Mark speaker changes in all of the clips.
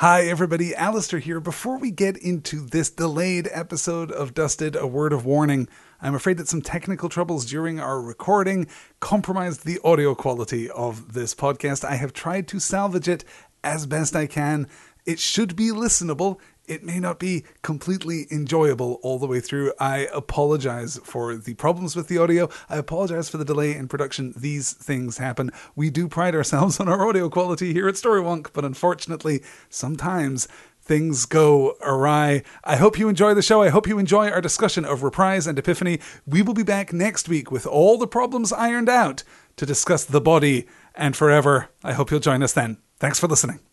Speaker 1: Hi, everybody. Alistair here. Before we get into this delayed episode of Dusted, a word of warning. I'm afraid that some technical troubles during our recording compromised the audio quality of this podcast. I have tried to salvage it as best I can. It should be listenable. It may not be completely enjoyable all the way through. I apologize for the problems with the audio. I apologize for the delay in production. These things happen. We do pride ourselves on our audio quality here at Storywonk, but unfortunately, sometimes things go awry. I hope you enjoy the show. I hope you enjoy our discussion of Reprise and Epiphany. We will be back next week with all the problems ironed out to discuss the body and forever. I hope you'll join us then. Thanks for listening.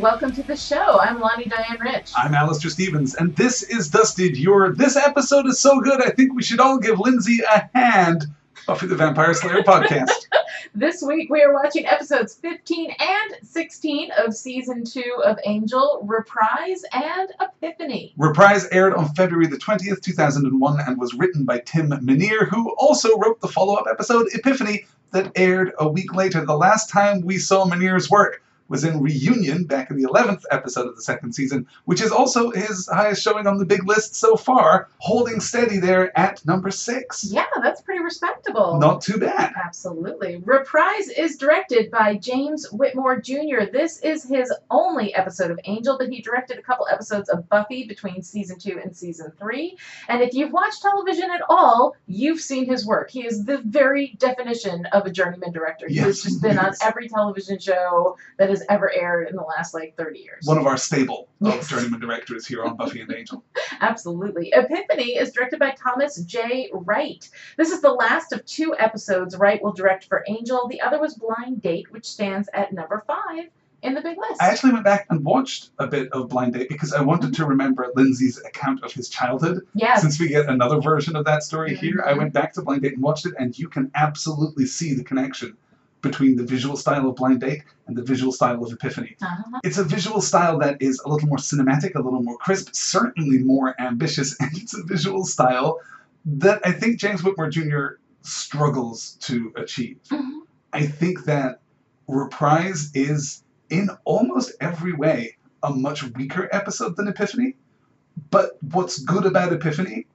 Speaker 2: And welcome to the show. I'm Lani Diane Rich.
Speaker 1: I'm Alistair Stevens, and this is Dusted. Your this episode is so good. I think we should all give Lindsey a hand. Buffy the Vampire Slayer podcast.
Speaker 2: This week we are watching episodes 15 and 16 of season 2 of Angel, Reprise, and Epiphany.
Speaker 1: Reprise aired on February the 20th, 2001, and was written by Tim Minear, who also wrote the follow-up episode Epiphany that aired a week later. The last time we saw Minear's work was in Reunion back in the 11th episode of the second season, which is also his highest showing on the big list so far, holding steady there at number six.
Speaker 2: Yeah, that's pretty respectable.
Speaker 1: Not too bad.
Speaker 2: Absolutely. Reprise is directed by James Whitmore Jr. This is his only episode of Angel, but he directed a couple episodes of Buffy between season 2 and season 3. And if you've watched television at all, you've seen his work. He is the very definition of a journeyman director. He
Speaker 1: Yes,
Speaker 2: has just been on every television show that has ever aired in the last like 30 years.
Speaker 1: One of our stable of journeyman directors here on Buffy and Angel.
Speaker 2: Absolutely. Epiphany is directed by Thomas J. Wright. This is the last of two episodes Wright will direct for Angel. The other was Blind Date, which stands at number five in the big list.
Speaker 1: I actually went back and watched a bit of Blind Date because I wanted to remember Lindsey's account of his childhood.
Speaker 2: yes.
Speaker 1: Since we get another version of that story here, I went back to Blind Date and watched it, and you can absolutely see the connection between the visual style of Blind Date and the visual style of Epiphany.
Speaker 2: Uh-huh.
Speaker 1: It's a visual style that is a little more cinematic, a little more crisp, certainly more ambitious, and it's a visual style that I think James Whitmore Jr. struggles to achieve.
Speaker 2: Mhm.
Speaker 1: I think that Reprise is, in almost every way, a much weaker episode than Epiphany. But what's good about Epiphany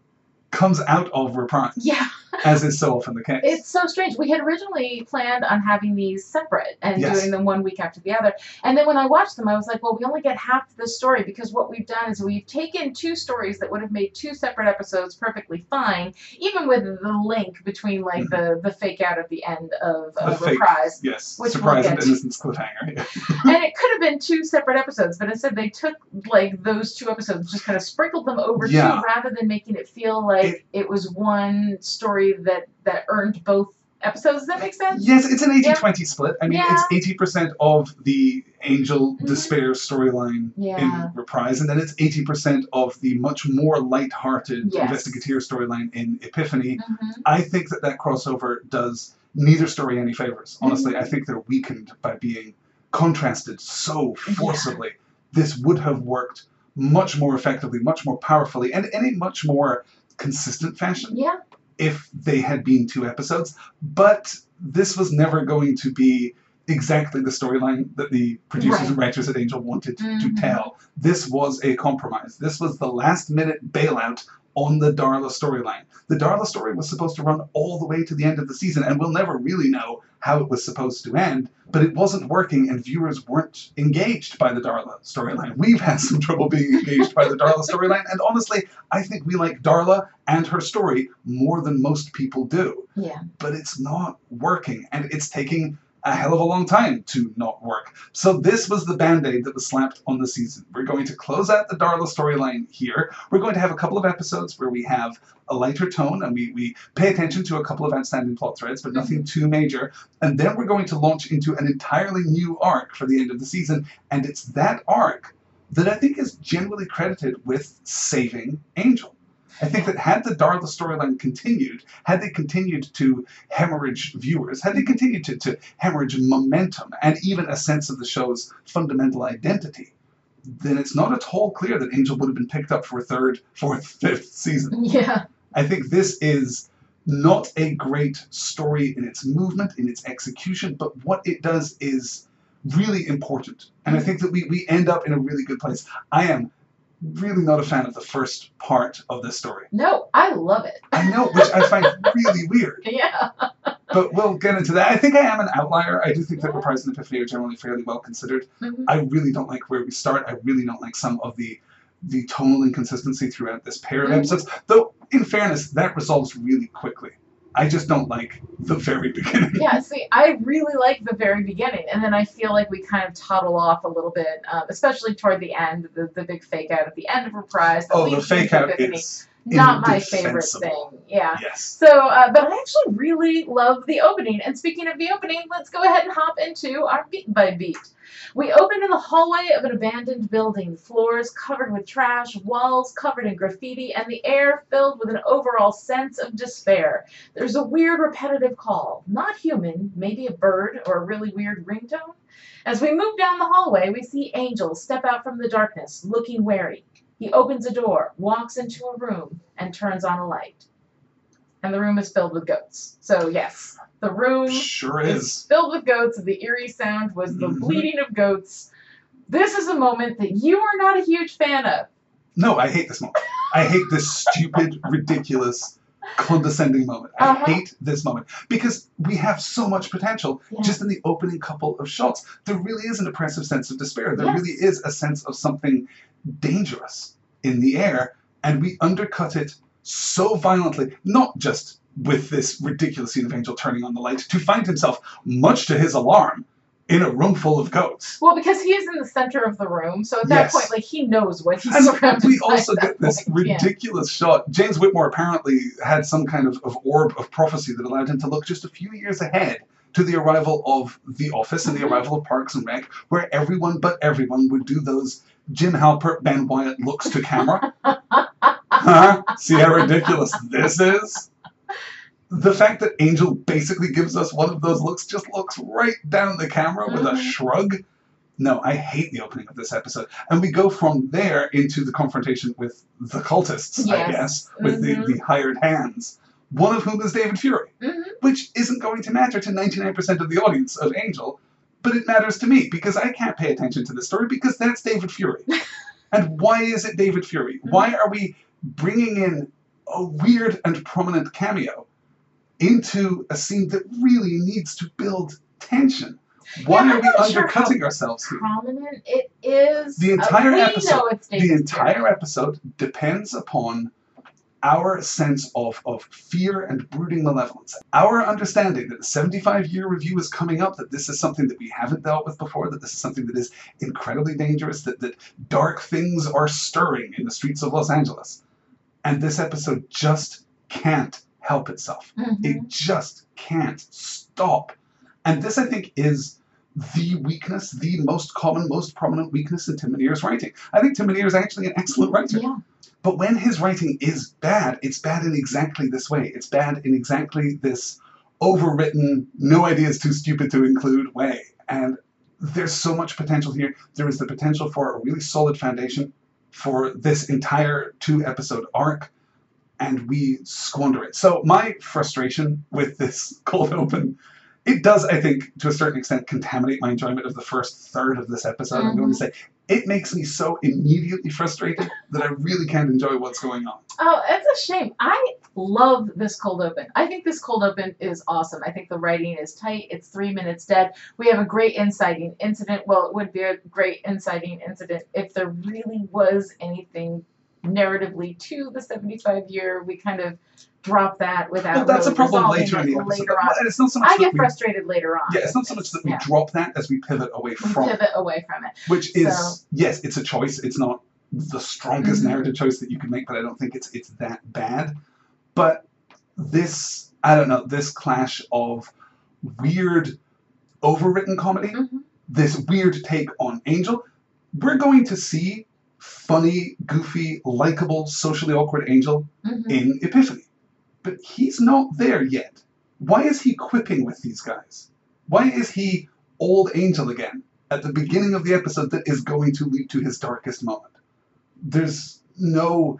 Speaker 1: comes out of Reprise,
Speaker 2: Yeah,
Speaker 1: as is so often the case.
Speaker 2: it's so strange. We had originally planned on having these separate and
Speaker 1: Yes.
Speaker 2: doing them one week after the other. And then when I watched them, I was like, well, we only get half the story because what we've done is we've taken two stories that would have made two separate episodes perfectly fine, even with the link between like the, the fake out at the end of,
Speaker 1: Mm-hmm. The
Speaker 2: of
Speaker 1: fake- yes,
Speaker 2: which we'll
Speaker 1: surprise and
Speaker 2: get to.
Speaker 1: innocence cliffhanger. Yeah.
Speaker 2: and it could have been two separate episodes, but instead they took like those two episodes, just kind of sprinkled them over
Speaker 1: Yeah.
Speaker 2: two, rather than making it feel like
Speaker 1: It-
Speaker 2: it, was one story that that earned both episodes. Does that make sense?
Speaker 1: Yes, it's an 80 20 split. I mean,
Speaker 2: Yeah.
Speaker 1: it's 80% of the Angel
Speaker 2: Mhm.
Speaker 1: Despair storyline
Speaker 2: Yeah.
Speaker 1: in Reprise, and then it's 80% of the much more light-hearted
Speaker 2: Yes.
Speaker 1: storyline in Epiphany.
Speaker 2: hmm
Speaker 1: I think that that crossover does neither story any favors. Honestly,
Speaker 2: Mhm.
Speaker 1: I think they're weakened by being contrasted so forcibly. This would have worked much more effectively, much more powerfully, and in a much more consistent fashion
Speaker 2: Yeah.
Speaker 1: If they had been two episodes. But this was never going to be exactly the storyline that the producers
Speaker 2: Right.
Speaker 1: and writers at Angel wanted to
Speaker 2: Mhm.
Speaker 1: tell. This was a compromise. This was the last minute bailout on the Darla storyline. The Darla story was supposed to run all the way to the end of the season, and we'll never really know how it was supposed to end, but it wasn't working, and viewers weren't engaged by the Darla storyline. We've had some trouble being engaged by the Darla storyline, and honestly, I think we like Darla and her story more than most people do
Speaker 2: Yeah.
Speaker 1: but it's not working and it's taking a hell of a long time to not work. So this was the band-aid that was slapped on the season. We're going to close out the Darla storyline here. We're going to have a couple of episodes where we have a lighter tone and we, we pay attention to a couple of outstanding plot threads, but nothing mm-hmm. too major. And then we're going to launch into an entirely new arc for the end of the season. And it's that arc that I think is generally credited with saving Angel. I think that had the Darla storyline continued, had they continued to hemorrhage viewers, had they continued to, to hemorrhage momentum and even a sense of the show's fundamental identity, then it's not at all clear that Angel would have been picked up for a third, fourth, fifth season.
Speaker 2: Yeah.
Speaker 1: I think this is not a great story in its movement, in its execution, but what it does is really important. And I think that we, we end up in a really good place. I am really not a fan of the first part of this story.
Speaker 2: No, I love it.
Speaker 1: I know, which I find really weird.
Speaker 2: Yeah.
Speaker 1: But we'll get into that. I think I am an outlier. I do think that Reprise and Epiphany are generally fairly well considered.
Speaker 2: Mhm.
Speaker 1: I really don't like where we start. I really don't like some of the the tonal inconsistency throughout this pair of
Speaker 2: Mhm.
Speaker 1: episodes. Though, in fairness, that resolves really quickly. I just don't like the very beginning.
Speaker 2: Yeah, see, I really like the very beginning, and then I feel like we kind of toddle off a little bit, um, especially toward the end, the, the big fake out at the end of Reprise.
Speaker 1: Oh, the fake out is
Speaker 2: not my favorite thing. Yeah.
Speaker 1: yes.
Speaker 2: So, uh, but I actually really love the opening. And speaking of the opening, let's go ahead and hop into our beat by beat. We open in the hallway of an abandoned building, floors covered with trash, walls covered in graffiti, and the air filled with an overall sense of despair. There's a weird repetitive call, not human, maybe a bird or a really weird ringtone. As we move down the hallway, we see Angel step out from the darkness, looking wary. He opens a door, walks into a room, and turns on a light. And the room is filled with goats. So, yes, the room
Speaker 1: Sure
Speaker 2: is
Speaker 1: is.
Speaker 2: filled with goats. The eerie sound was the
Speaker 1: Mhm.
Speaker 2: bleating of goats. This is a moment that you are not a huge fan of.
Speaker 1: No, I hate this moment. I hate this stupid, ridiculous, condescending moment. I
Speaker 2: Uh-huh.
Speaker 1: hate this moment because we have so much potential
Speaker 2: Yeah.
Speaker 1: just in the opening couple of shots. There really is an oppressive sense of despair. There
Speaker 2: Yes.
Speaker 1: really is a sense of something dangerous in the air, and we undercut it so violently, not just with this ridiculous scene of Angel turning on the light to find himself, much to his alarm, in a room full of goats.
Speaker 2: Well, because he is in the center of the room, so at that
Speaker 1: Yes.
Speaker 2: point, like he knows what he's
Speaker 1: And
Speaker 2: surrounded
Speaker 1: we also get this
Speaker 2: point. Yeah.
Speaker 1: ridiculous shot. James Whitmore apparently had some kind of, of orb of prophecy that allowed him to look just a few years ahead to the arrival of The Office and the
Speaker 2: Mhm.
Speaker 1: arrival of Parks and Rec, where everyone but everyone would do those Jim Halpert, Ben Wyatt looks to camera. huh? See how ridiculous this is? The fact that Angel basically gives us one of those looks just looks right down the camera with a
Speaker 2: Mhm.
Speaker 1: shrug. No, I hate the opening of this episode. And we go from there into the confrontation with the cultists, I guess, with
Speaker 2: Mhm.
Speaker 1: the, the hired hands, one of whom is David Fury,
Speaker 2: Mhm.
Speaker 1: which isn't going to matter to 99% of the audience of Angel, but it matters to me because I can't pay attention to this story because that's David Fury. and why is it David Fury? Why are we bringing in a weird and prominent cameo into a scene that really needs to build tension? Why
Speaker 2: Yeah,
Speaker 1: are we
Speaker 2: not sure
Speaker 1: undercutting ourselves here?
Speaker 2: prominent it is.
Speaker 1: The
Speaker 2: Uh,
Speaker 1: entire episode-
Speaker 2: know it's David
Speaker 1: The entire
Speaker 2: Fury.
Speaker 1: episode depends upon our sense of, of fear and brooding malevolence. Our understanding that the 75 year review is coming up, that this is something that we haven't dealt with before, that this is something that is incredibly dangerous, that, that dark things are stirring in the streets of Los Angeles. And this episode just can't help itself.
Speaker 2: Mhm.
Speaker 1: It just can't stop. And this, I think, is the weakness, the most common, most prominent weakness in Tim Minear's writing. I think Tim Minear is actually an excellent writer.
Speaker 2: Yeah.
Speaker 1: But when his writing is bad, it's bad in exactly this way. It's bad in exactly this overwritten, no idea is too stupid to include way. And there's so much potential here. There is the potential for a really solid foundation for this entire two episode arc, and we squander it. So, my frustration with this cold open. It does, I think, to a certain extent, contaminate my enjoyment of the first third of this episode. I'm going to mm-hmm. say it makes me so immediately frustrated that I really can't enjoy what's going on.
Speaker 2: Oh, it's a shame. I love this cold open. I think this cold open is awesome. I think the writing is tight. It's three minutes dead. We have a great inciting incident. Well, it would be a great inciting incident if there really was anything narratively to the 75 year. We kind of drop that without.
Speaker 1: Well, that's a
Speaker 2: really
Speaker 1: problem
Speaker 2: resolving
Speaker 1: later in the episode.
Speaker 2: later on.
Speaker 1: And it's not so much
Speaker 2: I get
Speaker 1: we,
Speaker 2: frustrated later on.
Speaker 1: yeah, it's not so much that we
Speaker 2: Yeah.
Speaker 1: drop that as we pivot away
Speaker 2: We
Speaker 1: from, it,
Speaker 2: pivot away from it.
Speaker 1: which is
Speaker 2: So-
Speaker 1: yes, it's a choice. It's not the strongest
Speaker 2: Mhm.
Speaker 1: narrative choice that you can make, but I don't think it's it's that bad. But this, I don't know, this clash of weird, overwritten comedy
Speaker 2: Mhm.
Speaker 1: this weird take on Angel. We're going to see funny, goofy, likable, socially awkward angel
Speaker 2: Mhm.
Speaker 1: in Epiphany. But he's not there yet. Why is he quipping with these guys? Why is he old angel again at the beginning of the episode that is going to lead to his darkest moment? There's no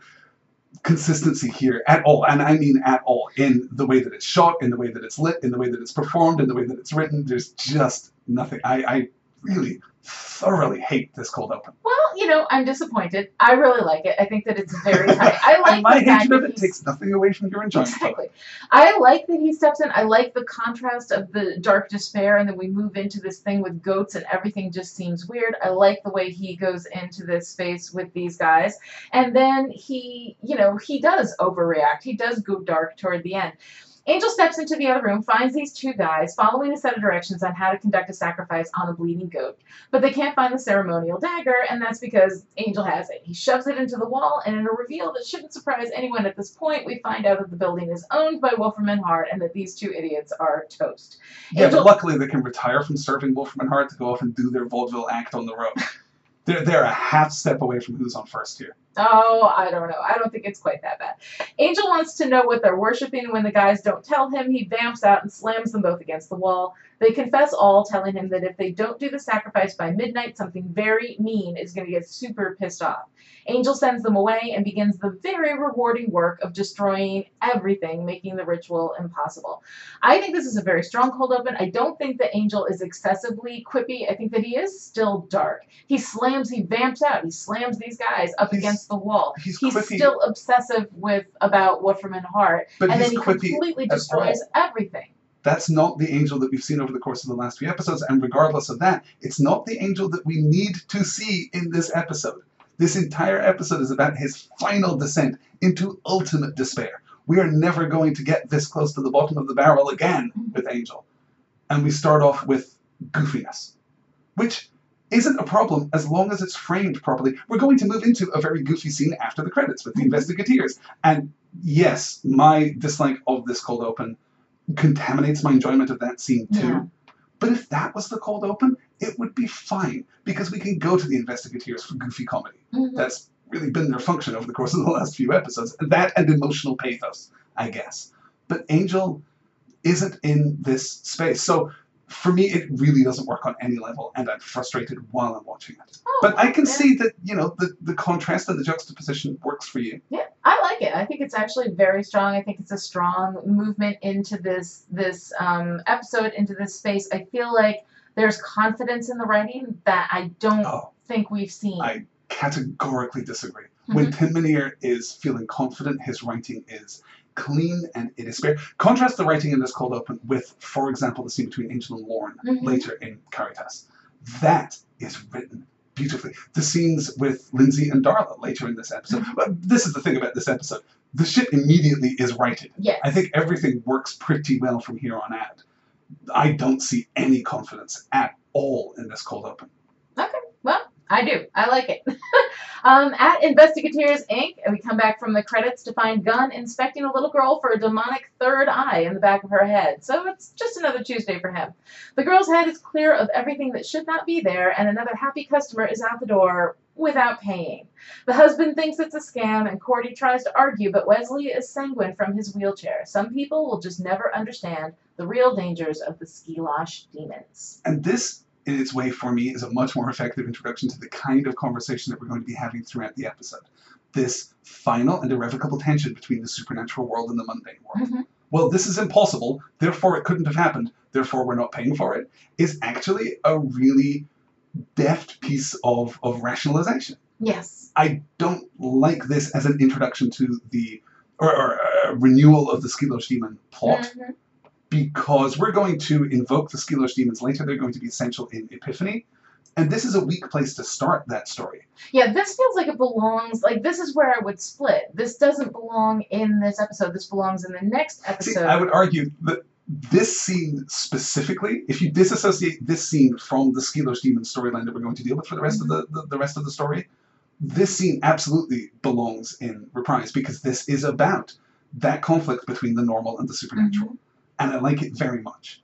Speaker 1: consistency here at all, and I mean at all, in the way that it's shot, in the way that it's lit, in the way that it's performed, in the way that it's written. There's just nothing. I, I really thoroughly hate this cold open.
Speaker 2: You know, I'm disappointed. I really like it. I think that it's very tight. I like
Speaker 1: my
Speaker 2: the
Speaker 1: hatred of it takes nothing away from your enjoyment.
Speaker 2: Exactly. I like that he steps in. I like the contrast of the dark despair, and then we move into this thing with goats, and everything just seems weird. I like the way he goes into this space with these guys, and then he, you know, he does overreact. He does go dark toward the end. Angel steps into the other room, finds these two guys, following a set of directions on how to conduct a sacrifice on a bleeding goat. But they can't find the ceremonial dagger, and that's because Angel has it. He shoves it into the wall, and in a reveal that shouldn't surprise anyone at this point, we find out that the building is owned by Wolfram and Hart, and that these two idiots are toast.
Speaker 1: Yeah,
Speaker 2: Angel-
Speaker 1: but luckily they can retire from serving Wolfram and Hart to go off and do their vaudeville act on the road. they're, they're a half step away from who's on first here.
Speaker 2: Oh, I don't know. I don't think it's quite that bad. Angel wants to know what they're worshiping. When the guys don't tell him, he vamps out and slams them both against the wall. They confess all, telling him that if they don't do the sacrifice by midnight, something very mean is going to get super pissed off. Angel sends them away and begins the very rewarding work of destroying everything, making the ritual impossible. I think this is a very strong cold open. I don't think that Angel is excessively quippy. I think that he is still dark. He slams, he vamps out, he slams these guys up
Speaker 1: He's-
Speaker 2: against the wall.
Speaker 1: He's,
Speaker 2: He's
Speaker 1: quippy,
Speaker 2: still obsessive with about Wolfram and Hart,
Speaker 1: but
Speaker 2: and
Speaker 1: he's
Speaker 2: then he
Speaker 1: quippy.
Speaker 2: completely destroys everything.
Speaker 1: That's not the angel that we've seen over the course of the last few episodes, and regardless of that, it's not the angel that we need to see in this episode. This entire episode is about his final descent into ultimate despair. We are never going to get this close to the bottom of the barrel again mm-hmm. with Angel. And we start off with goofiness, which isn't a problem as long as it's framed properly. We're going to move into a very goofy scene after the credits with the investigators. And yes, my dislike of this cold open contaminates my enjoyment of that scene too.
Speaker 2: Yeah.
Speaker 1: But if that was the cold open, it would be fine because we can go to the investigators for goofy comedy.
Speaker 2: Mhm.
Speaker 1: That's really been their function over the course of the last few episodes. That and emotional pathos, I guess. But Angel isn't in this space. So for me, it really doesn't work on any level, and I'm frustrated while I'm watching it.
Speaker 2: Oh,
Speaker 1: But I can
Speaker 2: yeah.
Speaker 1: see that, you know, the, the contrast and the juxtaposition works for you.
Speaker 2: Yeah, I like it. I think it's actually very strong. I think it's a strong movement into this this um, episode, into this space. I feel like there's confidence in the writing that I don't
Speaker 1: Oh.
Speaker 2: think we've seen.
Speaker 1: I categorically disagree. When Tim Minear is feeling confident, his writing is clean and it is spare. Contrast the writing in this cold open with, for example, the scene between Angel and Lorne
Speaker 2: Mhm.
Speaker 1: later in Caritas. That is written beautifully. The scenes with Lindsey and Darla later in this episode.
Speaker 2: Mhm.
Speaker 1: Well, this is the thing about this episode. The shit immediately is righted.
Speaker 2: yes.
Speaker 1: I think everything works pretty well from here on out. I don't see any confidence at all in this cold open.
Speaker 2: I do. I like it. um, at Investigators Inc., and we come back from the credits to find Gunn inspecting a little girl for a demonic third eye in the back of her head. So it's just another Tuesday for him. The girl's head is clear of everything that should not be there, and another happy customer is out the door without paying. The husband thinks it's a scam, and Cordy tries to argue, but Wesley is sanguine from his wheelchair. Some people will just never understand the real dangers of the Skilosh demons.
Speaker 1: And this, in its way, for me, is a much more effective introduction to the kind of conversation that we're going to be having throughout the episode. This final and irrevocable tension between the supernatural world and the mundane world.
Speaker 2: Mhm.
Speaker 1: Well, this is impossible, therefore it couldn't have happened, therefore we're not paying for it, is actually a really deft piece of, of rationalization.
Speaker 2: Yes.
Speaker 1: I don't like this as an introduction to the, or, or a renewal of the Skilosh demon plot
Speaker 2: Mhm.
Speaker 1: Because we're going to invoke the Skilosh demons later. They're going to be essential in Epiphany. And this is a weak place to start that story.
Speaker 2: Yeah, this feels like it belongs. Like this is where I would split. This doesn't belong in this episode. This belongs in the next episode.
Speaker 1: See, I would argue that this scene specifically, if you disassociate this scene from the Skilosh demon storyline that we're going to deal with for the rest of the, the, the rest of the story, this scene absolutely belongs in Reprise because this is about that conflict between the normal and the supernatural.
Speaker 2: Mhm.
Speaker 1: And I like it very much.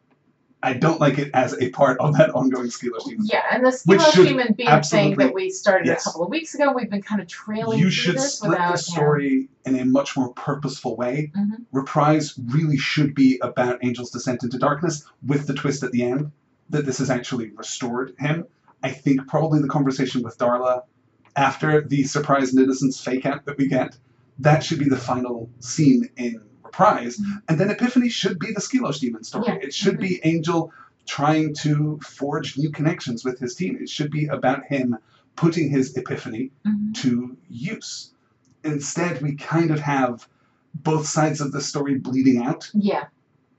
Speaker 1: I don't like it as a part of that ongoing Skilosh demon.
Speaker 2: Yeah, and the
Speaker 1: Skilosh
Speaker 2: demon being thing that we started
Speaker 1: yes.
Speaker 2: a couple of weeks ago. We've been kind of trailing
Speaker 1: You should
Speaker 2: this
Speaker 1: split the story in a much more purposeful way.
Speaker 2: Mhm.
Speaker 1: Reprise really should be about Angel's descent into darkness, with the twist at the end that this has actually restored him. I think probably the conversation with Darla after the surprise and innocence fake out that we get, that should be the final scene in Reprise.
Speaker 2: Mhm.
Speaker 1: And then Epiphany should be the Skilosh demon story.
Speaker 2: Yeah.
Speaker 1: It should be Angel trying to forge new connections with his team. It should be about him putting his epiphany
Speaker 2: Mhm.
Speaker 1: to use. Instead, we kind of have both sides of the story bleeding out,
Speaker 2: Yeah,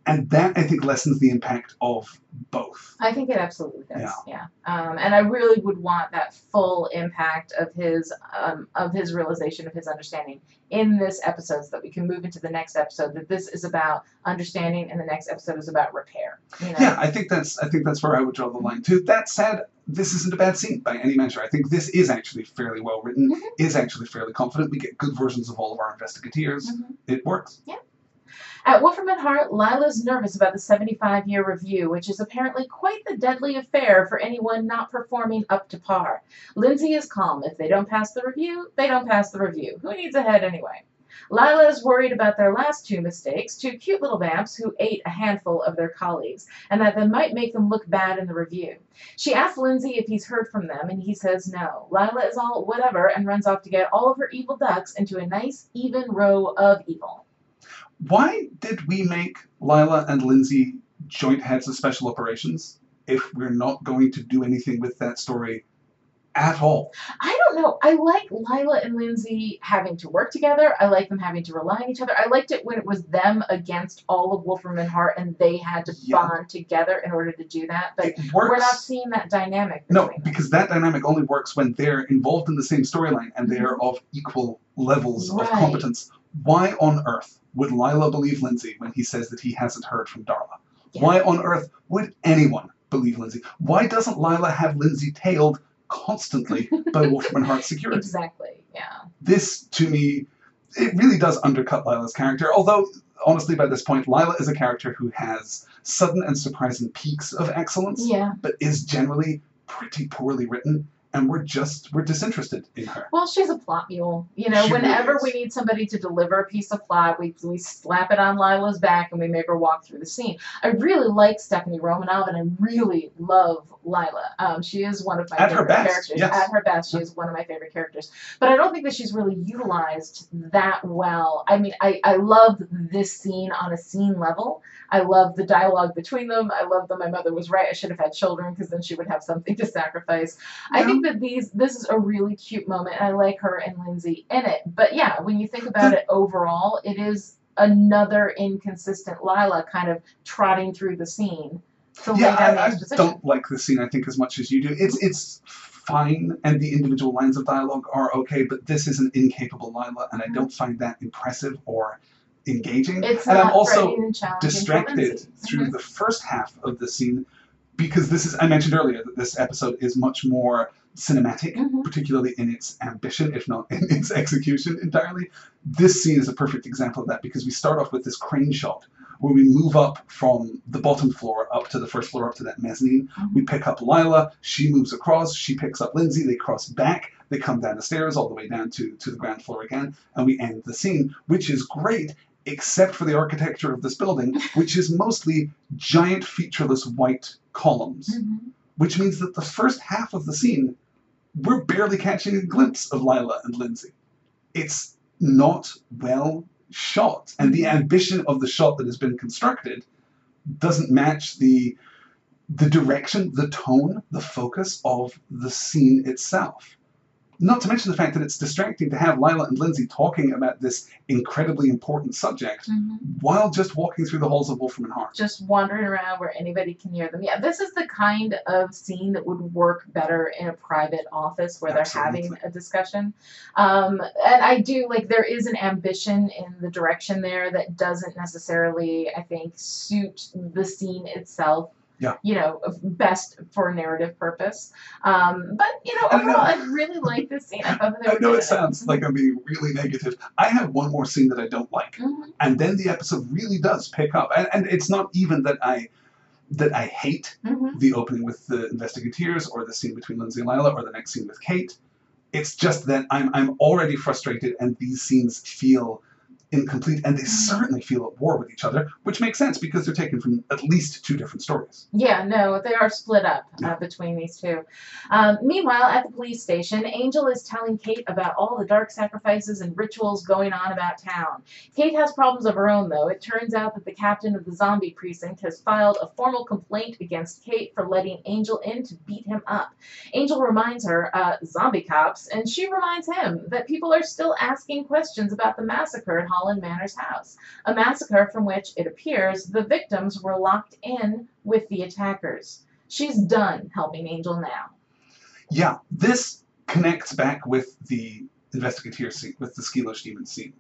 Speaker 1: and that I think lessens the impact of both.
Speaker 2: I think it absolutely does.
Speaker 1: Yeah.
Speaker 2: Yeah, Um, and I really would want that full impact of his um, of his realization of his understanding in this episode, so that we can move into the next episode. That this is about understanding, and the next episode is about repair. You know?
Speaker 1: Yeah, I think that's I think that's where I would draw the line too. That said, this isn't a bad scene by any measure. I think this is actually fairly well written,
Speaker 2: Mhm.
Speaker 1: is actually fairly confident. We get good versions of all of our investigators.
Speaker 2: Mhm.
Speaker 1: It works.
Speaker 2: At Wolfram and Hart, Lila's nervous about the 75 year review, which is apparently quite the deadly affair for anyone not performing up to par. Lindsey is calm. If they don't pass the review, they don't pass the review. Who needs a head anyway? Lila is worried about their last two mistakes, two cute little vamps who ate a handful of their colleagues, and that they might make them look bad in the review. She asks Lindsey if he's heard from them, and he says no. Lila is all whatever and runs off to get all of her evil ducks into a nice, even row of evil.
Speaker 1: Why did we make Lila and Lindsey joint heads of special operations if we're not going to do anything with that story at all?
Speaker 2: I don't know. I like Lila and Lindsey having to work together. I like them having to rely on each other. I liked it when it was them against all of Wolfram and Hart and they had to
Speaker 1: Yeah.
Speaker 2: bond together in order to do that. But we're not seeing that dynamic
Speaker 1: No,
Speaker 2: them.
Speaker 1: because that dynamic only works when they're involved in the same storyline and they are mm-hmm. of equal levels of competence. Why on earth would Lila believe Lindsey when he says that he hasn't heard from Darla?
Speaker 2: Yeah.
Speaker 1: Why on earth would anyone believe Lindsey? Why doesn't Lila have Lindsey tailed constantly by Wolfram and Hart security?
Speaker 2: Exactly. Yeah.
Speaker 1: This, to me, it really does undercut Lila's character. Although, honestly, by this point, Lila is a character who has sudden and surprising peaks of excellence
Speaker 2: Yeah.
Speaker 1: but is generally pretty poorly written, and we're just we're disinterested in her.
Speaker 2: Well, she's a plot mule. You know,
Speaker 1: She
Speaker 2: whenever
Speaker 1: is.
Speaker 2: we need somebody to deliver a piece of plot, we, we slap it on Lila's back and we make her walk through the scene. I really like Stephanie Romanov and I really love Lila. Um, she is one of my
Speaker 1: At her
Speaker 2: favorite
Speaker 1: best,
Speaker 2: characters.
Speaker 1: yes.
Speaker 2: At her best, she is one of my favorite characters. But I don't think that she's really utilized that well. I mean, I, I love this scene on a scene level. I love the dialogue between them. I love that my mother was right. I should have had children because then she would have something to sacrifice. I
Speaker 1: Yeah.
Speaker 2: Think that these this is a really cute moment. And I like her and Lindsey in it. But yeah, when you think about it overall, it is another inconsistent Lila kind of trotting through the scene to
Speaker 1: yeah,
Speaker 2: lay down the
Speaker 1: I, I don't like the scene. I think as much as you do. It's it's fine, and the individual lines of dialogue are okay, but this is an incapable Lila, and I don't find that impressive or engaging.
Speaker 2: It's
Speaker 1: and I'm also
Speaker 2: and
Speaker 1: distracted
Speaker 2: Lindsey.
Speaker 1: through
Speaker 2: Mhm.
Speaker 1: the first half of the scene because this is I mentioned earlier that this episode is much more cinematic,
Speaker 2: Mhm.
Speaker 1: particularly in its ambition, if not in its execution entirely. This scene is a perfect example of that because we start off with this crane shot where we move up from the bottom floor up to the first floor up to that mezzanine.
Speaker 2: Mhm.
Speaker 1: We pick up Lila, she moves across, she picks up Lindsey, they cross back, they come down the stairs all the way down to, to the ground floor again, and we end the scene, which is great, except for the architecture of this building, which is mostly giant featureless white columns,
Speaker 2: Mhm.
Speaker 1: which means that the first half of the scene, we're barely catching a glimpse of Lila and Lindsey. It's not well shot, and the ambition of the shot that has been constructed doesn't match the the direction, the tone, the focus of the scene itself. Not to mention the fact that it's distracting to have Lila and Lindsey talking about this incredibly important subject
Speaker 2: Mhm.
Speaker 1: while just walking through the halls of Wolfram and Hart.
Speaker 2: Just wandering around where anybody can hear them. Yeah, this is the kind of scene that would work better in a private office where they're having a discussion. Um, and I do like there is an ambition in the direction there that doesn't necessarily, I think, suit the scene itself.
Speaker 1: Yeah.
Speaker 2: You know, best for narrative purpose. Um, but you know,
Speaker 1: I know.
Speaker 2: overall, I really like this scene. I thought
Speaker 1: I know it sounds like I'm being really negative. I have one more scene that I don't like.
Speaker 2: Mhm.
Speaker 1: and then the episode really does pick up and, and it's not even that i that I hate
Speaker 2: hmm
Speaker 1: the opening with the investigators or the scene between Lindsey and Lila or the next scene with Kate. It's just that I'm I'm already frustrated and these scenes feel incomplete and they certainly feel at war with each other, which makes sense because they're taken from at least two different stories.
Speaker 2: Yeah, no, they are split up uh, between these two. Um, meanwhile, at the police station, Angel is telling Kate about all the dark sacrifices and rituals going on about town. Kate has problems of her own, though. It turns out that the captain of the zombie precinct has filed a formal complaint against Kate for letting Angel in to beat him up. Angel reminds her, uh, zombie cops, and she reminds him that people are still asking questions about the massacre at Holland Manners' house. A massacre from which, it appears, the victims were locked in with the attackers. She's done helping Angel now.
Speaker 1: Yeah, this connects back with the investigator scene, with the Skilosh demon scene.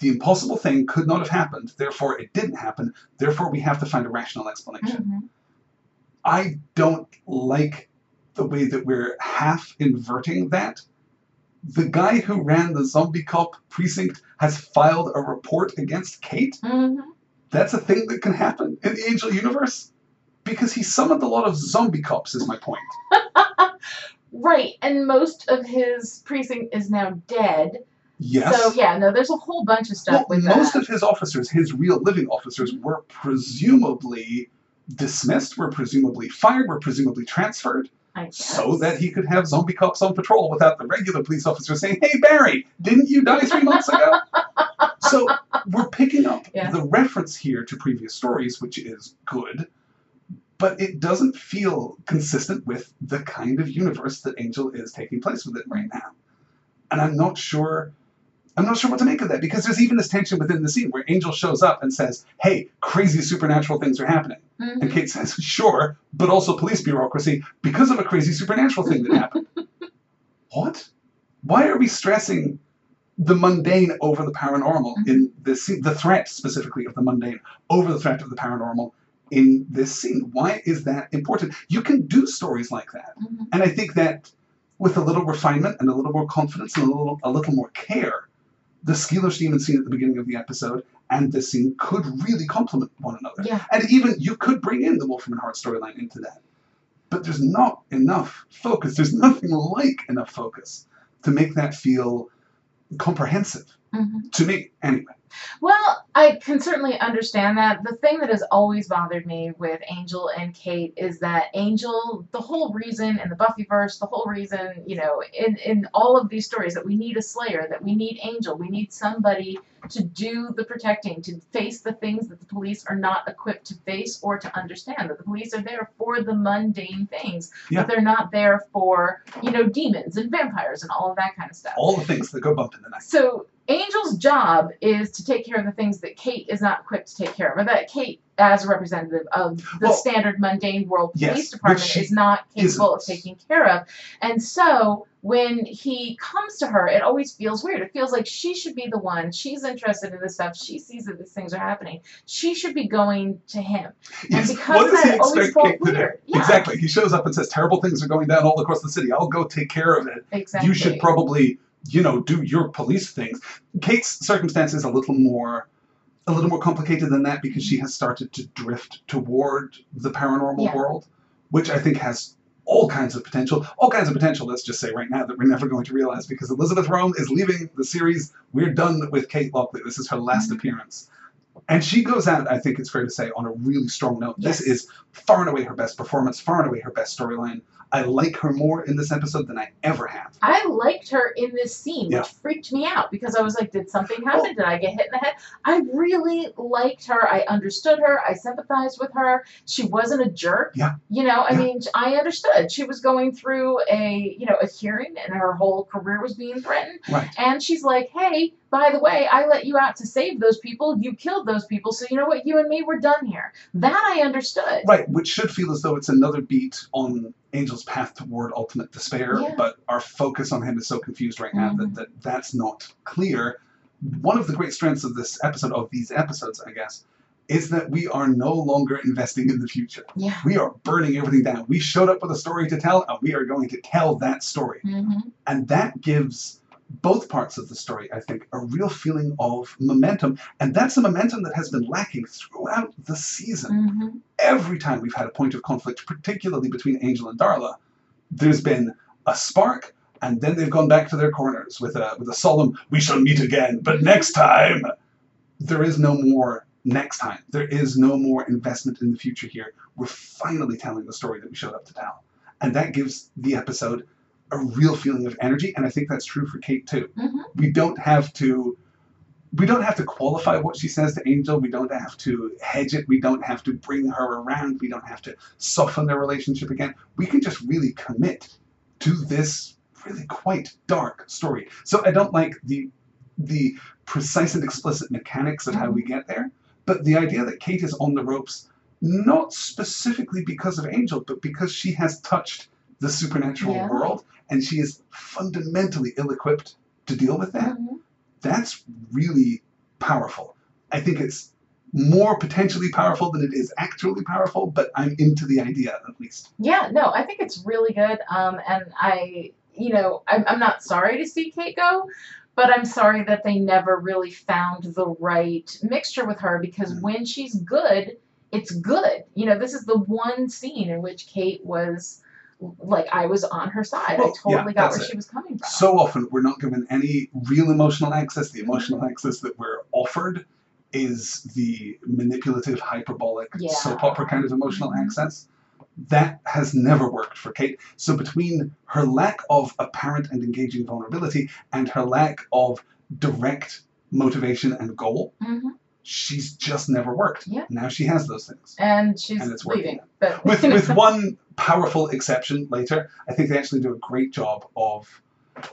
Speaker 1: The impossible thing could not have happened, therefore it didn't happen, therefore we have to find a rational explanation.
Speaker 2: Mhm.
Speaker 1: I don't like the way that we're half inverting that. The guy who ran the zombie cop precinct has filed a report against Kate.
Speaker 2: Mhm.
Speaker 1: That's a thing that can happen in the Angel universe because he summoned a lot of zombie cops, is my point.
Speaker 2: Right, and most of his precinct is now dead.
Speaker 1: Yes.
Speaker 2: So yeah, no, there's a whole bunch of stuff
Speaker 1: well, most
Speaker 2: that.
Speaker 1: of his officers, his real living officers, were presumably dismissed, were presumably fired, were presumably transferred. So that he could have zombie cops on patrol without the regular police officer saying, "Hey Barry, didn't you die three months ago?" so we're picking up
Speaker 2: Yeah.
Speaker 1: the reference here to previous stories, which is good, but it doesn't feel consistent with the kind of universe that Angel is taking place within right now. And I'm not sure I'm not sure what to make of that because there's even this tension within the scene where Angel shows up and says, Hey, crazy supernatural things are happening.
Speaker 2: Mhm.
Speaker 1: And Kate says, Sure, but also police bureaucracy because of a crazy supernatural thing that happened. what? Why are we stressing the mundane over the paranormal in this scene? The threat specifically of the mundane over the threat of the paranormal in this scene. Why is that important? You can do stories like that.
Speaker 2: Mhm.
Speaker 1: And I think that with a little refinement and a little more confidence and a little a little more care, the Skilosh Demon scene at the beginning of the episode and this scene could really complement one another.
Speaker 2: Yeah.
Speaker 1: And even you could bring in the Wolfram and Hart storyline into that. But there's not enough focus. There's nothing like enough focus to make that feel comprehensive.
Speaker 2: Mhm.
Speaker 1: To me, anyway.
Speaker 2: Well, I can certainly understand that. The thing that has always bothered me with Angel and Kate is that Angel, the whole reason in the Buffyverse, the whole reason, you know, in, in all of these stories that we need a Slayer, that we need Angel, we need somebody to do the protecting, to face the things that the police are not equipped to face or to understand. That the police are there for the mundane things,
Speaker 1: Yeah.
Speaker 2: but they're not there for, you know, demons and vampires and all of that kind of stuff.
Speaker 1: All the things that go bump in the night.
Speaker 2: So Angel's job is to take care of the things that Kate is not equipped to take care of, or that Kate, as a representative of the
Speaker 1: Well,
Speaker 2: standard mundane world
Speaker 1: yes,
Speaker 2: police department, is not capable of
Speaker 1: isn't.
Speaker 2: taking care of. And so when he comes to her, it always feels weird. It feels like she should be the one. She's interested in this stuff. She sees that these things are happening. She should be going to him.
Speaker 1: Yes.
Speaker 2: And because
Speaker 1: what does
Speaker 2: that,
Speaker 1: he
Speaker 2: always felt
Speaker 1: Kate to do?
Speaker 2: weird. Yeah.
Speaker 1: Exactly. He shows up and says, Terrible things are going down all across the city. I'll go take care of it.
Speaker 2: Exactly.
Speaker 1: You should probably, you know, do your police things. Kate's circumstance is a little more a little more complicated than that because she has started to drift toward the paranormal
Speaker 2: Yeah.
Speaker 1: world, which I think has all kinds of potential. All kinds of potential, let's just say right now, that we're never going to realize because Elisabeth Röhm is leaving the series. We're done with Kate Lockley. This is her last
Speaker 2: Mhm.
Speaker 1: appearance. And she goes out, I think it's fair to say, on a really strong note. This is far and away her best performance, far and away her best storyline. I like her more in this episode than I ever have.
Speaker 2: I liked her in this scene,
Speaker 1: Yeah.
Speaker 2: which freaked me out because I was like, did something happen? Did I get hit in the head? I really liked her. I understood her. I sympathized with her. She wasn't a jerk.
Speaker 1: Yeah.
Speaker 2: You know, I
Speaker 1: Yeah.
Speaker 2: mean, I understood. She was going through a, you know, a hearing and her whole career was being threatened.
Speaker 1: Right.
Speaker 2: And she's like, hey, by the way, I let you out to save those people. You killed those people. So you know what? You and me, we're done here. That I understood.
Speaker 1: Right, which should feel as though it's another beat on Angel's path toward ultimate despair,
Speaker 2: Yeah.
Speaker 1: but our focus on him is so confused right now that, that that's not clear. One of the great strengths of this episode, of these episodes, I guess, is that we are no longer investing in the future.
Speaker 2: Yeah.
Speaker 1: We are burning everything down. We showed up with a story to tell, and we are going to tell that story.
Speaker 2: hmm
Speaker 1: And that gives both parts of the story, I think, a real feeling of momentum. And that's a momentum that has been lacking throughout the season.
Speaker 2: Mm-hmm.
Speaker 1: Every time we've had a point of conflict, particularly between Angel and Darla, there's been a spark, and then they've gone back to their corners with a with a solemn "We shall meet again, but next time." There is no more next time. There is no more investment in the future here. We're finally telling the story that we showed up to tell, and that gives the episode a real feeling of energy. And I think that's true for Kate too.
Speaker 2: Mhm.
Speaker 1: We don't have to. We don't have to qualify what she says to Angel. We don't have to hedge it. We don't have to bring her around. We don't have to soften their relationship again. We can just really commit to this really quite dark story. So I don't like the the precise and explicit mechanics of how we get there, but the idea that Kate is on the ropes not specifically because of Angel, but because she has touched the supernatural
Speaker 2: Yeah.
Speaker 1: world and she is fundamentally ill-equipped to deal with that.
Speaker 2: Mhm.
Speaker 1: That's really powerful. I think it's more potentially powerful than it is actually powerful, but I'm into the idea at least.
Speaker 2: Yeah, no, I think it's really good. Um, and I, you know, I'm, I'm not sorry to see Kate go, but I'm sorry that they never really found the right mixture with her because
Speaker 1: Mhm.
Speaker 2: when she's good, it's good. You know, this is the one scene in which Kate was like, I was on her side.
Speaker 1: Well,
Speaker 2: I totally
Speaker 1: yeah,
Speaker 2: got where
Speaker 1: it.
Speaker 2: she was coming from.
Speaker 1: So often we're not given any real emotional access. The emotional access that we're offered is the manipulative, hyperbolic,
Speaker 2: Yeah.
Speaker 1: soap opera kind of emotional
Speaker 2: Mhm.
Speaker 1: access. That has never worked for Kate. So between her lack of apparent and engaging vulnerability and her lack of direct motivation and goal,
Speaker 2: hmm
Speaker 1: she's just never worked.
Speaker 2: Yeah.
Speaker 1: Now she has those things.
Speaker 2: And she's
Speaker 1: And it's working.
Speaker 2: leaving. But
Speaker 1: With with one powerful exception later, I think they actually do a great job of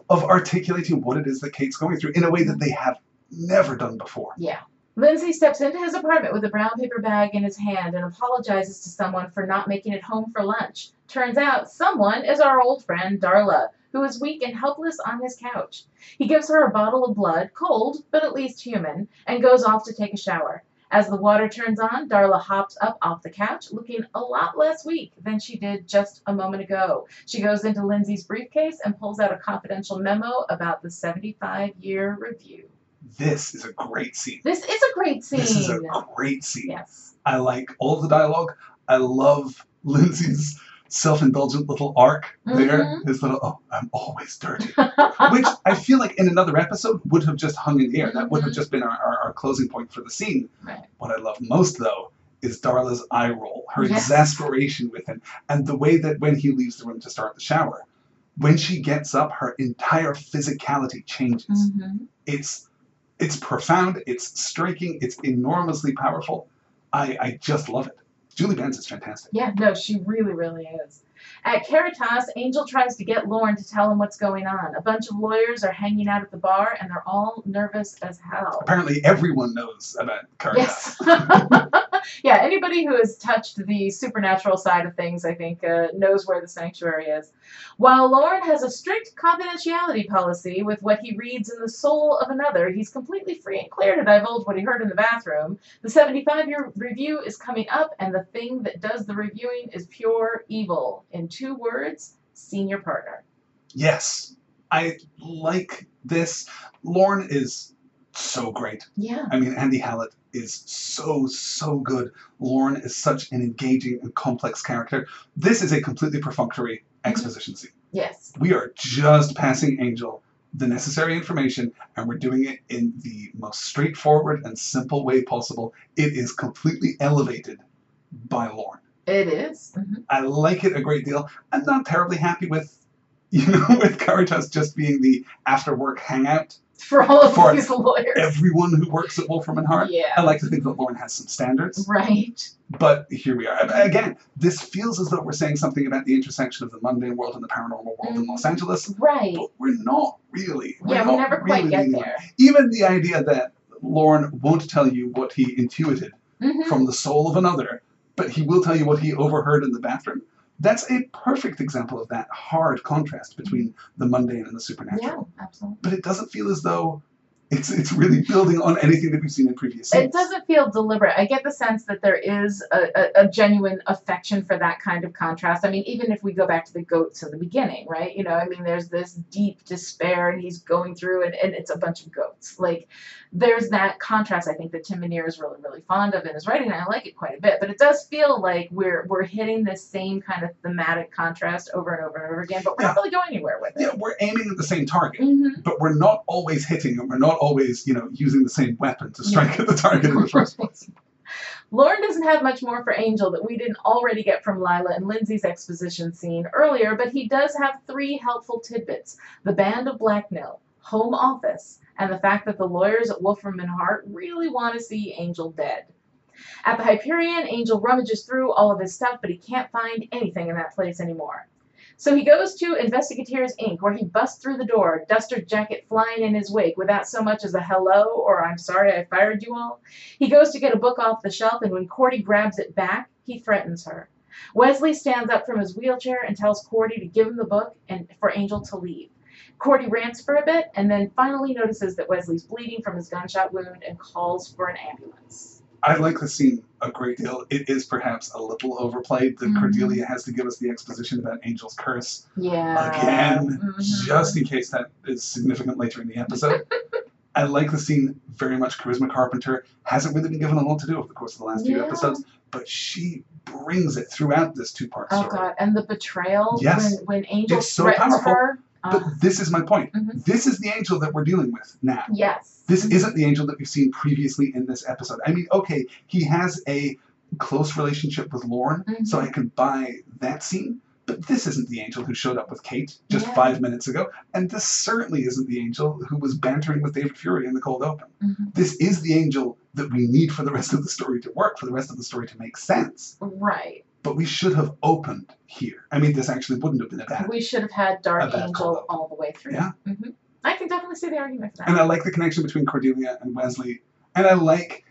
Speaker 1: of articulating what it is that Kate's going through in a way that they have never done before.
Speaker 2: Yeah. Lindsey steps into his apartment with a brown paper bag in his hand and apologizes to someone for not making it home for lunch. Turns out someone is our old friend Darla, who is weak and helpless on his couch. He gives her a bottle of blood, cold, but at least human, and goes off to take a shower. As the water turns on, Darla hops up off the couch, looking a lot less weak than she did just a moment ago. She goes into Lindsey's briefcase and pulls out a confidential memo about the 75 year review.
Speaker 1: This is a great scene.
Speaker 2: This is a great scene.
Speaker 1: This is a great scene.
Speaker 2: yes.
Speaker 1: I like all the dialogue. I love Lindsey's self-indulgent little arc there.
Speaker 2: Mhm.
Speaker 1: His little oh, I'm always dirty. Which I feel like in another episode would have just hung in the air. That would have
Speaker 2: Mhm.
Speaker 1: just been our, our, our closing point for the scene.
Speaker 2: Right.
Speaker 1: What I love most though is Darla's eye roll, her
Speaker 2: Yes.
Speaker 1: exasperation with him, and the way that when he leaves the room to start the shower, when she gets up, her entire physicality changes.
Speaker 2: Mhm.
Speaker 1: It's it's profound, it's striking, it's enormously powerful. I, I just love it. Julie Benz is fantastic.
Speaker 2: Yeah, no, she really, really is. At Caritas, Angel tries to get Lorne to tell him what's going on. A bunch of lawyers are hanging out at the bar, and they're all nervous as hell.
Speaker 1: Apparently everyone knows about Caritas.
Speaker 2: Yes. yeah, anybody who has touched the supernatural side of things, I think, uh, knows where the sanctuary is. While Lorne has a strict confidentiality policy with what he reads in the soul of another, he's completely free and clear to divulge what he heard in the bathroom. The 75 year review is coming up, and the thing that does the reviewing is pure evil. In two words, senior partner.
Speaker 1: Yes. I like this. Lorne is so great.
Speaker 2: Yeah.
Speaker 1: I mean, Andy Hallett is so, so good. Lorne is such an engaging and complex character. This is a completely perfunctory mm-hmm. exposition scene.
Speaker 2: Yes.
Speaker 1: We are just passing Angel the necessary information and we're doing it in the most straightforward and simple way possible. It is completely elevated by Lorne.
Speaker 2: It is. Mhm.
Speaker 1: I like it a great deal. I'm not terribly happy with, you know, with Caritas just being the after work hangout.
Speaker 2: For all of
Speaker 1: For
Speaker 2: these lawyers.
Speaker 1: Everyone who works at Wolfram and Hart.
Speaker 2: yeah.
Speaker 1: I like to think that Lorne has some standards,
Speaker 2: Right.
Speaker 1: but here we are. Again, this feels as though we're saying something about the intersection of the mundane world and the paranormal world in Los Angeles,
Speaker 2: Right.
Speaker 1: but we're not really. We're
Speaker 2: Yeah, we
Speaker 1: not
Speaker 2: never quite get
Speaker 1: leaning on-
Speaker 2: there.
Speaker 1: Even the idea that Lorne won't tell you what he intuited
Speaker 2: Mhm.
Speaker 1: from the soul of another, but he will tell you what he overheard in the bathroom. That's a perfect example of that hard contrast between the mundane and the supernatural.
Speaker 2: Yeah, absolutely.
Speaker 1: But it doesn't feel as though It's it's really building on anything that we've seen in previous scenes.
Speaker 2: It doesn't feel deliberate. I get the sense that there is a, a, a genuine affection for that kind of contrast. I mean, even if we go back to the goats in the beginning, right? You know, I mean, there's this deep despair, and he's going through, and, and it's a bunch of goats. Like, there's that contrast. I think that Tim Minear is really, really fond of in his writing, and I like it quite a bit. But it does feel like we're we're hitting this same kind of thematic contrast over and over and over again, but we're not really going anywhere with it.
Speaker 1: Yeah, we're aiming at the same target,
Speaker 2: Mhm.
Speaker 1: but we're not always hitting, and we're not always, you know, using the same weapon to strike at the target in the first place.
Speaker 2: Lorne doesn't have much more for Angel that we didn't already get from Lila and Lindsey's exposition scene earlier, but he does have three helpful tidbits the Band of Blackmail, Home Office, and the fact that the lawyers at Wolfram and Hart really want to see Angel dead. At the Hyperion, Angel rummages through all of his stuff, but he can't find anything in that place anymore. So he goes to Investigators Inc., where he busts through the door, duster jacket flying in his wake without so much as a hello or I'm sorry I fired you all. He goes to get a book off the shelf, and when Cordy grabs it back, he threatens her. Wesley stands up from his wheelchair and tells Cordy to give him the book and for Angel to leave. Cordy rants for a bit and then finally notices that Wesley's bleeding from his gunshot wound and calls for an ambulance.
Speaker 1: I like the scene a great deal. It is perhaps a little overplayed that
Speaker 2: Mhm.
Speaker 1: Cordelia has to give us the exposition about Angel's curse
Speaker 2: Yeah.
Speaker 1: again,
Speaker 2: Mhm.
Speaker 1: just in case that is significant later in the episode. I like the scene very much. Charisma Carpenter hasn't really been given a lot to do over the course of the last few episodes, but she brings it throughout this two-part
Speaker 2: Oh
Speaker 1: story.
Speaker 2: god, and the betrayal
Speaker 1: Yes.
Speaker 2: when when Angel
Speaker 1: It's so
Speaker 2: threatens
Speaker 1: powerful.
Speaker 2: her.
Speaker 1: But
Speaker 2: uh,
Speaker 1: this is my point.
Speaker 2: Mhm.
Speaker 1: This is the angel that we're dealing with now.
Speaker 2: yes.
Speaker 1: This
Speaker 2: Mhm.
Speaker 1: isn't the angel that we've seen previously in this episode. I mean, okay, he has a close relationship with Lorne, so
Speaker 2: Mhm.
Speaker 1: I can buy that scene. But this isn't the angel who showed up with Kate just
Speaker 2: Yeah.
Speaker 1: five minutes ago, and this certainly isn't the angel who was bantering with David Fury in the cold open.
Speaker 2: Mhm.
Speaker 1: This is the angel that we need for the rest of the story to work, for the rest of the story to make sense.
Speaker 2: Right.
Speaker 1: But we should have opened here. I mean, this actually wouldn't have been a bad.
Speaker 2: We should have had Dark Angel
Speaker 1: call-out.
Speaker 2: all the way through.
Speaker 1: Yeah.
Speaker 2: hmm I can definitely see the argument for that.
Speaker 1: And I like the connection between Cordelia and Wesley. And I like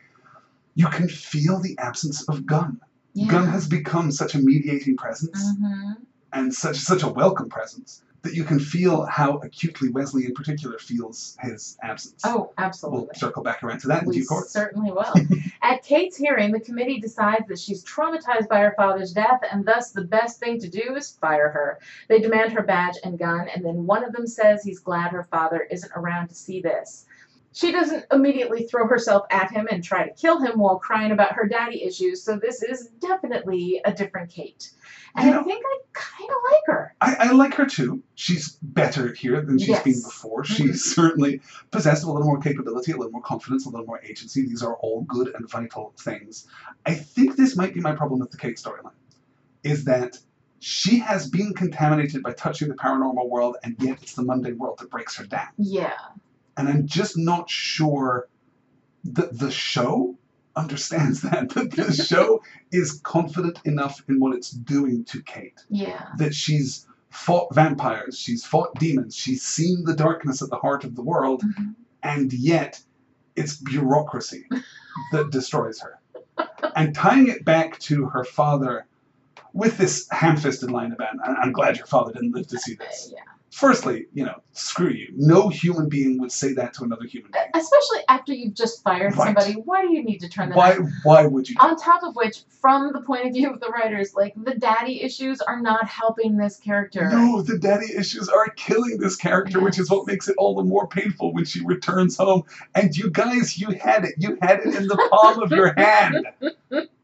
Speaker 1: you can feel the absence of Gunn.
Speaker 2: yeah.
Speaker 1: Gunn has become such a mediating presence
Speaker 2: hmm
Speaker 1: and such such a welcome presence that you can feel how acutely Wesley in particular feels his absence.
Speaker 2: Oh, absolutely.
Speaker 1: We'll circle back around to that in
Speaker 2: We
Speaker 1: due course.
Speaker 2: certainly will. At Kate's hearing, the committee decides that she's traumatized by her father's death, and thus the best thing to do is fire her. They demand her badge and gun, and then one of them says he's glad her father isn't around to see this. She doesn't immediately throw herself at him and try to kill him while crying about her daddy issues, so this is definitely a different Kate. And
Speaker 1: You
Speaker 2: I think I kind of like her.
Speaker 1: I, I like her too. She's better here than she's
Speaker 2: Yes.
Speaker 1: been before. She's mm-hmm. certainly possessed of a little more capability, a little more confidence, a little more agency. These are all good and vital things. I think this might be my problem with the Kate storyline, is that she has been contaminated by touching the paranormal world, and yet it's the mundane world that breaks her down.
Speaker 2: Yeah.
Speaker 1: And I'm just not sure that the show understands that. That the show is confident enough in what it's doing to Kate
Speaker 2: Yeah.
Speaker 1: that she's fought vampires, she's fought demons, she's seen the darkness at the heart of the world,
Speaker 2: Mhm.
Speaker 1: and yet it's bureaucracy that destroys her. And tying it back to her father with this ham fisted line about, "I- I'm glad your father didn't live to see this.
Speaker 2: Yeah.
Speaker 1: Firstly, you know, screw you. No human being would say that to another human being.
Speaker 2: Especially after you've just fired
Speaker 1: Right.
Speaker 2: somebody, why do you need to turn them
Speaker 1: Why, why would you?
Speaker 2: On top of which, from the point of view of the writers, like the daddy issues are not helping this character.
Speaker 1: No, the daddy issues are killing this character, which is what makes it all the more painful when she returns home. And you guys, you had it. You had it in the palm of your hand.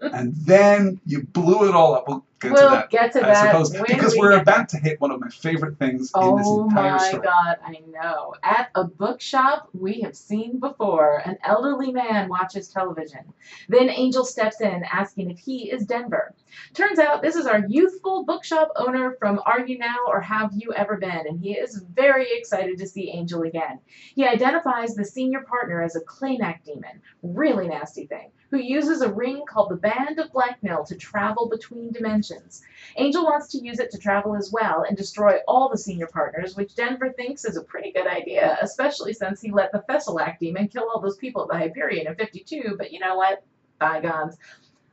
Speaker 1: And then you blew it all up. We'll get
Speaker 2: we'll
Speaker 1: to that,
Speaker 2: get to
Speaker 1: I
Speaker 2: that
Speaker 1: suppose, because
Speaker 2: we
Speaker 1: we're
Speaker 2: get
Speaker 1: about to hit one of my favorite things in this
Speaker 2: oh
Speaker 1: entire story.
Speaker 2: Oh my god, I know. At a bookshop we have seen before, an elderly man watches television. Then Angel steps in asking if he is Denver. Turns out this is our youthful bookshop owner from Are You Now or Have You Ever Been? And he is very excited to see Angel again. He identifies the senior partner as a Kleynach demon, really nasty thing, who uses a ring called the Band of Blackmail to travel between dimensions. Angel wants to use it to travel as well and destroy all the senior partners, which Denver thinks is a pretty good idea, especially since he let the Thesulac demon kill all those people at the Hyperion in 52, but you know what? Bygones.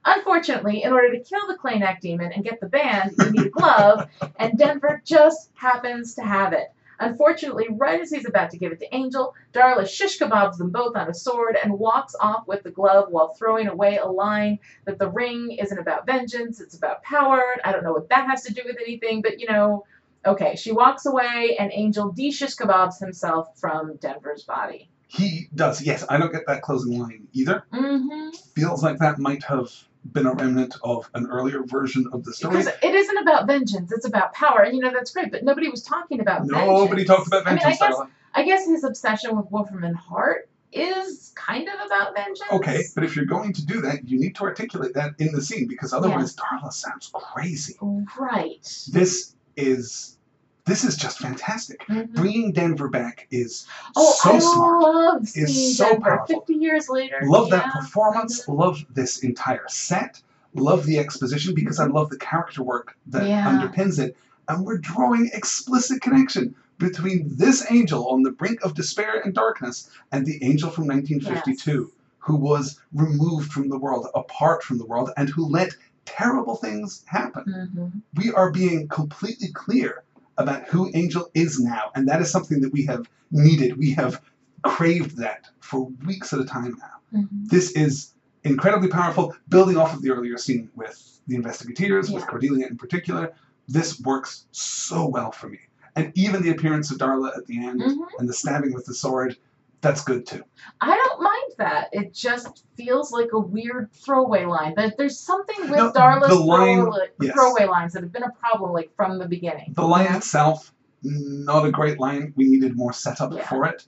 Speaker 2: Unfortunately, in order to kill the Kleynach demon and get the band, you need a glove, and Denver just happens to have it. Unfortunately, right as he's about to give it to Angel, Darla shish kebabs them both on a sword and walks off with the glove while throwing away a line that the ring isn't about vengeance, it's about power. I don't know what that has to do with anything, but you know, okay, she walks away and Angel de shish kebabs himself from Denver's body.
Speaker 1: He does, yes. I don't get that closing line either.
Speaker 2: Mm-hmm.
Speaker 1: Feels like that might have been a remnant of an earlier version of the story.
Speaker 2: Because it isn't about vengeance, it's about power. And you know, that's great, but nobody was talking about
Speaker 1: Nobody
Speaker 2: vengeance.
Speaker 1: talked about
Speaker 2: I mean,
Speaker 1: vengeance.
Speaker 2: I guess, I guess his obsession with Wolfram Hart is kind of about vengeance.
Speaker 1: Okay, but if you're going to do that, you need to articulate that in the scene because otherwise Darla sounds crazy.
Speaker 2: Right.
Speaker 1: This is this is just fantastic.
Speaker 2: Mhm.
Speaker 1: Bringing Denver back is
Speaker 2: Oh,
Speaker 1: so
Speaker 2: I
Speaker 1: smart.
Speaker 2: love
Speaker 1: Is so
Speaker 2: Denver
Speaker 1: powerful.
Speaker 2: 50 years later.
Speaker 1: Love that
Speaker 2: yeah.
Speaker 1: performance. Love this entire set. Love the exposition because I love the character work that
Speaker 2: Yeah.
Speaker 1: underpins it. And we're drawing explicit connection between this angel on the brink of despair and darkness and the angel from 1952 who was removed from the world, apart from the world, and who let terrible things happen.
Speaker 2: Mhm.
Speaker 1: We are being completely clear about who Angel is now, and that is something that we have needed. We have craved that for weeks at a time now
Speaker 2: Mhm.
Speaker 1: this is incredibly powerful, building off of the earlier scene with the investigators, with Cordelia in particular. This works so well for me. And even the appearance of Darla at the end
Speaker 2: Mhm.
Speaker 1: and the stabbing with the sword, that's good too.
Speaker 2: I don't mind that. It just feels like a weird throwaway line. But There's something with
Speaker 1: No,
Speaker 2: Darla's
Speaker 1: the line-
Speaker 2: throwaway,
Speaker 1: yes.
Speaker 2: throwaway lines that have been a problem like from the beginning.
Speaker 1: The line itself, not a great line. We needed more setup
Speaker 2: Yeah.
Speaker 1: for it.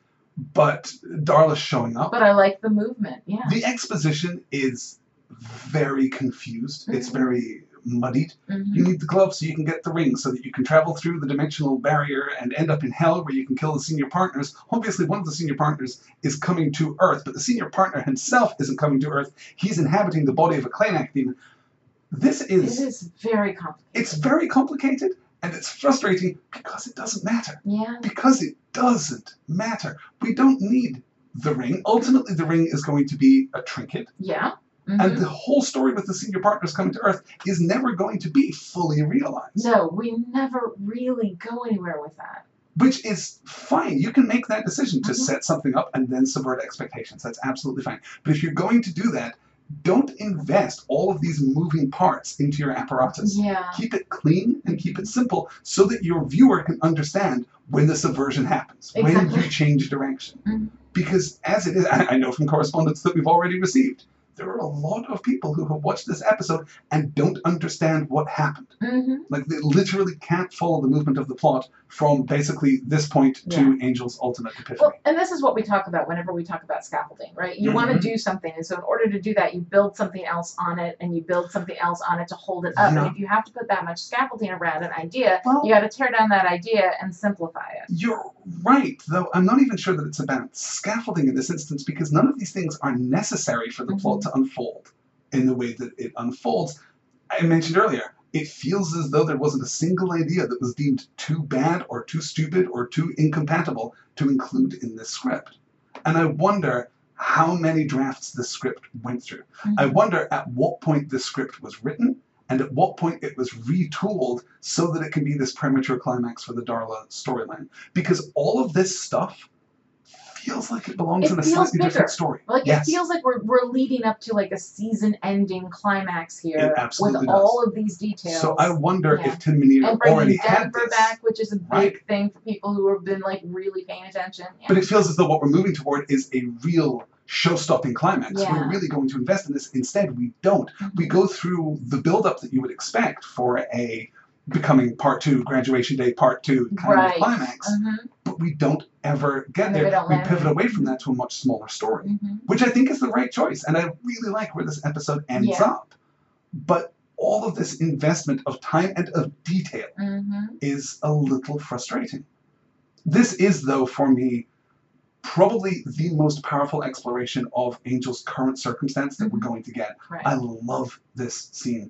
Speaker 1: But Darla's showing up.
Speaker 2: But I like the movement. Yeah.
Speaker 1: The exposition is very confused. It's
Speaker 2: Mhm.
Speaker 1: very muddied.
Speaker 2: Mhm.
Speaker 1: You need the glove so you can get the ring, so that you can travel through the dimensional barrier and end up in hell where you can kill the senior partners. Obviously, one of the senior partners is coming to Earth, but the senior partner himself isn't coming to Earth. He's inhabiting the body of a Kleynach demon. This is.
Speaker 2: It
Speaker 1: is
Speaker 2: very complicated.
Speaker 1: it's very complicated and it's frustrating because it doesn't matter.
Speaker 2: Yeah.
Speaker 1: Because it doesn't matter. We don't need the ring. Ultimately, the ring is going to be a trinket.
Speaker 2: Yeah. Mhm.
Speaker 1: And the whole story with the senior partners coming to Earth is never going to be fully realized.
Speaker 2: No, we never really go anywhere with that.
Speaker 1: Which is fine. You can make that decision to
Speaker 2: Mhm.
Speaker 1: set something up and then subvert expectations. That's absolutely fine. But if you're going to do that, don't invest all of these moving parts into your apparatus.
Speaker 2: Yeah.
Speaker 1: Keep it clean and keep it simple so that your viewer can understand when the subversion happens, when you change direction.
Speaker 2: Mhm.
Speaker 1: Because as it is, I know from correspondence that we've already received, there are a lot of people who have watched this episode and don't understand what happened.
Speaker 2: hmm
Speaker 1: Like they literally can't follow the movement of the plot from basically this point to Angel's ultimate epiphany.
Speaker 2: Well, and this is what we talk about whenever we talk about scaffolding, right? You want
Speaker 1: Mhm.
Speaker 2: to do something, and so in order to do that, you build something else on it, and you build something else on it to hold it up.
Speaker 1: Yeah.
Speaker 2: And if you have to put that much scaffolding around an idea,
Speaker 1: Well-
Speaker 2: you got to tear down that idea and simplify it.
Speaker 1: You're right, though I'm not even sure that it's about scaffolding in this instance because none of these things are necessary for the plot to unfold in the way that it unfolds. I mentioned earlier, it feels as though there wasn't a single idea that was deemed too bad or too stupid or too incompatible to include in this script. And I wonder how many drafts this script went through. Mm-hmm. I wonder at what point this script was written and at what point it was retooled so that it can be this premature climax for the Darla storyline. Because all of this stuff feels like it belongs
Speaker 2: It
Speaker 1: in a slightly
Speaker 2: bigger.
Speaker 1: different story.
Speaker 2: Like
Speaker 1: yes.
Speaker 2: it feels like we're we're leading up to like a season-ending climax here
Speaker 1: It
Speaker 2: with
Speaker 1: absolutely
Speaker 2: all of these details.
Speaker 1: so I wonder
Speaker 2: Yeah.
Speaker 1: if Tim Minear already had
Speaker 2: Denver
Speaker 1: this.
Speaker 2: back, which is a big
Speaker 1: Right.
Speaker 2: thing for people who have been like really paying attention. Yeah.
Speaker 1: But it feels as though what we're moving toward is a real show-stopping climax.
Speaker 2: Yeah.
Speaker 1: We're really going to invest in this. Instead, we don't. We
Speaker 2: Mhm.
Speaker 1: go through the build-up that you would expect for a becoming part two, graduation day part two kind
Speaker 2: right.
Speaker 1: of climax,
Speaker 2: Mhm,
Speaker 1: but we don't ever get there. We pivot away from that to a much smaller story,
Speaker 2: mhm.
Speaker 1: which I think is the right choice. And I really like where this episode ends
Speaker 2: Yeah.
Speaker 1: up. But all of this investment of time and of detail
Speaker 2: Mhm.
Speaker 1: is a little frustrating. This is, though, for me, probably the most powerful exploration of Angel's current circumstance that we're
Speaker 2: Mhm.
Speaker 1: going to get.
Speaker 2: Right.
Speaker 1: I love this scene.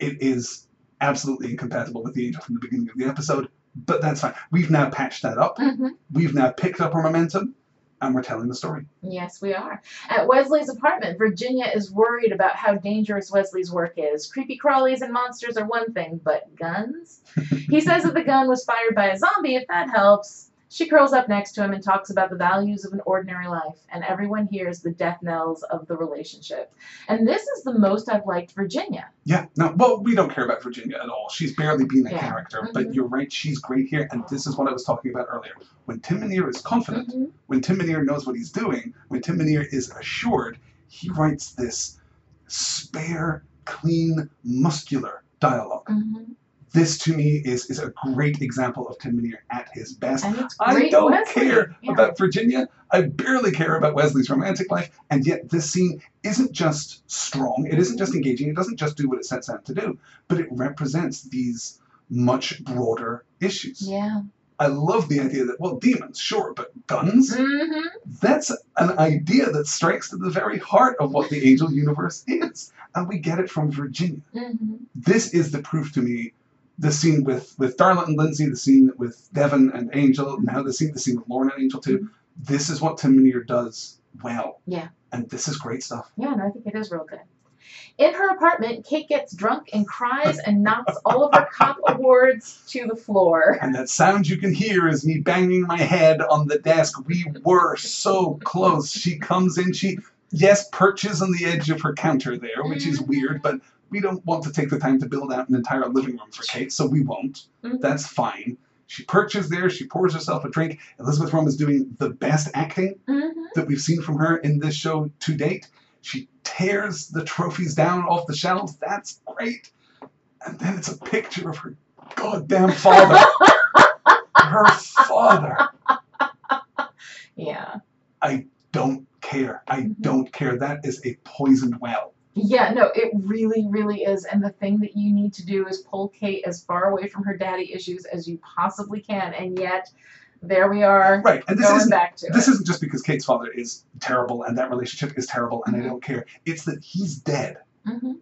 Speaker 1: It is absolutely incompatible with the Angel from the beginning of the episode, but that's fine. We've now patched that up.
Speaker 2: Mhm.
Speaker 1: We've now picked up our momentum. and we're telling the story.
Speaker 2: Yes, we are. At Wesley's apartment, Virginia is worried about how dangerous Wesley's work is. Creepy crawlies and monsters are one thing, but guns? he says that the gun was fired by a zombie, if that helps. She curls up next to him and talks about the values of an ordinary life, and everyone hears the death knells of the relationship. And this is the most I've liked Virginia.
Speaker 1: Yeah, no, well, we don't care about Virginia at all. She's barely been a
Speaker 2: Yeah.
Speaker 1: character, but
Speaker 2: Mhm.
Speaker 1: you're right, she's great here, and this is what I was talking about earlier. When Tim Minear is confident,
Speaker 2: Mhm.
Speaker 1: when Tim Minear knows what he's doing, when Tim Minear is assured, he writes this spare, clean, muscular dialogue.
Speaker 2: Mhm.
Speaker 1: This to me is, is a great example of Tim Minear at his best. I don't
Speaker 2: Wesley.
Speaker 1: care
Speaker 2: Yeah.
Speaker 1: about Virginia. I barely care about Wesley's romantic life. And yet, this scene isn't just strong, it isn't just engaging, it doesn't just do what it sets out to do, but it represents these much broader issues.
Speaker 2: Yeah.
Speaker 1: I love the idea that, well, demons, sure, but guns?
Speaker 2: hmm
Speaker 1: That's an idea that strikes to the very heart of what the angel universe is. And we get it from Virginia
Speaker 2: hmm
Speaker 1: this is the proof to me. The scene with with Darla and Lindsey, the scene with Denver and Angel, now the scene the scene with Lorne and Angel too. This is what Tim Minear does well.
Speaker 2: Yeah.
Speaker 1: And this is great stuff.
Speaker 2: Yeah, no, I think it is real good. In her apartment, Kate gets drunk and cries and knocks all of her cop awards to the floor.
Speaker 1: And that sound you can hear is me banging my head on the desk. We were so close. She comes in, she yes, perches on the edge of her counter there, which is
Speaker 2: Mhm.
Speaker 1: weird, but we don't want to take the time to build out an entire living room for Kate, so we won't.
Speaker 2: Mhm.
Speaker 1: That's fine. She perches there, she pours herself a drink. Elisabeth Röhm is doing the best acting
Speaker 2: hmm
Speaker 1: that we've seen from her in this show to date. She tears the trophies down off the shelves. That's great. And then it's a picture of her goddamn father. her father.
Speaker 2: Yeah.
Speaker 1: I don't care. I
Speaker 2: Mhm.
Speaker 1: don't care. That is a poisoned well.
Speaker 2: Yeah, no, it really, really is. And the thing that you need to do is pull Kate as far away from her daddy issues as you possibly can. And yet, there we are
Speaker 1: Right. And this
Speaker 2: going
Speaker 1: isn't
Speaker 2: back to
Speaker 1: this isn't just because Kate's father is terrible and that relationship is terrible and I
Speaker 2: Mhm.
Speaker 1: don't care. It's that he's dead.
Speaker 2: hmm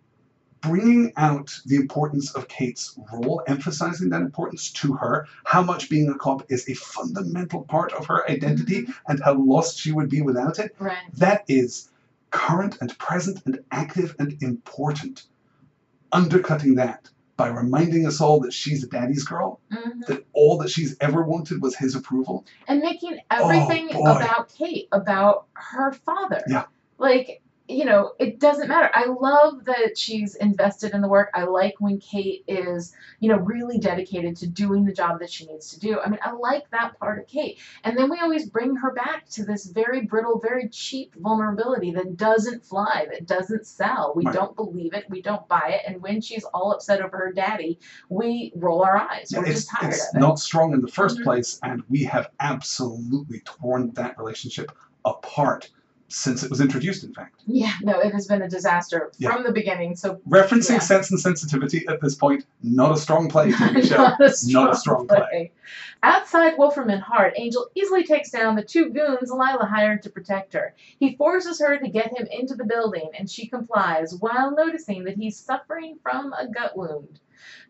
Speaker 1: bringing out the importance of Kate's role, emphasizing that importance to her, how much being a cop is a fundamental part of her identity, and how lost she would be without it,
Speaker 2: Right.
Speaker 1: that is current and present and active and important. Undercutting that by reminding us all that she's a daddy's girl,
Speaker 2: hmm
Speaker 1: that all that she's ever wanted was his approval.
Speaker 2: and making everything
Speaker 1: Oh,
Speaker 2: about Kate about her father.
Speaker 1: Yeah.
Speaker 2: Like, you know, it doesn't matter. I love that she's invested in the work. I like when Kate is, you know, really dedicated to doing the job that she needs to do. I mean, I like that part of Kate. And then we always bring her back to this very brittle, very cheap vulnerability that doesn't fly, that doesn't sell. We
Speaker 1: Right.
Speaker 2: don't believe it, we don't buy it. And when she's all upset over her daddy, we roll our eyes. We're
Speaker 1: it's
Speaker 2: just tired
Speaker 1: it's
Speaker 2: of it.
Speaker 1: not strong in the 1st
Speaker 2: Mhm.
Speaker 1: place, and we have absolutely torn that relationship apart since it was introduced, in fact.
Speaker 2: Yeah, no, it has been a disaster
Speaker 1: Yeah.
Speaker 2: from the beginning. So
Speaker 1: Referencing
Speaker 2: Yeah.
Speaker 1: sense and sensitivity at this point, not a strong play, TV show.
Speaker 2: not, a strong,
Speaker 1: Not a strong play.
Speaker 2: Outside Wolfram and Hart, Angel easily takes down the two goons Lilah hired to protect her. He forces her to get him into the building, and she complies while noticing that he's suffering from a gut wound.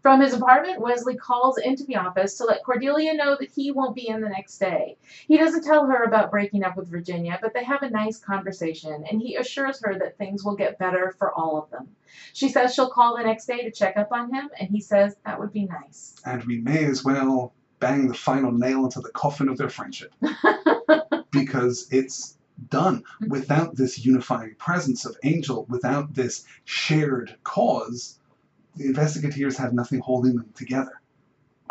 Speaker 2: From his apartment, Wesley calls into the office to let Cordelia know that he won't be in the next day. He doesn't tell her about breaking up with Virginia, but they have a nice conversation, and he assures her that things will get better for all of them. She says she'll call the next day to check up on him, and he says that would be nice.
Speaker 1: And we may as well bang the final nail into the coffin of their friendship. because it's done. Without this unifying presence of Angel, without this shared cause, the investigators have nothing holding them together.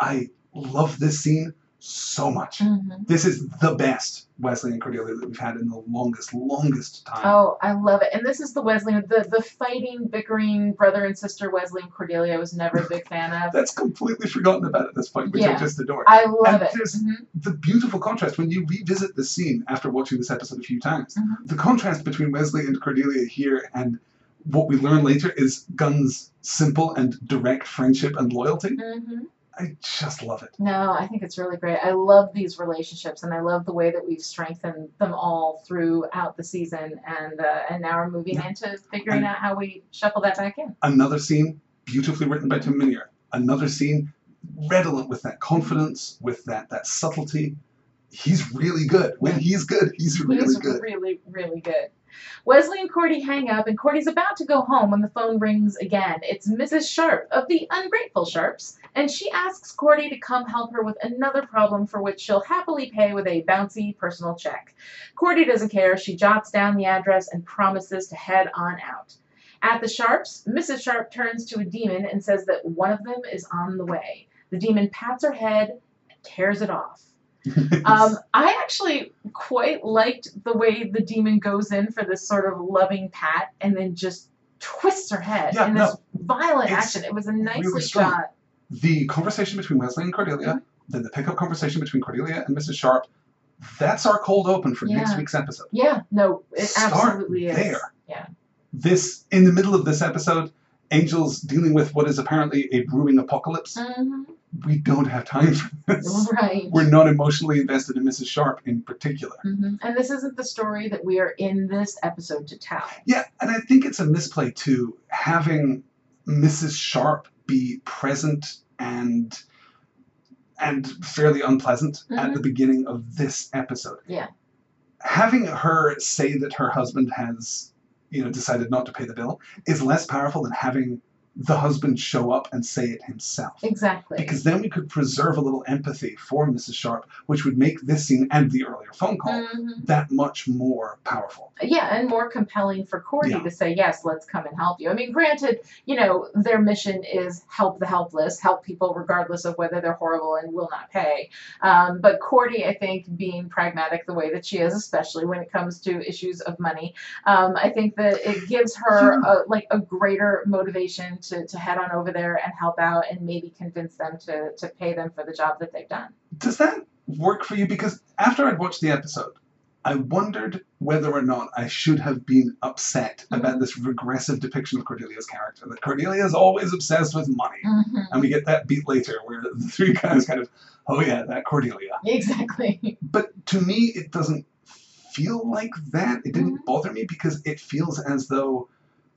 Speaker 1: I love this scene so much.
Speaker 2: Mhm.
Speaker 1: This is the best Wesley and Cordelia that we've had in the longest, longest time.
Speaker 2: Oh, I love it. And this is the Wesley, the, the fighting, bickering brother and sister Wesley and Cordelia I was never a big fan of.
Speaker 1: That's completely forgotten about at this point, which I just adore.
Speaker 2: I love
Speaker 1: And
Speaker 2: it.
Speaker 1: there's-
Speaker 2: Mhm.
Speaker 1: the beautiful contrast when you revisit the scene after watching this episode a few times.
Speaker 2: Mhm.
Speaker 1: The contrast between Wesley and Cordelia here and what we learn later is Gunn's simple and direct friendship and loyalty.
Speaker 2: Mhm.
Speaker 1: I just love it.
Speaker 2: No, I think it's really great. I love these relationships, and I love the way that we've strengthened them all throughout the season. And uh, and now we're moving
Speaker 1: Yeah.
Speaker 2: into figuring
Speaker 1: And-
Speaker 2: out how we shuffle that back in.
Speaker 1: Another scene beautifully written by Tim Minear. Another scene redolent with that confidence, with that that subtlety. he's really good. When he's good, he's really
Speaker 2: He's
Speaker 1: good.
Speaker 2: really, really good. Wesley and Cordy hang up, and Cordy's about to go home when the phone rings again. It's Mrs. Sharp of the Ungrateful Sharps, and she asks Cordy to come help her with another problem for which she'll happily pay with a bouncy personal check. Cordy doesn't care. She jots down the address and promises to head on out. At the Sharps, Mrs. Sharp turns to a demon and says that one of them is on the way. The demon pats her head and tears it off. Um, I actually quite liked the way the demon goes in for this sort of loving pat and then just twists her head
Speaker 1: Yeah,
Speaker 2: in this violent action. It was a nicely
Speaker 1: really
Speaker 2: shot.
Speaker 1: the conversation between Wesley and Cordelia,
Speaker 2: Mm-hmm.
Speaker 1: then the pickup conversation between Cordelia and Mrs. Sharp, that's our cold open for next week's episode.
Speaker 2: Yeah, no, it
Speaker 1: Start
Speaker 2: absolutely is.
Speaker 1: there.
Speaker 2: Yeah.
Speaker 1: This in the middle of this episode, Angel's dealing with what is apparently a brewing apocalypse.
Speaker 2: Mhm.
Speaker 1: We don't have time for this.
Speaker 2: Right.
Speaker 1: We're not emotionally invested in Mrs. Sharp in particular.
Speaker 2: Mhm. And this isn't the story that we are in this episode to tell.
Speaker 1: Yeah, and I think it's a misplay too, having Mrs. Sharp be present and and fairly unpleasant at
Speaker 2: Mhm.
Speaker 1: the beginning of this episode.
Speaker 2: Yeah.
Speaker 1: Having her say that her husband has, you know, decided not to pay the bill is less powerful than having the husband show up and say it himself.
Speaker 2: Exactly.
Speaker 1: Because then we could preserve a little empathy for Mrs. Sharp, which would make this scene and the earlier phone call
Speaker 2: Mhm.
Speaker 1: that much more powerful.
Speaker 2: yeah, and more compelling for Cordy
Speaker 1: Yeah.
Speaker 2: to say, yes, let's come and help you. I mean, granted, you know, their mission is help the helpless, help people regardless of whether they're horrible and will not pay. Um, but Cordy, I think, being pragmatic the way that she is, especially when it comes to issues of money, um, I think that it gives her a, like a greater motivation to, to head on over there and help out and maybe convince them to, to pay them for the job that they've done.
Speaker 1: Does that work for you? Because after I'd watched the episode, I wondered whether or not I should have been upset about this regressive depiction of Cordelia's character. That Cordelia is always obsessed with money.
Speaker 2: Mhm.
Speaker 1: And we get that beat later where the three guys kind of, oh yeah, that Cordelia.
Speaker 2: Exactly.
Speaker 1: But to me, it doesn't feel like that. It didn't
Speaker 2: Mm-hmm.
Speaker 1: bother me because it feels as though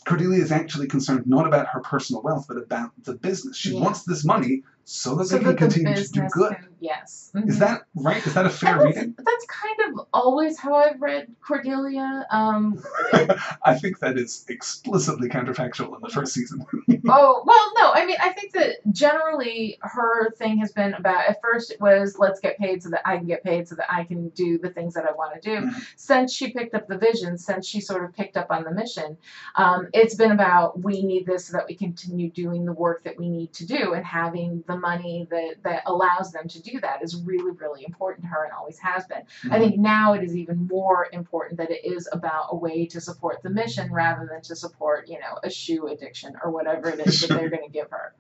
Speaker 1: Cordelia is actually concerned not about her personal wealth, but about the business. She
Speaker 2: Yeah.
Speaker 1: wants this money so that
Speaker 2: So
Speaker 1: they can
Speaker 2: that the
Speaker 1: continue to do good.
Speaker 2: can- yes.
Speaker 1: Is
Speaker 2: Mhm.
Speaker 1: that right? Is that a fair
Speaker 2: And that's,
Speaker 1: reading?
Speaker 2: that's kind of always how I've read Cordelia. Um,
Speaker 1: I think that is explicitly counterfactual in the first season.
Speaker 2: oh, well, no, I mean, I think that generally her thing has been about, at first it was, let's get paid so that I can get paid so that I can do the things that I want to do.
Speaker 1: Mhm.
Speaker 2: Since she picked up the vision, since she sort of picked up on the mission, um, it's been about, we need this so that we continue doing the work that we need to do and having the money that, that allows them to do that is really, really important to her and always has been. I mm-hmm. think now it is even more important that it is about a way to support the mission rather than to support, you know, a shoe addiction or whatever it is that they're going to give her.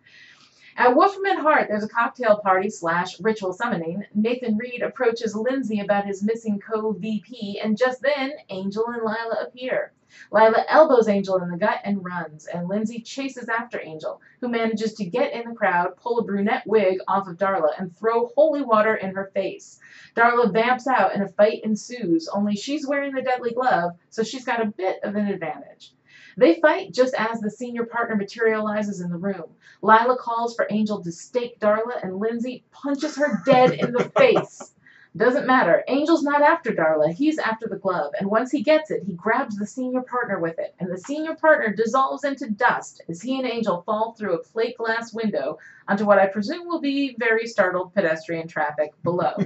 Speaker 2: At Wolfram and Hart, there's a cocktail party slash ritual summoning. Nathan Reed approaches Lindsey about his missing co-VP, and just then, Angel and Lilah appear. Lilah elbows Angel in the gut and runs, and Lindsey chases after Angel, who manages to get in the crowd, pull a brunette wig off of Darla, and throw holy water in her face. Darla vamps out and a fight ensues, only she's wearing the deadly glove, so she's got a bit of an advantage. They fight just as the senior partner materializes in the room. Lilah calls for Angel to stake Darla, and Lindsey punches her dead in the face. Doesn't matter. Angel's not after Darla. He's after the glove. And once he gets it, he grabs the senior partner with it. And the senior partner dissolves into dust as he and Angel fall through a plate glass window onto what I presume will be very startled pedestrian traffic below.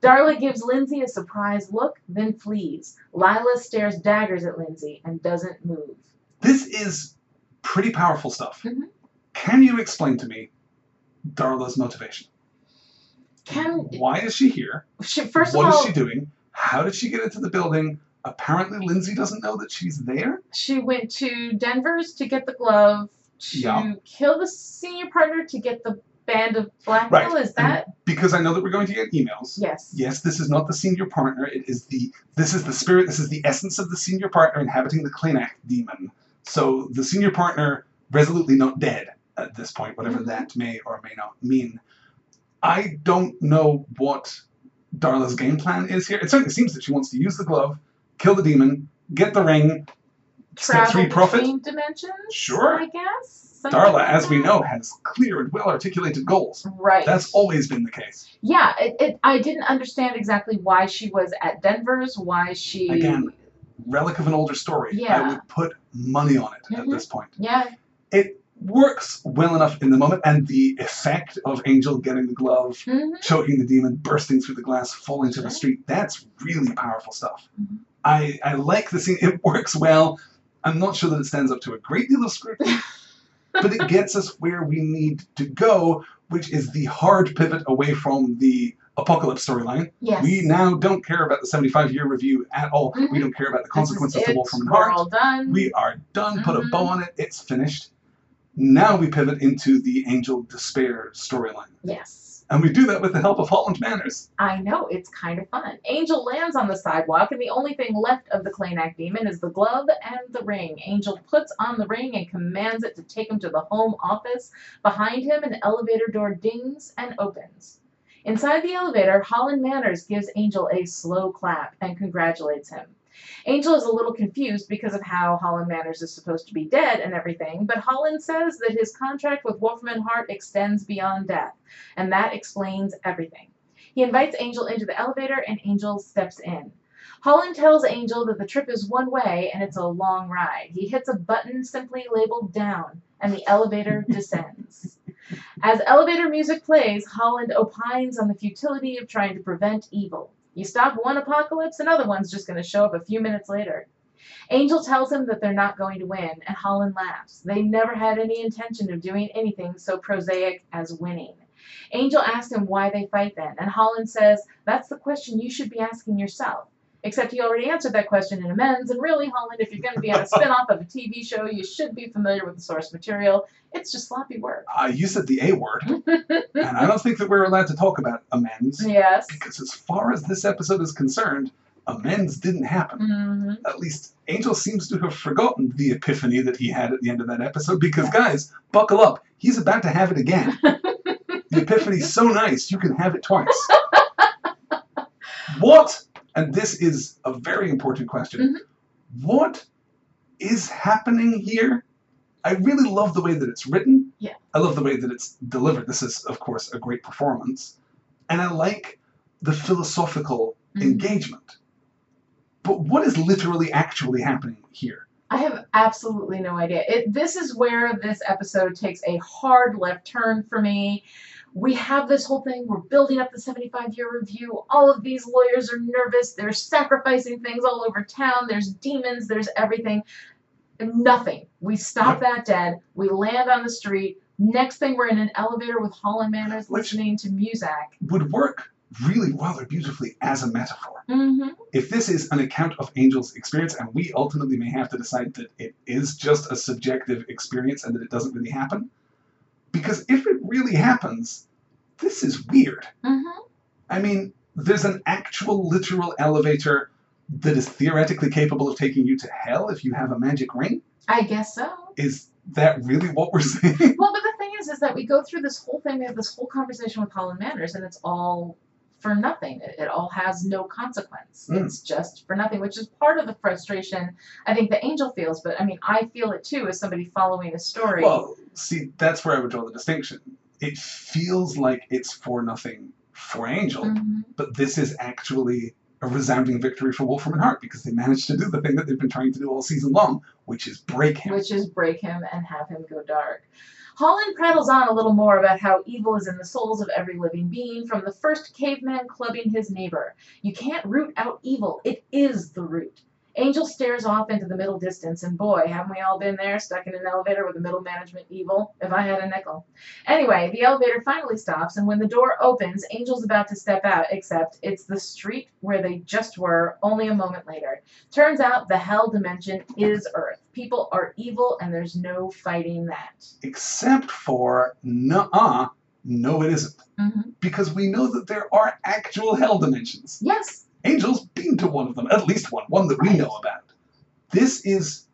Speaker 2: Darla gives Lindsey a surprised look, then flees. Lilah stares daggers at Lindsey and doesn't move.
Speaker 1: This is pretty powerful stuff.
Speaker 2: Mhm.
Speaker 1: Can you explain to me Darla's motivation?
Speaker 2: Can
Speaker 1: Why is she here?
Speaker 2: she, first
Speaker 1: What
Speaker 2: of
Speaker 1: is
Speaker 2: all,
Speaker 1: she doing? How did she get into the building? Apparently, Lindsey doesn't know that she's there.
Speaker 2: she went to Denver's to get the glove to
Speaker 1: Yeah.
Speaker 2: kill the senior partner to get the band of blackmail.
Speaker 1: Right.
Speaker 2: Is that
Speaker 1: Because I know that we're going to get emails.
Speaker 2: yes?
Speaker 1: Yes, this is not the senior partner. It is the this is the spirit. This is the essence of the senior partner inhabiting the Kleynach demon. So the senior partner resolutely not dead at this point, whatever
Speaker 2: Mhm.
Speaker 1: that may or may not mean. I don't know what Darla's game plan is here. It certainly seems that she wants to use the glove, kill the demon, get the ring, Step three profit?
Speaker 2: dimensions.
Speaker 1: Sure.
Speaker 2: I guess. Something
Speaker 1: Darla,
Speaker 2: like
Speaker 1: as we know, has clear and well articulated goals.
Speaker 2: Right.
Speaker 1: That's always been the case.
Speaker 2: Yeah, it, it, I didn't understand exactly why she was at Denver's, why she.
Speaker 1: Again, relic of an older story.
Speaker 2: Yeah.
Speaker 1: I would put money on it at
Speaker 2: Mhm.
Speaker 1: this point.
Speaker 2: Yeah,
Speaker 1: It works well enough in the moment, and the effect of Angel getting the glove,
Speaker 2: hmm
Speaker 1: choking the demon, bursting through the glass, falling to the street, that's really powerful stuff.
Speaker 2: Mhm.
Speaker 1: I, I like the scene. It works well. I'm not sure that it stands up to a great deal of scrutiny, but it gets us where we need to go, which is the hard pivot away from the apocalypse storyline.
Speaker 2: yes.
Speaker 1: We now don't care about the 75 year review at all. We
Speaker 2: Mhm.
Speaker 1: don't care about the consequences to. Wolfram and
Speaker 2: We're all done.
Speaker 1: We are done, put a
Speaker 2: Mhm.
Speaker 1: bow on it, it's finished. Now we pivot into the Angel Despair storyline.
Speaker 2: yes.
Speaker 1: And we do that with the help of Holland Manners.
Speaker 2: I know, it's kind of fun. Angel lands on the sidewalk, and the only thing left of the Kleynach demon is the glove and the ring. Angel puts on the ring and commands it to take him to the home office. Behind him, an elevator door dings and opens. Inside the elevator, Holland Manners gives Angel a slow clap and congratulates him. Angel is a little confused because of how Holland Manners is supposed to be dead and everything, but Holland says that his contract with Wolfram and Hart extends beyond death, and that explains everything. He invites Angel into the elevator, and Angel steps in. Holland tells Angel that the trip is one way and it's a long ride. He hits a button simply labeled down, and the elevator descends. As elevator music plays, Holland opines on the futility of trying to prevent evil. You stop one apocalypse, another one's just going to show up a few minutes later. Angel tells him that they're not going to win, and Holland laughs. They never had any intention of doing anything so prosaic as winning. Angel asks him why they fight then, and Holland says, That's the question you should be asking yourself. Except he already answered that question in Amends, and really, Holland, if you're going to be on a spin off of a TV show, you should be familiar with the source material. It's just sloppy work.
Speaker 1: Uh, you said the A word, and I don't think that we're allowed to talk about amends,
Speaker 2: yes.
Speaker 1: because as far as this episode is concerned, amends didn't happen.
Speaker 2: hmm
Speaker 1: At least Angel seems to have forgotten the epiphany that he had at the end of that episode, because guys, buckle up. He's about to have it again. the epiphany's so nice, you can have it twice. what, and this is a very important question, what is happening here? I really love the way that it's written.
Speaker 2: Yeah.
Speaker 1: I love the way that it's delivered. This is, of course, a great performance. And I like the philosophical
Speaker 2: Mhm.
Speaker 1: engagement. But what is literally actually happening here?
Speaker 2: I have absolutely no idea. It, this is where this episode takes a hard left turn for me. We have this whole thing, we're building up the 75 year review. All of these lawyers are nervous. They're sacrificing things all over town. There's demons, there's everything. Nothing. We stop that dead. We land on the street. Next thing, we're in an elevator with Holland Manners
Speaker 1: Which-
Speaker 2: listening to music.
Speaker 1: Would work really rather beautifully as a metaphor.
Speaker 2: hmm
Speaker 1: If this is an account of Angel's experience, and we ultimately may have to decide that it is just a subjective experience and that it doesn't really happen, because if it really happens, this is weird.
Speaker 2: hmm
Speaker 1: I mean, there's an actual literal elevator that is theoretically capable of taking you to hell if you have a magic ring.
Speaker 2: I guess so.
Speaker 1: Is that really what we're saying?
Speaker 2: Well, but the thing is, is that we go through this whole thing. We have this whole conversation with Holland Manners, and it's all for nothing. It, it all has no consequence.
Speaker 1: Mm.
Speaker 2: It's just for nothing, which is part of the frustration I think the angel feels. But I mean, I feel it too as somebody following a story.
Speaker 1: Well, see, that's where I would draw the distinction. It feels like it's for nothing for Angel,
Speaker 2: Mhm.
Speaker 1: but this is actually a resounding victory for Wolfram and Hart because they managed to do the thing that they've been trying to do all season long, which is break him.
Speaker 2: which is break him and have him go dark. Holland prattles on a little more about how evil is in the souls of every living being, from the first caveman clubbing his neighbor. You can't root out evil, it is the root. Angel stares off into the middle distance, and boy, haven't we all been there, stuck in an elevator with a middle management evil, if I had a nickel. Anyway, the elevator finally stops, and when the door opens, Angel's about to step out, except it's the street where they just were only a moment later. Turns out the hell dimension is Earth. People are evil, and there's no fighting that.
Speaker 1: Except for, nuh-uh, no it isn't.
Speaker 2: hmm
Speaker 1: Because we know that there are actual hell dimensions.
Speaker 2: Yes,
Speaker 1: Angel's been to one of them, at least one, one that we know about. This is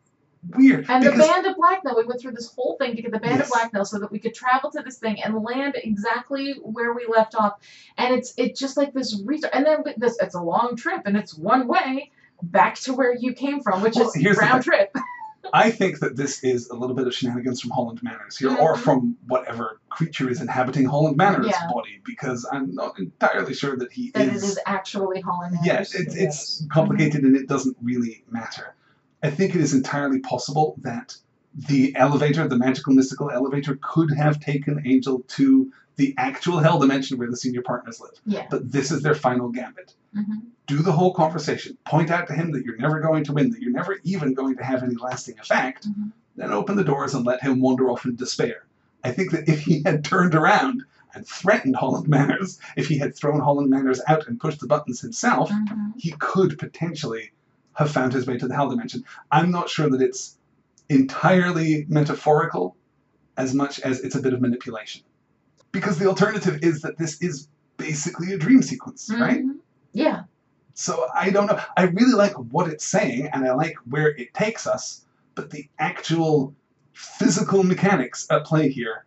Speaker 1: weird.
Speaker 2: and the Band of Blacknil, we went through this whole thing to get the Band
Speaker 1: Yes.
Speaker 2: of Blacknil so that we could travel to this thing and land exactly where we left off. And it's it's just like this restart. And then this, it's a long trip, and it's one way back to where you came from, which
Speaker 1: Well,
Speaker 2: is round trip.
Speaker 1: I think that this is a little bit of shenanigans from Holland Manners here, or
Speaker 2: Mhm.
Speaker 1: from whatever creature is inhabiting Holland Manners'
Speaker 2: Yeah.
Speaker 1: body, because I'm not entirely sure that he
Speaker 2: that it
Speaker 1: is.
Speaker 2: actually Holland Manners.
Speaker 1: it's,
Speaker 3: Yes.
Speaker 1: it's complicated and it doesn't really matter. I think it is entirely possible that the elevator, the magical mystical elevator, could have taken Angel to the actual hell dimension where the senior partners live.
Speaker 2: Yeah.
Speaker 1: But this is their final gambit.
Speaker 2: Mhm.
Speaker 1: Do the whole conversation. Point out to him that you're never going to win, that you're never even going to have any lasting effect.
Speaker 2: Mhm.
Speaker 1: Then open the doors and let him wander off in despair. I think that if he had turned around and threatened Holland Manners, if he had thrown Holland Manners out and pushed the buttons himself,
Speaker 2: Mhm.
Speaker 1: he could potentially have found his way to the hell dimension. I'm not sure that it's entirely metaphorical as much as it's a bit of manipulation. Because the alternative is that this is basically a dream sequence, right?
Speaker 2: Yeah.
Speaker 1: So I don't know. I really like what it's saying and I like where it takes us, but the actual physical mechanics at play here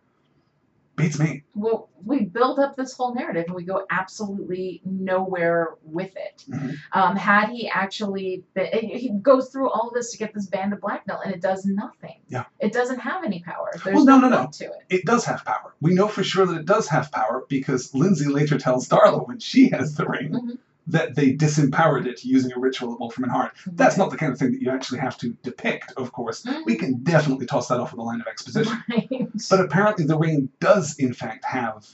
Speaker 1: beats me.
Speaker 2: Well, we build up this whole narrative and we go absolutely nowhere with it.
Speaker 1: Mhm.
Speaker 2: Um, had he actually been, he goes through all of this to get this band of blackmail and it does nothing.
Speaker 1: Yeah.
Speaker 2: It doesn't have any power. There's
Speaker 1: Well, no, no, no.
Speaker 2: point to it.
Speaker 1: It does have power. We know for sure that it does have power because Lindsey later tells Darla when she has the ring
Speaker 2: Mhm.
Speaker 1: That they disempowered it using a ritual at Wolfram and Hart. That's not the kind of thing that you actually have to depict, of course. We can definitely toss that off with a line of exposition.
Speaker 2: Right.
Speaker 1: But apparently the ring does in fact have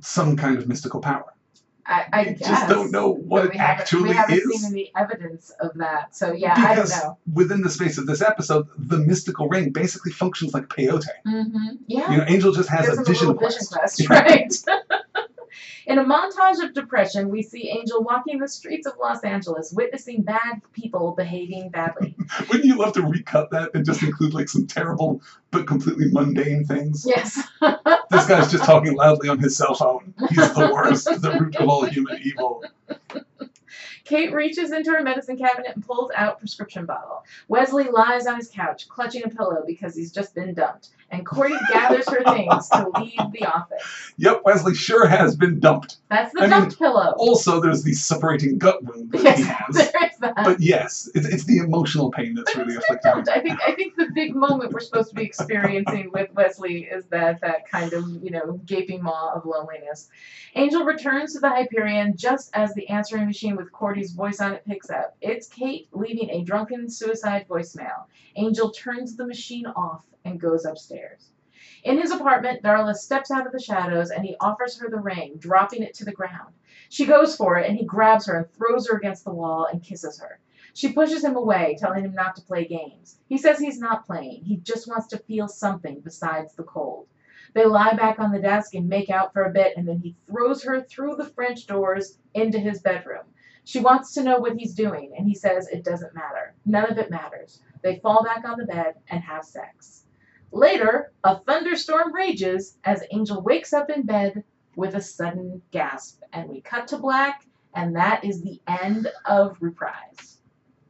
Speaker 1: some kind of mystical power.
Speaker 2: I, I
Speaker 1: just don't know what it actually
Speaker 2: We haven't
Speaker 1: is.
Speaker 2: seen any evidence of that. So yeah, I don't
Speaker 1: because
Speaker 2: know.
Speaker 1: within the space of this episode, the mystical ring basically functions like peyote.
Speaker 2: hmm Yeah.
Speaker 1: You know, Angel just has
Speaker 2: Gives
Speaker 1: a vision quest.
Speaker 2: vision quest, right? In a montage of depression, we see Angel walking the streets of Los Angeles, witnessing bad people behaving badly.
Speaker 1: Wouldn't you love to recut that and just include like some terrible but completely mundane things?
Speaker 2: yes.
Speaker 1: This guy's just talking loudly on his cell phone. He's the worst, the root of all human evil.
Speaker 2: Kate reaches into her medicine cabinet and pulls out prescription bottle. Wesley lies on his couch, clutching a pillow because he's just been dumped. And Cordy gathers her things to leave the office.
Speaker 1: Yep, Wesley sure has been dumped.
Speaker 2: That's the
Speaker 1: I mean,
Speaker 2: dumped pillow.
Speaker 1: Also, there's the separating gut wound that
Speaker 2: yes,
Speaker 1: he has.
Speaker 2: there is that.
Speaker 1: But yes, it's, it's the emotional pain that's really afflicting him.
Speaker 2: I think I think the big moment we're supposed to be experiencing with Wesley is that that kind of you know gaping maw of loneliness. Angel returns to the Hyperion just as the answering machine with Cordy's voice on it picks up. It's Kate leaving a drunken suicide voicemail. Angel turns the machine off and goes upstairs. In his apartment, Darla steps out of the shadows and he offers her the ring, dropping it to the ground. She goes for it and he grabs her and throws her against the wall and kisses her. She pushes him away, telling him not to play games. He says he's not playing. He just wants to feel something besides the cold. They lie back on the desk and make out for a bit, and then he throws her through the French doors into his bedroom. She wants to know what he's doing, and he says it doesn't matter. None of it matters. They fall back on the bed and have sex. Later, a thunderstorm rages as Angel wakes up in bed with a sudden gasp, and we cut to black, and that is the end of Reprise.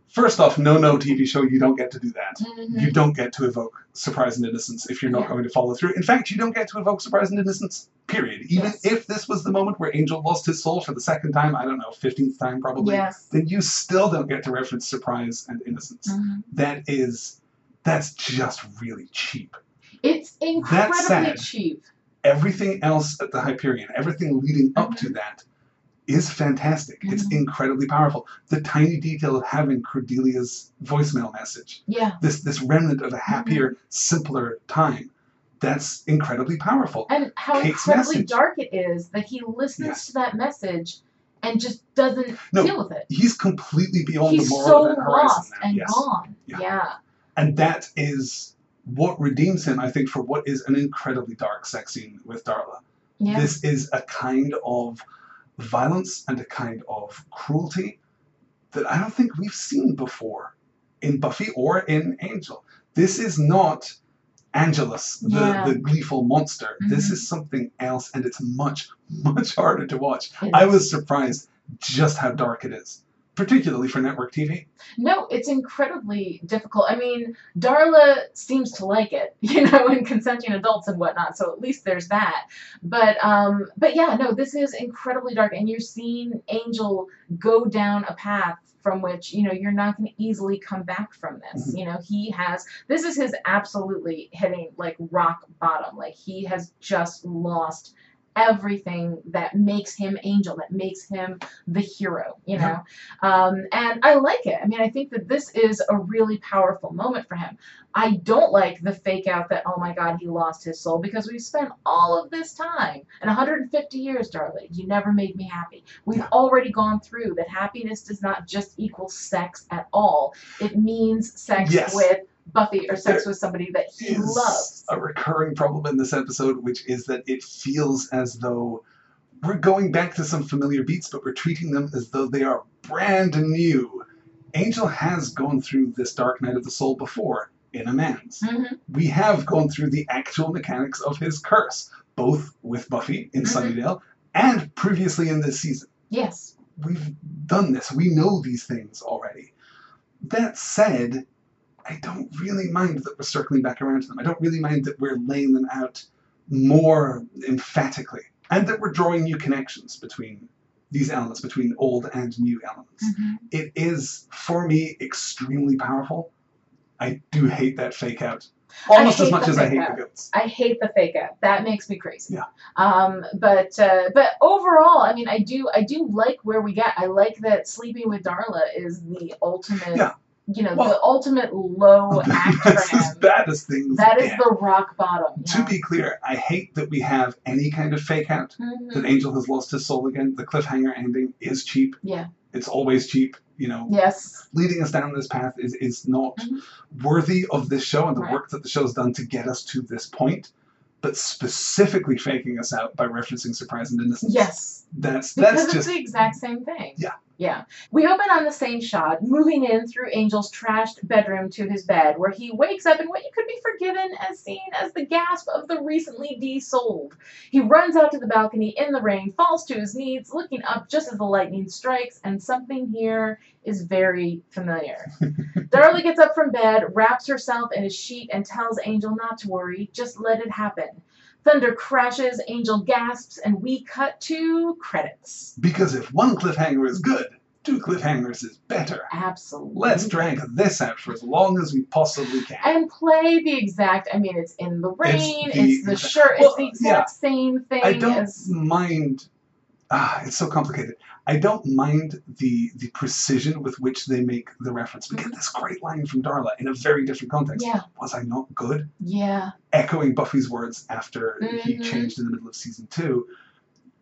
Speaker 1: First off, no, no TV show, you don't get to do that.
Speaker 2: Mhm.
Speaker 1: You don't get to evoke surprise and innocence if you're not
Speaker 2: Yeah.
Speaker 1: going to follow through. In fact, you don't get to evoke surprise and innocence, period. Even
Speaker 2: Yes.
Speaker 1: if this was the moment where Angel lost his soul for the second time, I don't know, 15th time probably,
Speaker 2: Yes.
Speaker 1: then you still don't get to reference surprise and innocence.
Speaker 2: Mhm.
Speaker 1: That is, that's just really cheap.
Speaker 2: It's incredibly
Speaker 1: sad.
Speaker 2: cheap.
Speaker 1: Everything else at the Hyperion, everything leading up to that, is fantastic. It's
Speaker 2: Mhm.
Speaker 1: incredibly powerful. The tiny detail of having Cordelia's voicemail message,
Speaker 2: Yeah.
Speaker 1: this this remnant of a happier, simpler time, that's incredibly powerful.
Speaker 2: And how
Speaker 1: Kate's
Speaker 2: incredibly
Speaker 1: message.
Speaker 2: dark it is that he listens
Speaker 1: Yes.
Speaker 2: to that message and just doesn't
Speaker 1: No,
Speaker 2: deal with it.
Speaker 1: He's completely beyond
Speaker 2: He's
Speaker 1: the moral
Speaker 2: so
Speaker 1: event horizon
Speaker 2: lost
Speaker 1: now.
Speaker 2: and
Speaker 1: yes.
Speaker 2: gone.
Speaker 1: Yeah.
Speaker 2: Yeah.
Speaker 1: And that is what redeems him, I think, for what is an incredibly dark sex scene with Darla.
Speaker 2: Yeah.
Speaker 1: This is a kind of violence and a kind of cruelty that I don't think we've seen before in Buffy or in Angel. This is not Angelus, the,
Speaker 2: Yeah.
Speaker 1: the gleeful monster. This
Speaker 2: Mhm.
Speaker 1: is something else, and it's much, much harder to watch. I was surprised just how dark it is. Particularly for network TV.
Speaker 2: No, it's incredibly difficult. I mean, Darla seems to like it, you know, and consenting adults and whatnot. So at least there's that. But um, but yeah, no, this is incredibly dark, and you're seeing Angel go down a path from which you know you're not going to easily come back from this.
Speaker 1: Mhm.
Speaker 2: You know, he has this is his absolutely hitting like rock bottom. Like he has just lost everything that makes him angel that makes him the hero you know? Um, and i like it. I mean i think that this is a really powerful moment for him. I don't like the fake out that oh my god he lost his soul because we've spent all of this time and 150 years darling you never made me happy. We've already gone through that happiness does not just equal sex at all. It means sex
Speaker 1: Yes.
Speaker 2: with buffy or sex
Speaker 1: There
Speaker 2: with somebody that he loves
Speaker 1: a recurring problem in this episode, which is that it feels as though we're going back to some familiar beats, but we're treating them as though they are brand new. Angel has gone through this dark night of the soul before in Amends.
Speaker 2: Mhm.
Speaker 1: We have gone through the actual mechanics of his curse, both with Buffy in
Speaker 2: Mhm.
Speaker 1: Sunnydale and previously in this season.
Speaker 2: yes
Speaker 1: We've done this. We know these things already. That said, I don't really mind that we're circling back around to them. I don't really mind that we're laying them out more emphatically and that we're drawing new connections between these elements, between old and new elements.
Speaker 2: Mhm.
Speaker 1: It is, for me, extremely powerful. I do hate that fake out almost as much as I hate
Speaker 2: out.
Speaker 1: the goats.
Speaker 2: I hate the fake out. That makes me crazy.
Speaker 1: Yeah.
Speaker 2: Um, but uh, but overall, I mean, I do I do like where we get. I like that sleeping with Darla is the ultimate.
Speaker 1: Yeah.
Speaker 2: You know,
Speaker 1: Well-
Speaker 2: the ultimate low
Speaker 1: That's
Speaker 2: for
Speaker 1: as
Speaker 2: him.
Speaker 1: things
Speaker 2: That is the rock bottom.
Speaker 1: To be clear, I hate that we have any kind of fake out.
Speaker 2: Mhm.
Speaker 1: That Angel has lost his soul again. The cliffhanger ending is cheap.
Speaker 2: Yeah.
Speaker 1: It's always cheap. You know,
Speaker 2: Yes.
Speaker 1: leading us down this path is, is not
Speaker 2: Mhm.
Speaker 1: worthy of this show and the
Speaker 2: Right.
Speaker 1: work that the show's done to get us to this point. But specifically faking us out by referencing surprise and innocence.
Speaker 2: Yes.
Speaker 1: That's
Speaker 2: Because
Speaker 1: that's
Speaker 2: it's
Speaker 1: just
Speaker 2: the exact same thing.
Speaker 1: Yeah.
Speaker 2: Yeah. We open on the same shot, moving in through Angel's trashed bedroom to his bed, where he wakes up in what you could be forgiven as seen as the gasp of the recently desold. He runs out to the balcony in the rain, falls to his knees, looking up just as the lightning strikes, and something here is very familiar. Darla gets up from bed, wraps herself in a sheet, and tells Angel not to worry, just let it happen. Thunder crashes, Angel gasps, and we cut to credits.
Speaker 1: because if one cliffhanger is good, two cliffhangers is better.
Speaker 2: Absolutely.
Speaker 1: Let's drag this out for as long as we possibly can.
Speaker 2: and play the exact. I mean, it's in the rain.
Speaker 1: the
Speaker 2: It's the, shirt.
Speaker 1: Well,
Speaker 2: it's the exact same thing
Speaker 1: I don't
Speaker 2: as.
Speaker 1: mind. Ah, it's so complicated. I don't mind the the precision with which they make the reference. We get this great line from Darla in a very different context.
Speaker 2: Yeah.
Speaker 1: Was I not good?
Speaker 2: Yeah.
Speaker 1: Echoing Buffy's words after he
Speaker 2: Mhm.
Speaker 1: changed in the middle of season two.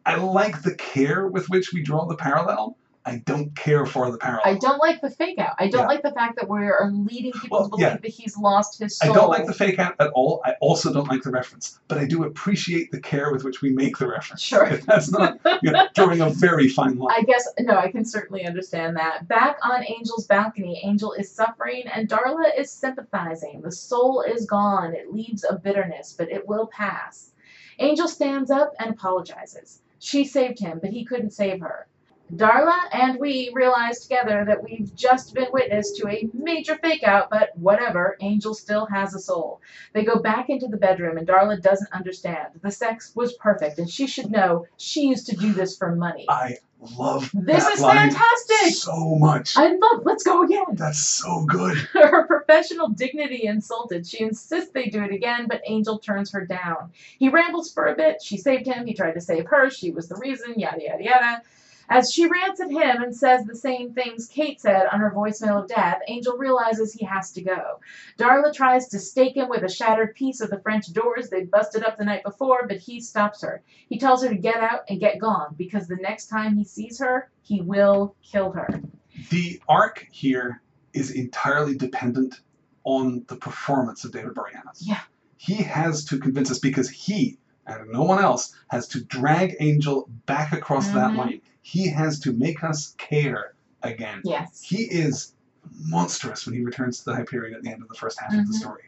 Speaker 1: I like the care with which we draw the parallel. I don't care for the parallel.
Speaker 2: I don't like the fake out. I don't
Speaker 1: Yeah.
Speaker 2: like the fact that we are um, leading people
Speaker 1: Well,
Speaker 2: to believe
Speaker 1: yeah.
Speaker 2: that he's lost his soul.
Speaker 1: I don't like the fake out at all. I also don't like the reference, but I do appreciate the care with which we make the reference.
Speaker 2: Sure.
Speaker 1: If that's not you know, drawing a very fine line.
Speaker 2: I guess no, I can certainly understand that. Back on Angel's balcony, Angel is suffering and Darla is sympathizing. The soul is gone. It leaves a bitterness, but it will pass. Angel stands up and apologizes. She saved him, but he couldn't save her. Darla and we realize together that we've just been witness to a major fake out, but whatever, Angel still has a soul. They go back into the bedroom and Darla doesn't understand. The sex was perfect and she should know she used to do this for money.
Speaker 1: I love
Speaker 2: This is fantastic.
Speaker 1: so much.
Speaker 2: I love. Let's go again.
Speaker 1: That's so good.
Speaker 2: Her professional dignity insulted. She insists they do it again, but Angel turns her down. He rambles for a bit. She saved him. He tried to save her. She was the reason. Yada yada yada. As she rants at him and says the same things Kate said on her voicemail of death, Angel realizes he has to go. Darla tries to stake him with a shattered piece of the French doors they busted up the night before, but he stops her. He tells her to get out and get gone because the next time he sees her, he will kill her.
Speaker 1: The arc here is entirely dependent on the performance of David Boreanaz.
Speaker 2: Yeah.
Speaker 1: He has to convince us because he and no one else has to drag Angel back across that
Speaker 2: Mhm.
Speaker 1: He has to make us care again.
Speaker 2: Yes.
Speaker 1: He is monstrous when he returns to the Hyperion at the end of the first half of the
Speaker 2: Mhm.
Speaker 1: story.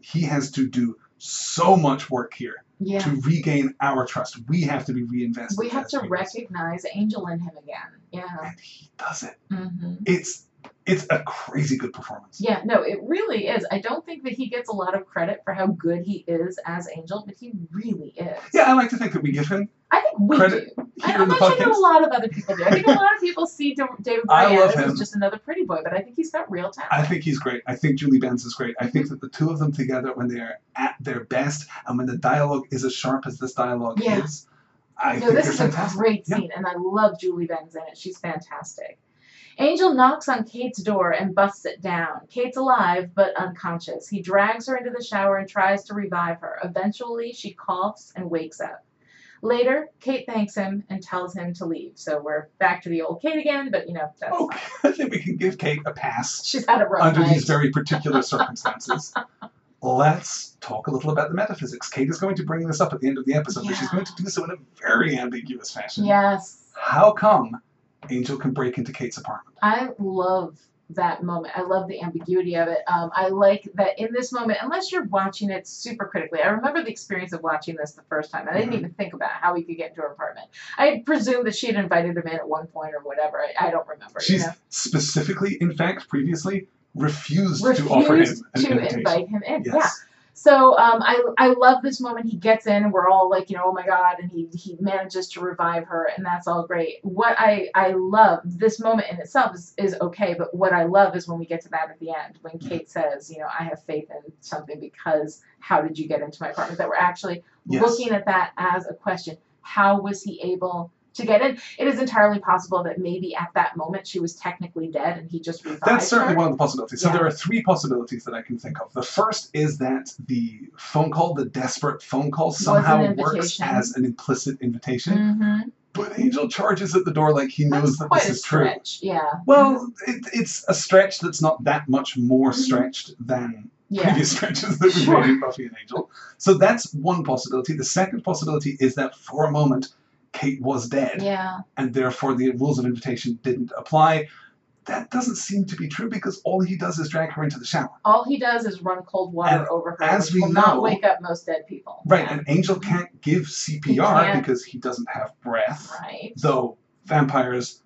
Speaker 1: He has to do so much work here
Speaker 2: Yeah.
Speaker 1: to regain our trust. We have to be reinvested.
Speaker 2: We have to recognize Angel in him again. Yeah.
Speaker 1: and he does it.
Speaker 2: hmm
Speaker 1: It's it's a crazy good performance.
Speaker 2: Yeah, no, it really is. I don't think that he gets a lot of credit for how good he is as Angel, but he really is.
Speaker 1: Yeah, I like to think that we give him
Speaker 2: I think we
Speaker 1: Credit
Speaker 2: do. I,
Speaker 1: here
Speaker 2: I'm
Speaker 1: in the
Speaker 2: not sure that a lot of other people do. I think a lot of people see David Boreanaz as just another pretty boy, but I think he's got real talent.
Speaker 1: I think he's great. I think Julie Benz is great. I think that the two of them together, when they're at their best, and when the dialogue is as sharp as this dialogue
Speaker 2: Yeah.
Speaker 1: is, I
Speaker 2: no,
Speaker 1: think
Speaker 2: this is a
Speaker 1: fantastic.
Speaker 2: great
Speaker 1: Yeah.
Speaker 2: scene, and I love Julie Benz in it. She's fantastic. Angel knocks on Kate's door and busts it down. Kate's alive but unconscious. He drags her into the shower and tries to revive her. Eventually, she coughs and wakes up. Later, Kate thanks him and tells him to leave. So we're back to the old Kate again, but you know, that's
Speaker 1: Okay, I think we can give Kate a pass
Speaker 2: she's had a rough
Speaker 1: under
Speaker 2: night.
Speaker 1: these very particular circumstances. Let's talk a little about the metaphysics. Kate is going to bring this up at the end of the episode, but she's going to do so in a very ambiguous fashion.
Speaker 2: Yes.
Speaker 1: How come Angel can break into Kate's apartment?
Speaker 2: I love that moment. I love the ambiguity of it. Um, I like that in this moment, unless you're watching it super critically. I remember the experience of watching this the first time. I didn't
Speaker 1: Mhm.
Speaker 2: even think about how he could get into her apartment. I presume that she had invited him in at one point or whatever. I, I don't remember.
Speaker 1: She's
Speaker 2: you know?
Speaker 1: specifically, in fact, previously refused, to offer him
Speaker 2: refused to
Speaker 1: invitation.
Speaker 2: invite him in.
Speaker 1: Yes.
Speaker 2: Yeah. So um, I I love this moment. He gets in, and we're all like, you know, oh my god, and he he manages to revive her, and that's all great. What I I love this moment in itself is is okay, but what I love is when we get to that at the end, when
Speaker 1: Mm-hmm.
Speaker 2: Kate says, you know, I have faith in something because how did you get into my apartment? That we're actually
Speaker 1: Yes.
Speaker 2: looking at that as a question. How was he able? To get in, it is entirely possible that maybe at that moment she was technically dead and he just revived
Speaker 1: That's certainly
Speaker 2: her.
Speaker 1: one of the possibilities. So
Speaker 2: Yeah.
Speaker 1: there are three possibilities that I can think of. The first is that the phone call, the desperate phone call, somehow works as an implicit invitation.
Speaker 2: Mhm.
Speaker 1: But Angel charges at the door like he knows
Speaker 2: That's
Speaker 1: that this is true.
Speaker 2: stretch. Yeah.
Speaker 1: Well, it, it's a stretch that's not that much more stretched than
Speaker 2: Yeah.
Speaker 1: previous stretches that we've
Speaker 2: Sure.
Speaker 1: made in Buffy and Angel. So that's one possibility. The second possibility is that for a moment, Kate was dead,
Speaker 2: Yeah.
Speaker 1: and therefore the rules of invitation didn't apply. That doesn't seem to be true because all he does is drag her into the shower.
Speaker 2: All he does is run cold water
Speaker 1: And
Speaker 2: over her,
Speaker 1: as we
Speaker 2: will
Speaker 1: know-
Speaker 2: not wake up most dead people.
Speaker 1: Right,
Speaker 2: Yeah.
Speaker 1: and Angel can't give CPR
Speaker 2: can't.
Speaker 1: because he doesn't have breath,
Speaker 2: Right.
Speaker 1: though vampires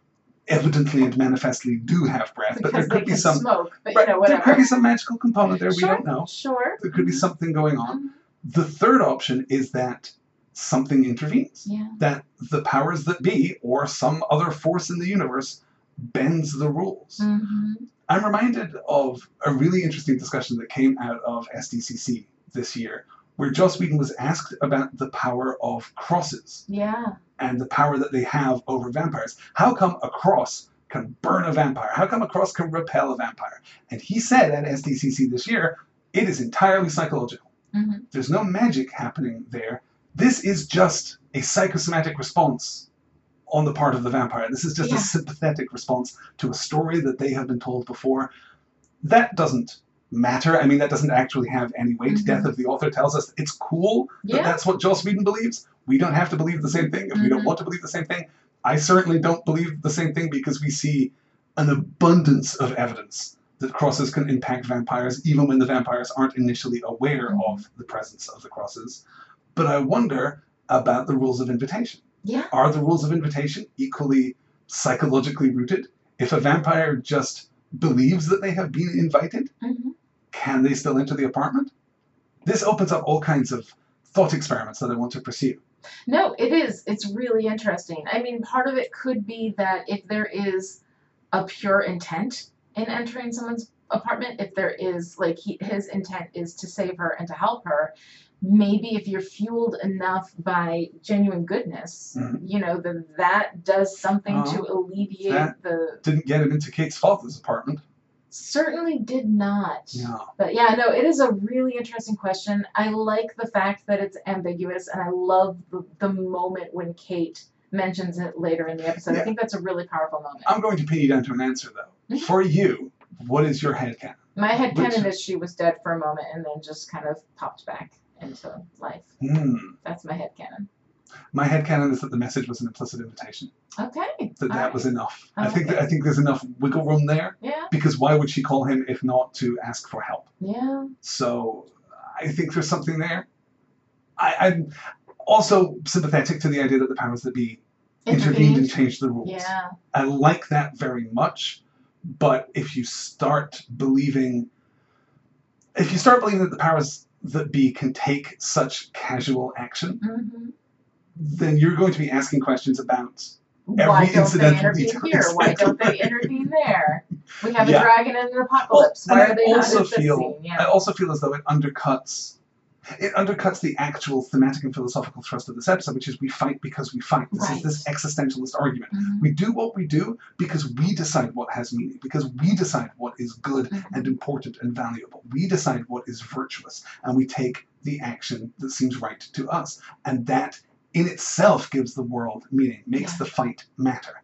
Speaker 1: evidently and manifestly do have breath, but there
Speaker 2: Because
Speaker 1: could be some
Speaker 2: smoke, but
Speaker 1: right,
Speaker 2: you know, whatever.
Speaker 1: there could be some magical component there
Speaker 2: sure,
Speaker 1: we don't know.
Speaker 2: Sure.
Speaker 1: There could be
Speaker 2: Mhm.
Speaker 1: something going on.
Speaker 2: Mhm.
Speaker 1: The third option is that something intervenes.
Speaker 2: Yeah.
Speaker 1: That the powers that be, or some other force in the universe, bends the rules.
Speaker 2: hmm
Speaker 1: I'm reminded of a really interesting discussion that came out of SDCC this year, where Joss Whedon was asked about the power of crosses
Speaker 2: Yeah.
Speaker 1: and the power that they have over vampires. How come a cross can burn a vampire? How come a cross can repel a vampire? And he said at SDCC this year, it is entirely psychological.
Speaker 2: hmm
Speaker 1: There's no magic happening there. This is just a psychosomatic response on the part of the vampire. This is just
Speaker 2: Yeah.
Speaker 1: a sympathetic response to a story that they have been told before. That doesn't matter. I mean, that doesn't actually have any weight.
Speaker 2: Mhm.
Speaker 1: Death of the author tells us it's cool that that's what Joss Whedon believes. We don't have to believe the same thing if we don't
Speaker 2: Mhm.
Speaker 1: want to believe the same thing. I certainly don't believe the same thing because we see an abundance of evidence that crosses can impact vampires, even when the vampires aren't initially aware
Speaker 2: Mhm.
Speaker 1: of the presence of the crosses. But I wonder about the rules of invitation.
Speaker 2: Yeah.
Speaker 1: Are the rules of invitation equally psychologically rooted? If a vampire just believes that they have been invited,
Speaker 2: hmm
Speaker 1: can they still enter the apartment? This opens up all kinds of thought experiments that I want to pursue.
Speaker 2: No, it is. It's really interesting. I mean, part of it could be that if there is a pure intent in entering someone's apartment, if there is like he, his intent is to save her and to help her, maybe if you're fueled enough by genuine goodness,
Speaker 1: Mhm.
Speaker 2: you know, then that does something to
Speaker 1: Uh,
Speaker 2: alleviate the.
Speaker 1: Didn't get him into Kate's father's apartment.
Speaker 2: Certainly did not.
Speaker 1: No.
Speaker 2: But yeah, no, it is a really interesting question. I like the fact that it's ambiguous, and I love the, the moment when Kate mentions it later in the episode. I think that's a really powerful moment.
Speaker 1: I'm going to pin you down to an answer though.
Speaker 2: Mhm.
Speaker 1: For you, what is your headcanon?
Speaker 2: My head
Speaker 1: Which-
Speaker 2: is she was dead for a moment and then just kind of popped back into life.
Speaker 1: Hmm.
Speaker 2: That's my head canon.
Speaker 1: My head headcanon is that the message was an implicit invitation.
Speaker 2: Okay.
Speaker 1: That that
Speaker 2: Alright.
Speaker 1: was enough. I think that. I think there's enough wiggle room there
Speaker 2: Yeah,
Speaker 1: because why would she call him if not to ask for help?
Speaker 2: yeah.
Speaker 1: So I think there's something there. I, I'm also sympathetic to the idea that the powers that be intervened and changed the rules.
Speaker 2: Yeah.
Speaker 1: I like that very much. But if you start believing, if you start believing that the powers that be can take such casual action,
Speaker 2: hmm
Speaker 1: then you're going to be asking questions about every Why
Speaker 2: don't they intervene here? Why don't they intervene there? We have
Speaker 1: Yeah.
Speaker 2: a dragon and an apocalypse.
Speaker 1: and
Speaker 2: Why
Speaker 1: I
Speaker 2: are they not
Speaker 1: also
Speaker 2: in this
Speaker 1: feel
Speaker 2: scene?
Speaker 1: I
Speaker 2: Yeah.
Speaker 1: also feel as though it undercuts it undercuts the actual thematic and philosophical thrust of this episode, which is we fight because we fight. This
Speaker 2: Right.
Speaker 1: is this existentialist argument.
Speaker 2: Mhm.
Speaker 1: We do what we do because we decide what has meaning, because we decide what is good
Speaker 2: Mhm.
Speaker 1: and important and valuable. We decide what is virtuous, and we take the action that seems right to us. And that in itself gives the world meaning, makes
Speaker 2: Yeah.
Speaker 1: the fight matter.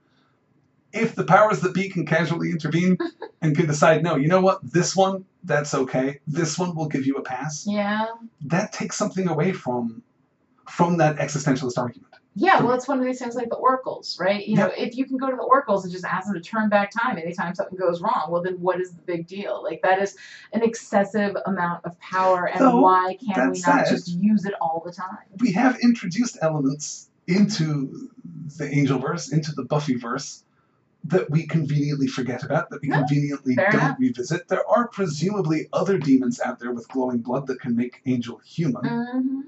Speaker 1: If the powers that be can casually intervene and can decide, no, you know what, this one, that's okay. This one will give you a pass.
Speaker 2: Yeah.
Speaker 1: That takes something away from from that existentialist argument.
Speaker 2: Yeah, well, it's one of these things like the oracles, right? You know, if you can go to the oracles and just ask them to turn back time anytime something goes wrong, well, then what is the big deal? Like, that is an excessive amount of power, and
Speaker 1: Though,
Speaker 2: why can't we not
Speaker 1: said-
Speaker 2: just use it all the time?
Speaker 1: we have introduced elements into the Angelverse, into the Buffyverse, that we conveniently forget about, that we
Speaker 2: No,
Speaker 1: conveniently don't
Speaker 2: enough.
Speaker 1: revisit. There are presumably other demons out there with glowing blood that can make Angel human.
Speaker 2: Mm-hmm.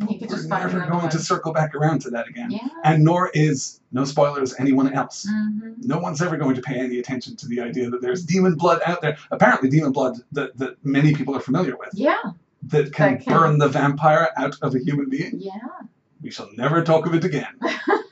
Speaker 1: We're
Speaker 2: just
Speaker 1: never going
Speaker 2: one.
Speaker 1: to circle back around to that again.
Speaker 2: Yeah.
Speaker 1: And nor is, no spoilers, anyone else.
Speaker 2: Mm-hmm.
Speaker 1: No one's ever going to pay any attention to the idea that there's demon blood out there. Apparently, demon blood that, that many people are familiar with,
Speaker 2: Yeah.
Speaker 1: that can,
Speaker 2: That can-
Speaker 1: burn the vampire out of a human being.
Speaker 2: Yeah.
Speaker 1: We shall never talk of it again.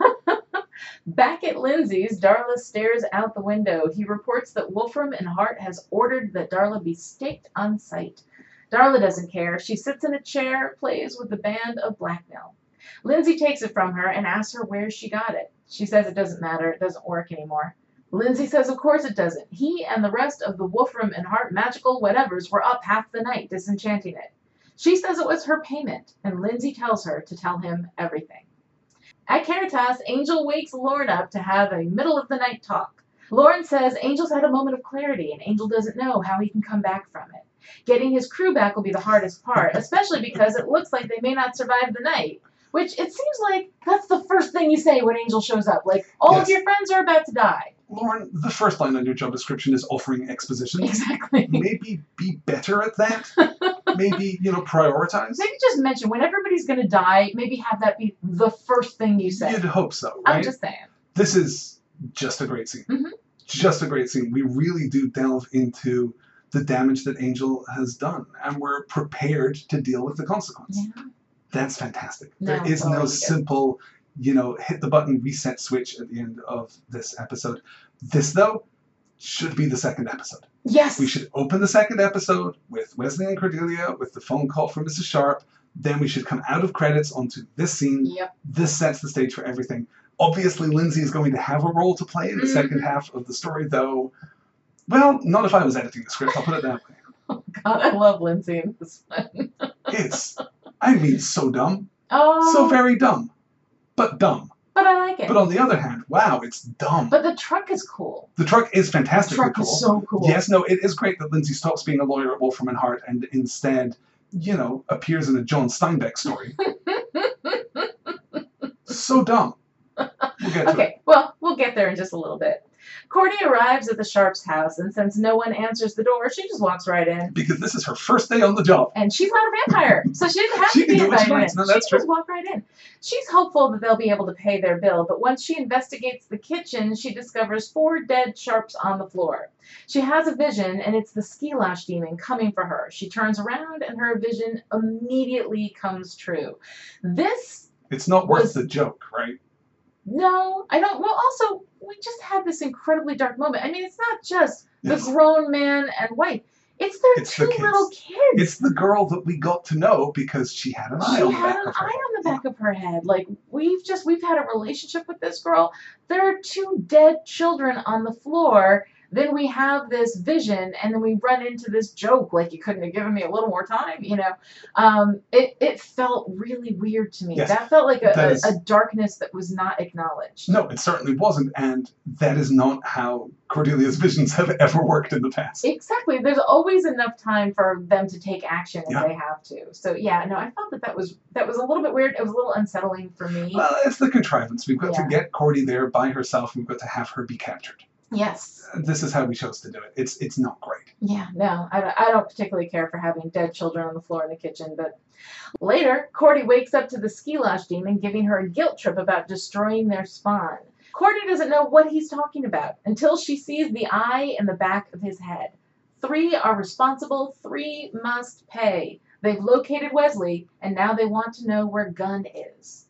Speaker 2: Back at Lindsey's, Darla stares out the window. He reports that Wolfram and Hart has ordered that Darla be staked on sight. Darla doesn't care. She sits in a chair, plays with the band of Blacknil. Lindsey takes it from her and asks her where she got it. She says it doesn't matter, it doesn't work anymore. Lindsey says of course it doesn't. He and the rest of the Wolfram and Hart magical whatevers were up half the night disenchanting it. She says it was her payment, and Lindsey tells her to tell him everything. At Caritas, Angel wakes Lorne up to have a middle of the night talk. Lorne says Angel's had a moment of clarity and Angel doesn't know how he can come back from it. Getting his crew back will be the hardest part, especially because it looks like they may not survive the night. Which it seems like that's the first thing you say when Angel shows up. Like, all
Speaker 1: Yes.
Speaker 2: of your friends are about to die.
Speaker 1: Lorne, the first line on your job description is offering exposition.
Speaker 2: Exactly.
Speaker 1: Maybe be better at that. Maybe, you know, prioritize.
Speaker 2: Maybe just mention when everybody's gonna die, maybe have that be the first thing you say.
Speaker 1: You'd hope so,
Speaker 2: I'm just saying.
Speaker 1: This is just a great scene.
Speaker 2: Mhm.
Speaker 1: Just a great scene. We really do delve into the damage that Angel has done, and we're prepared to deal with the consequence.
Speaker 2: Yeah.
Speaker 1: That's fantastic.
Speaker 2: No,
Speaker 1: there is no simple, you know, hit the button reset switch at the end of this episode. This, though, should be the second episode.
Speaker 2: Yes.
Speaker 1: We should open the second episode with Wesley and Cordelia with the phone call from Mrs. Sharp. Then we should come out of credits onto this scene.
Speaker 2: Yep.
Speaker 1: This sets the stage for everything. Obviously, Lindsey is going to have a role to play in the second
Speaker 2: Mhm.
Speaker 1: half of the story, though. Well, not if I was editing the script. I'll put it that way.
Speaker 2: God, I love Lindsey in this one.
Speaker 1: It's, I mean, so dumb,
Speaker 2: Oh,
Speaker 1: so very dumb, but dumb.
Speaker 2: but I like it.
Speaker 1: But on the other hand, wow, it's dumb.
Speaker 2: But the truck is cool.
Speaker 1: the truck is
Speaker 2: fantastic.
Speaker 1: The
Speaker 2: truck
Speaker 1: cool.
Speaker 2: is so cool.
Speaker 1: Yes, no, it is great that Lindsey stops being a lawyer at Wolfram and Hart and instead, you know, appears in a John Steinbeck story. so dumb. We'll get to it.
Speaker 2: Okay, well, we'll get there in just a little bit. Cordy arrives at the Sharps' house, and since no one answers the door, she just walks right in.
Speaker 1: Because this is her first day on the job.
Speaker 2: And she's not a vampire, so she didn't have
Speaker 1: She
Speaker 2: to be invited in.
Speaker 1: No,
Speaker 2: she just walk right in. She's hopeful that they'll be able to pay their bill, but once she investigates the kitchen, she discovers four dead Sharps on the floor. She has a vision, and it's the Skilosh demon coming for her. She turns around, and her vision immediately comes true. This
Speaker 1: It's not worth
Speaker 2: Was-
Speaker 1: the joke, right?
Speaker 2: No, I don't. Well, also, we just had this incredibly dark moment. I mean, it's not just the grown man and wife, it's their
Speaker 1: It's the
Speaker 2: two
Speaker 1: kids.
Speaker 2: little kids.
Speaker 1: It's the girl that we got to know because she had an eye
Speaker 2: she
Speaker 1: on the back of her.
Speaker 2: eye on the back of her head. Like, we've just, we've had a relationship with this girl. There are two dead children on the floor then we have this vision, and then we run into this joke like you couldn't have given me a little more time. You know, um, it it felt really weird to me.
Speaker 1: Yes,
Speaker 2: that felt like a,
Speaker 1: that
Speaker 2: a, darkness that was not acknowledged.
Speaker 1: No, it certainly wasn't, and that is not how Cordelia's visions have ever worked in the past.
Speaker 2: Exactly. There's always enough time for them to take action if
Speaker 1: Yeah.
Speaker 2: they have to. So yeah, no, I felt that that was that was a little bit weird. It was a little unsettling for me.
Speaker 1: Well, it's the contrivance. We've got
Speaker 2: Yeah.
Speaker 1: to get Cordy there by herself. And we've got to have her be captured.
Speaker 2: Yes.
Speaker 1: This is how we chose to do it. It's it's not great.
Speaker 2: Yeah. No, I don't, I don't particularly care for having dead children on the floor in the kitchen, but later, Cordy wakes up to the Skilosh demon giving her a guilt trip about destroying their spawn. Cordy doesn't know what he's talking about until she sees the eye in the back of his head. Three are responsible, three must pay. They've located Wesley, and now they want to know where Gunn is.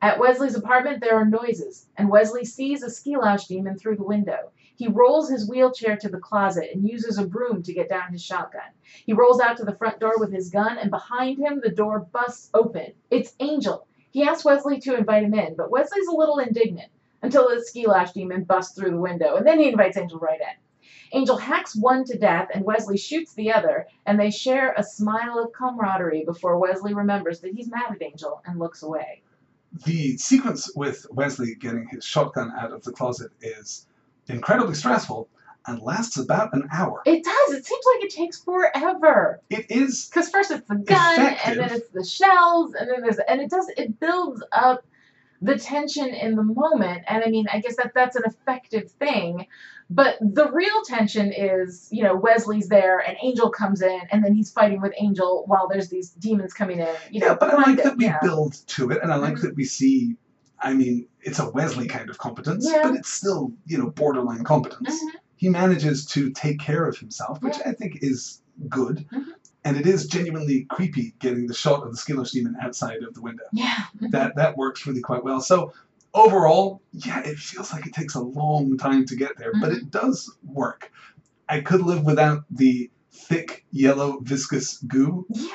Speaker 2: At Wesley's apartment, there are noises, and Wesley sees a Skilosh demon through the window. He rolls his wheelchair to the closet and uses a broom to get down his shotgun. He rolls out to the front door with his gun, and behind him, the door busts open. It's Angel. He asks Wesley to invite him in, but Wesley's a little indignant until the Skilosh demon busts through the window, and then he invites Angel right in. Angel hacks one to death, and Wesley shoots the other, and they share a smile of camaraderie before Wesley remembers that he's mad at Angel and looks away.
Speaker 1: The sequence with Wesley getting his shotgun out of the closet is incredibly stressful and lasts about an hour.
Speaker 2: It does. It seems like it takes forever.
Speaker 1: It is
Speaker 2: Because first it's the gun, and then it's the shells, and then there's and it does it builds up the tension in the moment. And I mean, I guess that that's an effective thing. But the real tension is, you know, Wesley's there, and Angel comes in, and then he's fighting with Angel while there's these demons coming in. You know,
Speaker 1: yeah, but I like
Speaker 2: it.
Speaker 1: that we
Speaker 2: yeah.
Speaker 1: build to it, and I like
Speaker 2: Mhm.
Speaker 1: that we see. I mean, it's a Wesley kind of competence,
Speaker 2: Yeah.
Speaker 1: but it's still, you know, borderline competence.
Speaker 2: Mhm.
Speaker 1: He manages to take care of himself, which
Speaker 2: Yeah.
Speaker 1: I think is good.
Speaker 2: Mhm.
Speaker 1: And it is genuinely creepy getting the shot of the Skilosh demon outside of the window.
Speaker 2: Yeah. mhm.
Speaker 1: That that works really quite well. So overall, yeah, it feels like it takes a long time to get there, but
Speaker 2: Mm-hmm.
Speaker 1: it does work. I could live without the thick yellow viscous goo
Speaker 2: Yeah.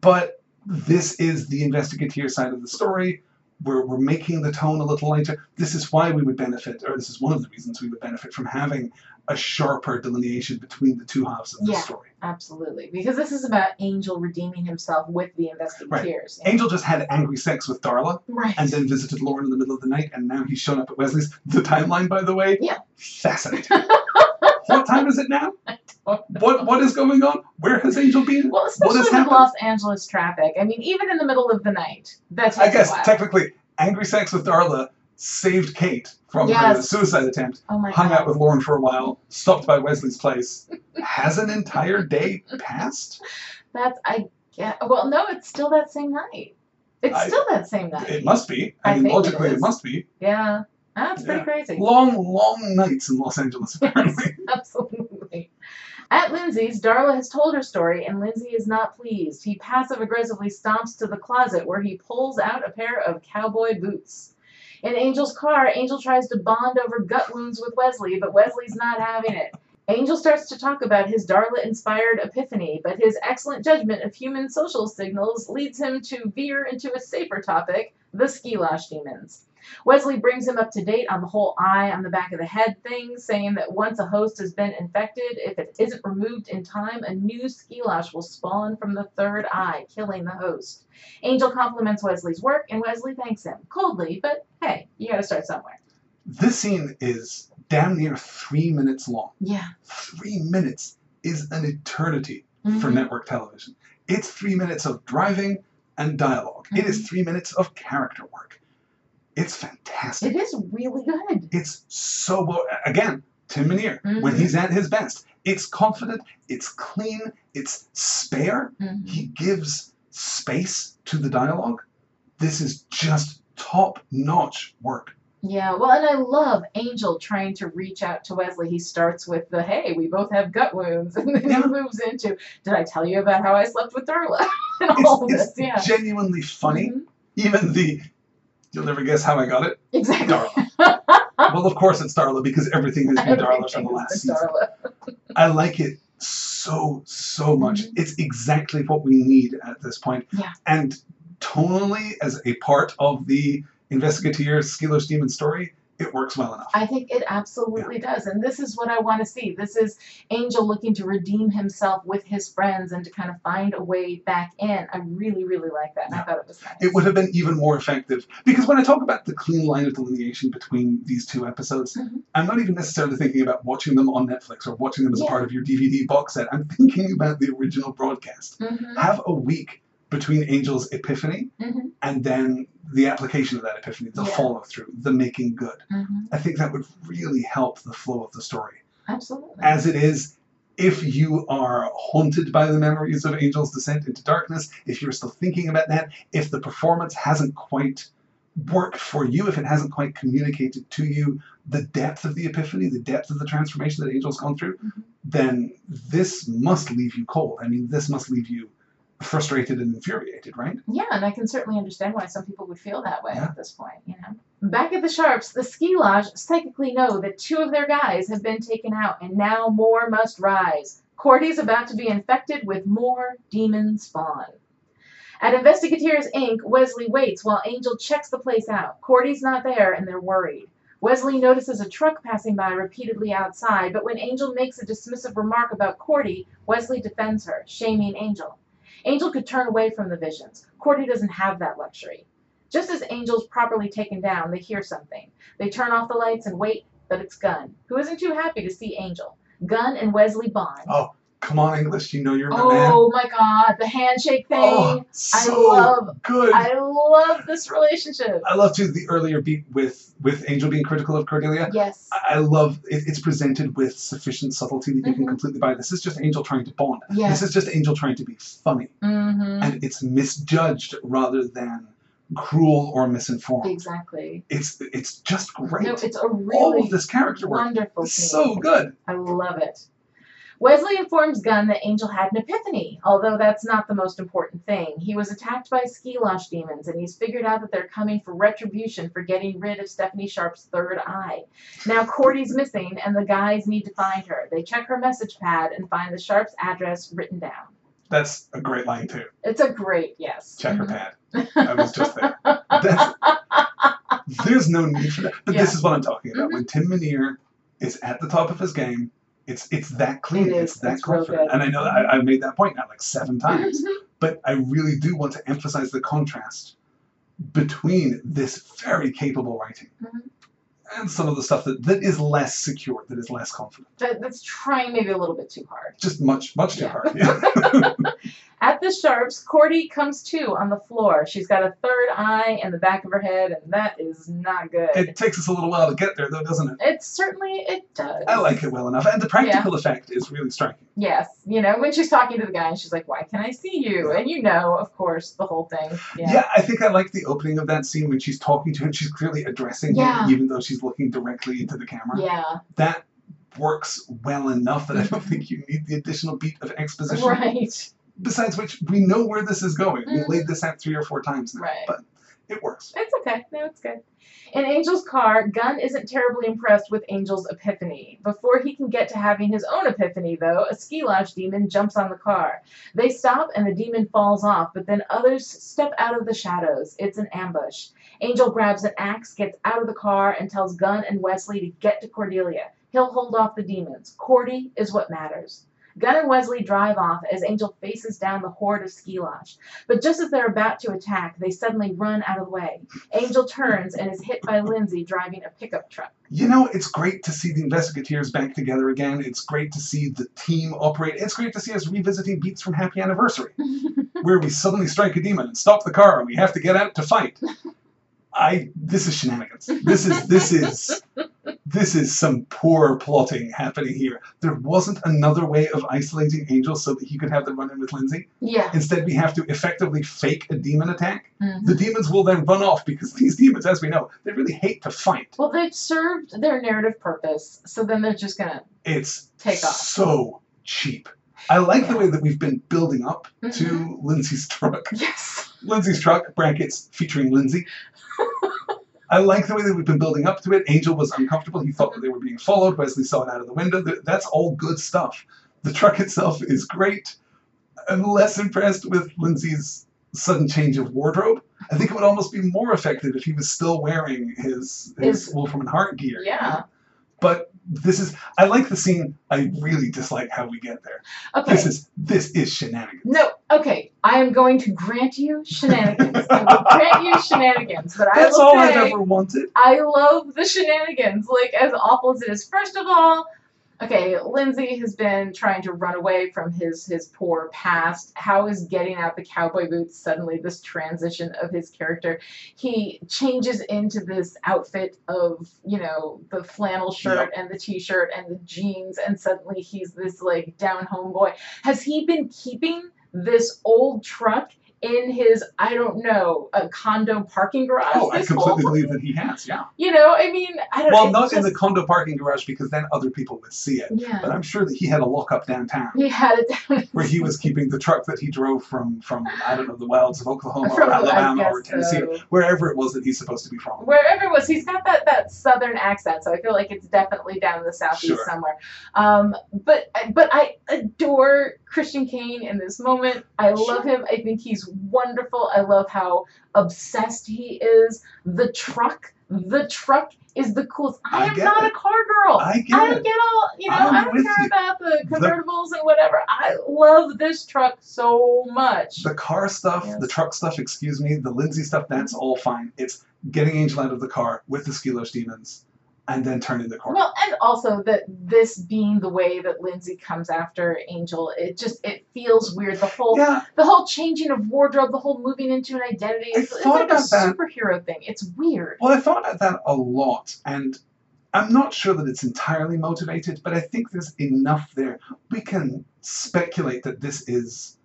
Speaker 1: but this is the investigative side of the story. We're, we're making the tone a little lighter. This is why we would benefit, or this is one of the reasons we would benefit from having a sharper delineation between the two halves of the
Speaker 2: Yeah.
Speaker 1: story.
Speaker 2: Absolutely. Because this is about Angel redeeming himself with the investigators. Right.
Speaker 1: Angel just had angry sex with Darla
Speaker 2: Right.
Speaker 1: and then visited Lorne in the middle of the night, and now he's shown up at Wesley's. The timeline, by the way,
Speaker 2: Yeah.
Speaker 1: fascinating. what time is it now? What what is going on? Where has Angel been?
Speaker 2: Well,
Speaker 1: What
Speaker 2: especially
Speaker 1: has
Speaker 2: with? Los Angeles traffic. I mean, even in the middle of the night. That's
Speaker 1: I guess technically, angry sex with Darla saved Kate from her suicide attempt.
Speaker 2: Oh my
Speaker 1: hung
Speaker 2: god.
Speaker 1: out with Lorne for a while, stopped by Wesley's place. Has an entire day passed?
Speaker 2: That's I yeah. Well, no, it's still that same night. It's
Speaker 1: I-
Speaker 2: still that same night.
Speaker 1: It must be. I,
Speaker 2: I
Speaker 1: mean, logically, it
Speaker 2: it,
Speaker 1: must be.
Speaker 2: yeah. That's pretty
Speaker 1: Yeah.
Speaker 2: crazy.
Speaker 1: Long, long nights in Los Angeles, apparently.
Speaker 2: Absolutely. At Lindsey's, Darla has told her story, and Lindsey is not pleased. He passive aggressively stomps to the closet where he pulls out a pair of cowboy boots. In Angel's car, Angel tries to bond over gut wounds with Wesley, but Wesley's not having it. Angel starts to talk about his Darla inspired epiphany, but his excellent judgment of human social signals leads him to veer into a safer topic the Skilosh demons. Wesley brings him up to date on the whole eye on the back of the head thing, saying that once a host has been infected, if it isn't removed in time, a new Skilosh will spawn from the third eye, killing the host. Angel compliments Wesley's work, and Wesley thanks him coldly, but hey, you gotta start somewhere.
Speaker 1: This scene is damn near three minutes long.
Speaker 2: Yeah.
Speaker 1: Three minutes is an eternity for
Speaker 2: Mhm.
Speaker 1: network television. It's three minutes of driving and dialog It is three minutes of character work. It's fantastic.
Speaker 2: It is really good.
Speaker 1: It's so well. Again, Tim Minear, when
Speaker 2: Mhm.
Speaker 1: he's at his best, it's confident, it's clean, it's spare.
Speaker 2: Mhm.
Speaker 1: He gives space to the dialogue. This is just top notch work.
Speaker 2: Yeah, well, and I love Angel trying to reach out to Wesley. He starts with the "Hey, we both have gut wounds," and then
Speaker 1: Yeah.
Speaker 2: he moves into "Did I tell you about how I slept with Darla?" and all
Speaker 1: It's,
Speaker 2: this.
Speaker 1: it's
Speaker 2: Yeah,
Speaker 1: genuinely funny.
Speaker 2: Mhm.
Speaker 1: Even the, you'll never guess how I got it,
Speaker 2: exactly.
Speaker 1: Darla. well, of course it's Darla because everything has been Darla from the last season.
Speaker 2: Darla.
Speaker 1: I like it so so much.
Speaker 2: Mhm.
Speaker 1: It's exactly what we need at this point.
Speaker 2: Yeah.
Speaker 1: And tonally, as a part of the investigator Skilosh demon story, it works well enough.
Speaker 2: I think it absolutely does. And this is what I want to see. This is Angel looking to redeem himself with his friends and to kind of find a way back in. I really, really like that. And I thought it was nice.
Speaker 1: it would have been even more effective because when I talk about the clean line of delineation between these two episodes,
Speaker 2: Mhm.
Speaker 1: I'm not even necessarily thinking about watching them on Netflix or watching them as
Speaker 2: Yeah.
Speaker 1: part of your DVD box set. I'm thinking about the original broadcast.
Speaker 2: Mhm,
Speaker 1: Have a week between Angel's epiphany
Speaker 2: mhm,
Speaker 1: and then the application of that epiphany, the
Speaker 2: Yeah.
Speaker 1: follow through, the making good.
Speaker 2: mhm.
Speaker 1: I think that would really help the flow of the story.
Speaker 2: Absolutely.
Speaker 1: As it is, if you are haunted by the memories of Angel's descent into darkness, if you're still thinking about that, if the performance hasn't quite worked for you, if it hasn't quite communicated to you the depth of the epiphany, the depth of the transformation that Angel's gone through,
Speaker 2: Mhm.
Speaker 1: then this must leave you cold. I mean, this must leave you frustrated and infuriated, right?
Speaker 2: Yeah, and I can certainly understand why some people would feel that way
Speaker 1: Yeah.
Speaker 2: at this point, you know. Back at the Sharps, the Skilosh psychically know that two of their guys have been taken out, and now more must rise. Cordy's about to be infected with more demon spawn. At Investigators Inc., Wesley waits while Angel checks the place out. Cordy's not there, and they're worried. Wesley notices a truck passing by repeatedly outside, but when Angel makes a dismissive remark about Cordy, Wesley defends her, shaming Angel. Angel could turn away from the visions. Cordy doesn't have that luxury. Just as Angel's properly taken down, they hear something. They turn off the lights and wait, but it's Gunn, who isn't too happy to see Angel. Gunn and Wesley bond.
Speaker 1: Oh, Come on, English, you know you're my man.
Speaker 2: Oh my god, the handshake thing.
Speaker 1: Oh,
Speaker 2: I
Speaker 1: so
Speaker 2: love-
Speaker 1: good.
Speaker 2: I love this relationship.
Speaker 1: I love too the earlier beat with with Angel being critical of Cordelia.
Speaker 2: Yes.
Speaker 1: I I love it, it's presented with sufficient subtlety that you can
Speaker 2: Mhm.
Speaker 1: completely buy. This is just Angel trying to bond.
Speaker 2: Yes.
Speaker 1: This is just Angel trying to be funny,
Speaker 2: Mm-hmm.
Speaker 1: and it's misjudged rather than cruel or misinformed.
Speaker 2: Exactly.
Speaker 1: It's it's just great.
Speaker 2: No, it's a really All
Speaker 1: of this character work
Speaker 2: wonderful
Speaker 1: so good.
Speaker 2: I love it. Wesley informs Gunn that Angel had an epiphany, although that's not the most important thing. He was attacked by Skilosh demons, and he's figured out that they're coming for retribution for getting rid of Stephanie Sharp's third eye. Now Cordy's missing, and the guys need to find her. They check her message pad and find the Sharp's address written down.
Speaker 1: That's a great line too.
Speaker 2: It's a great yes.
Speaker 1: Check her
Speaker 2: Mhm.
Speaker 1: pad. I was just there. That's, there's no need for that. But this is what I'm talking about.
Speaker 2: Mhm.
Speaker 1: When Tim Minear is at the top of his game, it's it's that clean,
Speaker 2: It is.
Speaker 1: it's that
Speaker 2: It's
Speaker 1: confident. And I know that I, I've made that point now like seven times.
Speaker 2: Mhm.
Speaker 1: but I really do want to emphasize the contrast between this very capable writing
Speaker 2: Mhm.
Speaker 1: and some of the stuff that, that is less secure, that is less confident.
Speaker 2: That, that's trying maybe a little bit too hard.
Speaker 1: Just much, much too
Speaker 2: Yeah.
Speaker 1: hard. Yeah.
Speaker 2: At the Sharps, Cordy comes to on the floor. She's got a third eye in the back of her head, and that is not good.
Speaker 1: it takes us a little while to get there, though, doesn't it?
Speaker 2: It certainly it does.
Speaker 1: I like it well enough, and the practical effect is really striking.
Speaker 2: Yes, you know when she's talking to the guy and she's like, "Why can I see you?" And you know, of course, the whole thing.
Speaker 1: Yeah.
Speaker 2: Yeah.
Speaker 1: I think I like the opening of that scene when she's talking to him. She's clearly addressing
Speaker 2: Yeah.
Speaker 1: him, even though she's looking directly into the camera.
Speaker 2: Yeah.
Speaker 1: That works well enough that I don't think you need the additional beat of exposition.
Speaker 2: Right.
Speaker 1: Besides which, we know where this is going.
Speaker 2: Mhm.
Speaker 1: We laid this out three or four times now,
Speaker 2: Right.
Speaker 1: but it works.
Speaker 2: It's okay. No, it's good. In Angel's car, Gunn isn't terribly impressed with Angel's epiphany. Before he can get to having his own epiphany, though, a Skilosh demon jumps on the car. They stop and the demon falls off, but then others step out of the shadows. It's an ambush. Angel grabs an axe, gets out of the car, and tells Gunn and Wesley to get to Cordelia. He'll hold off the demons. Cordy is what matters. Gunn and Wesley drive off as Angel faces down the horde of Skilosh. But just as they're about to attack, they suddenly run out of the way. Angel turns and is hit by Lindsey driving a pickup truck.
Speaker 1: You know, it's great to see the investigators back together again. It's great to see the team operate. It's great to see us revisiting beats from Happy Anniversary, where we suddenly strike a demon and stop the car and we have to get out to fight. I this is shenanigans. This is this is this is some poor plotting happening here. There wasn't another way of isolating Angel so that he could have the run in with Lindsey.
Speaker 2: Yeah.
Speaker 1: Instead, we have to effectively fake a demon attack.
Speaker 2: Mhm.
Speaker 1: The demons will then run off because these demons, as we know, they really hate to fight.
Speaker 2: Well, they've served their narrative purpose, so then they're just gonna
Speaker 1: It's
Speaker 2: take off.
Speaker 1: so cheap. I like the way that we've been building up to
Speaker 2: Mhm.
Speaker 1: Lindsey's truck.
Speaker 2: Yes.
Speaker 1: Lindsey's truck, brackets, featuring Lindsey. I like the way that we've been building up to it. Angel was uncomfortable. He thought that they were being followed. Wesley saw it out of the window. That's all good stuff. The truck itself is great. I'm less impressed with Lindsey's sudden change of wardrobe. I think it would almost be more effective if he was still wearing his his
Speaker 2: His-
Speaker 1: Wolfram and Hart gear.
Speaker 2: Yeah.
Speaker 1: But this is I like the scene. I really dislike how we get there.
Speaker 2: Okay.
Speaker 1: This is this is shenanigans.
Speaker 2: No, okay. I am going to grant you shenanigans. I will grant you shenanigans, but I
Speaker 1: That's all
Speaker 2: say
Speaker 1: I've ever wanted.
Speaker 2: I love the shenanigans. Like as awful as it is. First of all, okay, Lindsey has been trying to run away from his his poor past. How is getting out the cowboy boots suddenly this transition of his character? He changes into this outfit of, you know, the flannel shirt and the t-shirt and the jeans and suddenly he's this like down home boy. Has he been keeping this old truck in his I don't know, a condo parking garage
Speaker 1: Oh, I
Speaker 2: this whole
Speaker 1: completely believe that he has. Yeah.
Speaker 2: you know, I mean, I don't.
Speaker 1: Well, not in the condo parking garage because then other people would see it.
Speaker 2: Yeah.
Speaker 1: But I'm sure that he had a lockup downtown
Speaker 2: he had it down.
Speaker 1: where he was keeping the truck that he drove from from I don't know the wilds of Oklahoma
Speaker 2: From,
Speaker 1: or Alabama or Tennessee,
Speaker 2: so.
Speaker 1: wherever it was that he's supposed to be from.
Speaker 2: Wherever it was, he's got that that southern accent, so I feel like it's definitely down in the southeast
Speaker 1: Sure.
Speaker 2: somewhere. Um, but but I adore Christian Kane in this moment. I love him. I think he's wonderful. I love how obsessed he is. The truck, the truck is the coolest. I,
Speaker 1: I
Speaker 2: am not
Speaker 1: it.
Speaker 2: a car girl.
Speaker 1: I get
Speaker 2: I get all, you know,
Speaker 1: I'm
Speaker 2: I don't care
Speaker 1: you.
Speaker 2: about the
Speaker 1: The-
Speaker 2: convertibles and whatever. I love this truck so much.
Speaker 1: The car stuff,
Speaker 2: Yes.
Speaker 1: the truck stuff, excuse me, the Lindsey stuff, that's mm-hmm. all fine. It's getting Angel out of the car with the Skilosh demons and then turning the corner.
Speaker 2: Well, and also that this being the way that Lindsey comes after Angel, it just it feels weird. The whole
Speaker 1: yeah,
Speaker 2: the whole changing of wardrobe, the whole moving into an identity,
Speaker 1: I
Speaker 2: it's, it's like a
Speaker 1: that.
Speaker 2: superhero thing. It's weird.
Speaker 1: well, I thought about that a lot, and I'm not sure that it's entirely motivated, but I think there's enough there. We can speculate that this is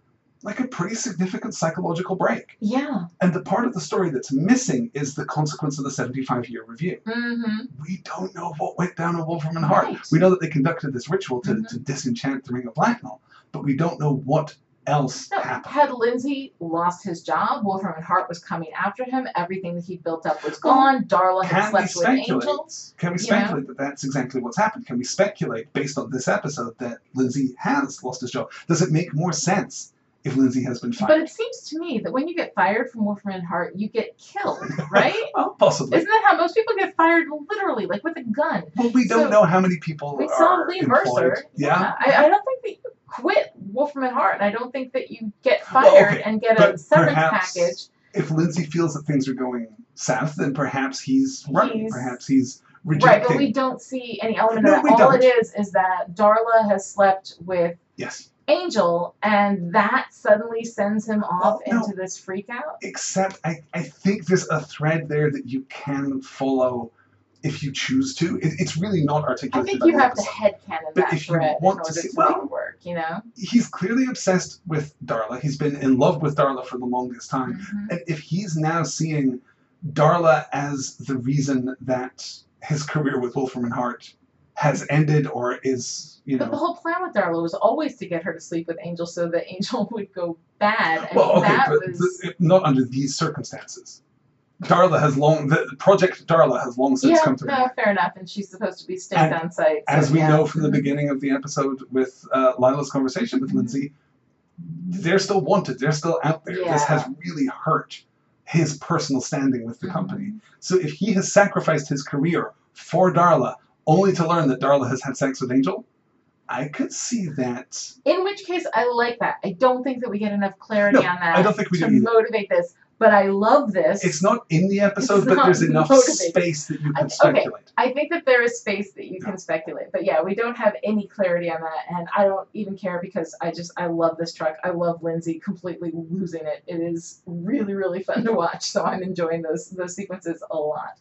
Speaker 1: like a pretty significant psychological break.
Speaker 2: Yeah.
Speaker 1: And the part of the story that's missing is the consequence of the 75 year review.
Speaker 2: Mm-hmm.
Speaker 1: We don't know what went down in Wolfram and Hart.
Speaker 2: Right.
Speaker 1: We know that they conducted this ritual to,
Speaker 2: Mhm.
Speaker 1: to disenchant the Ring of Blacknil, but we don't know what else
Speaker 2: No,
Speaker 1: happened.
Speaker 2: had Lindsey lost his job, Wolfram and Hart was coming after him. Everything that he built up was gone. Darla had slept with angels.
Speaker 1: Can we
Speaker 2: you know?
Speaker 1: speculate that that's exactly what's happened? Can we speculate based on this episode that Lindsey has lost his job? Does it make more sense if Lindsey has been fired.
Speaker 2: But it seems to me that when you get fired from Wolfram and Hart, you get killed, right?
Speaker 1: Well, possibly.
Speaker 2: Isn't that how most people get fired? Literally, like with a gun.
Speaker 1: Well, we don't
Speaker 2: so-
Speaker 1: know how many people
Speaker 2: We saw Lee
Speaker 1: employed.
Speaker 2: Mercer.
Speaker 1: Yeah.
Speaker 2: I, I don't think that you quit Wolfram and Hart, I don't think that you get
Speaker 1: Well,
Speaker 2: fired
Speaker 1: okay,
Speaker 2: and get a severance package.
Speaker 1: If Lindsey feels that things are going south, then perhaps he's right.
Speaker 2: He's-
Speaker 1: Perhaps he's rejecting.
Speaker 2: Right, but we don't see any element
Speaker 1: No,
Speaker 2: of that. All it
Speaker 1: don't.
Speaker 2: is is that Darla has slept with
Speaker 1: yes.
Speaker 2: Angel, and that suddenly sends him off
Speaker 1: Well, no.
Speaker 2: into this freak out.
Speaker 1: Except I, I think there's a thread there that you can follow if you choose to. It, it's really not articulated.
Speaker 2: I
Speaker 1: think
Speaker 2: you have to headcanon
Speaker 1: But
Speaker 2: that
Speaker 1: if you
Speaker 2: in
Speaker 1: want
Speaker 2: order
Speaker 1: to see-
Speaker 2: to
Speaker 1: well-
Speaker 2: work, you know?
Speaker 1: He's clearly obsessed with Darla. He's been in love with Darla for the longest time.
Speaker 2: Mhm.
Speaker 1: And if he's now seeing Darla as the reason that his career with Wolfram and Hart has ended or is, you know.
Speaker 2: But the whole plan with Darla was always to get her to sleep with Angel so that Angel would go bad. I
Speaker 1: Well, okay,
Speaker 2: that
Speaker 1: but
Speaker 2: was.
Speaker 1: not under these circumstances. Darla has long, the Project Darla has long since
Speaker 2: yeah,
Speaker 1: come to
Speaker 2: no,
Speaker 1: end.
Speaker 2: fair enough. And she's supposed to be staked on site. so,
Speaker 1: As we
Speaker 2: yeah.
Speaker 1: know from the
Speaker 2: Mhm.
Speaker 1: beginning of the episode with uh, Lilah's conversation with
Speaker 2: Mhm.
Speaker 1: Lindsey, they're still wanted. They're still out there. This has really hurt his personal standing with the
Speaker 2: Mhm.
Speaker 1: company. So if he has sacrificed his career for Darla, only to learn that Darla has had sex with Angel, I could see that.
Speaker 2: In which case, I like that. I don't think that we get enough clarity
Speaker 1: No,
Speaker 2: on that
Speaker 1: I don't think we
Speaker 2: to motivate this. But I love this.
Speaker 1: It's not in the episode,
Speaker 2: It's
Speaker 1: but there's enough
Speaker 2: motivating.
Speaker 1: space that you
Speaker 2: I-
Speaker 1: can
Speaker 2: okay. I think that there is space that you can speculate. But yeah, we don't have any clarity on that. And I don't even care because I just, I love this truck. I love Lindsey completely losing it. It is really, really fun to watch. So I'm enjoying those, those sequences a lot.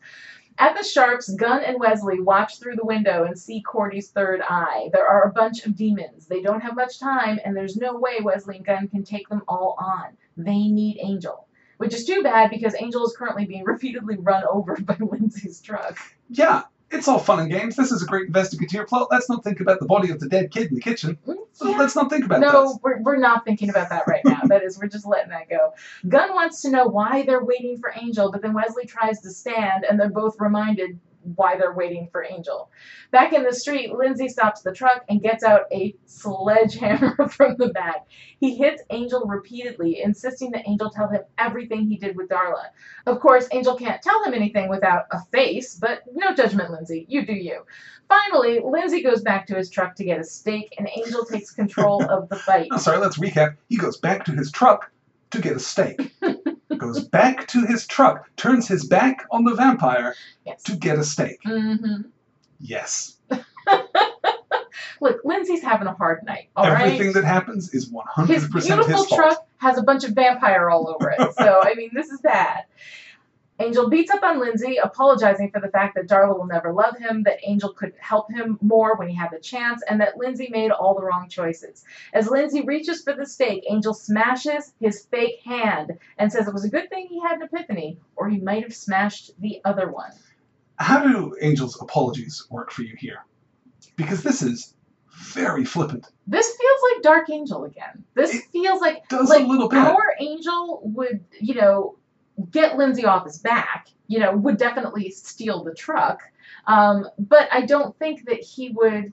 Speaker 2: At the Sharps, Gunn and Wesley watch through the window and see Cordy's third eye. There are a bunch of demons. They don't have much time, and there's no way Wesley and Gunn can take them all on. They need Angel. Which is too bad because Angel is currently being repeatedly run over by Lindsey's truck.
Speaker 1: Yeah, it's all fun and games. This is a great investigative plot. Let's not think about the body of the dead kid in the kitchen.
Speaker 2: Yeah.
Speaker 1: Let's not think about
Speaker 2: No,
Speaker 1: this.
Speaker 2: we're, we're not thinking about that right now. that is, we're just letting that go. Gunn wants to know why they're waiting for Angel, but then Wesley tries to stand, and they're both reminded why they're waiting for Angel. Back in the street, Lindsey stops the truck and gets out a sledgehammer from the bag. He hits Angel repeatedly, insisting that Angel tell him everything he did with Darla. Of course, Angel can't tell him anything without a face, but no judgment, Lindsey. You do you. Finally, Lindsey goes back to his truck to get a stake, and Angel takes control of the fight.
Speaker 1: Oh, sorry, let's recap. He goes back to his truck to get a stake. goes back to his truck, turns his back on the vampire
Speaker 2: Yes.
Speaker 1: to get a stake.
Speaker 2: hmm
Speaker 1: Yes.
Speaker 2: Look, Lindsey's having a hard night. All right.
Speaker 1: Everything that happens is 100%
Speaker 2: his
Speaker 1: his,
Speaker 2: beautiful
Speaker 1: fault.
Speaker 2: truck has a bunch of vampire all over it. So I mean, this is bad. Angel beats up on Lindsey, apologizing for the fact that Darla will never love him, that Angel couldn't help him more when he had the chance, and that Lindsey made all the wrong choices. As Lindsey reaches for the stake, Angel smashes his fake hand and says it was a good thing he had an epiphany, or he might have smashed the other one.
Speaker 1: How do Angel's apologies work for you here? Because this is very flippant.
Speaker 2: This feels like Dark Angel again. This
Speaker 1: It
Speaker 2: feels like
Speaker 1: Does
Speaker 2: like
Speaker 1: a little bit.
Speaker 2: our angel would, you know, get Lindsey off his back. You know, would definitely steal the truck. Um, but I don't think that he would,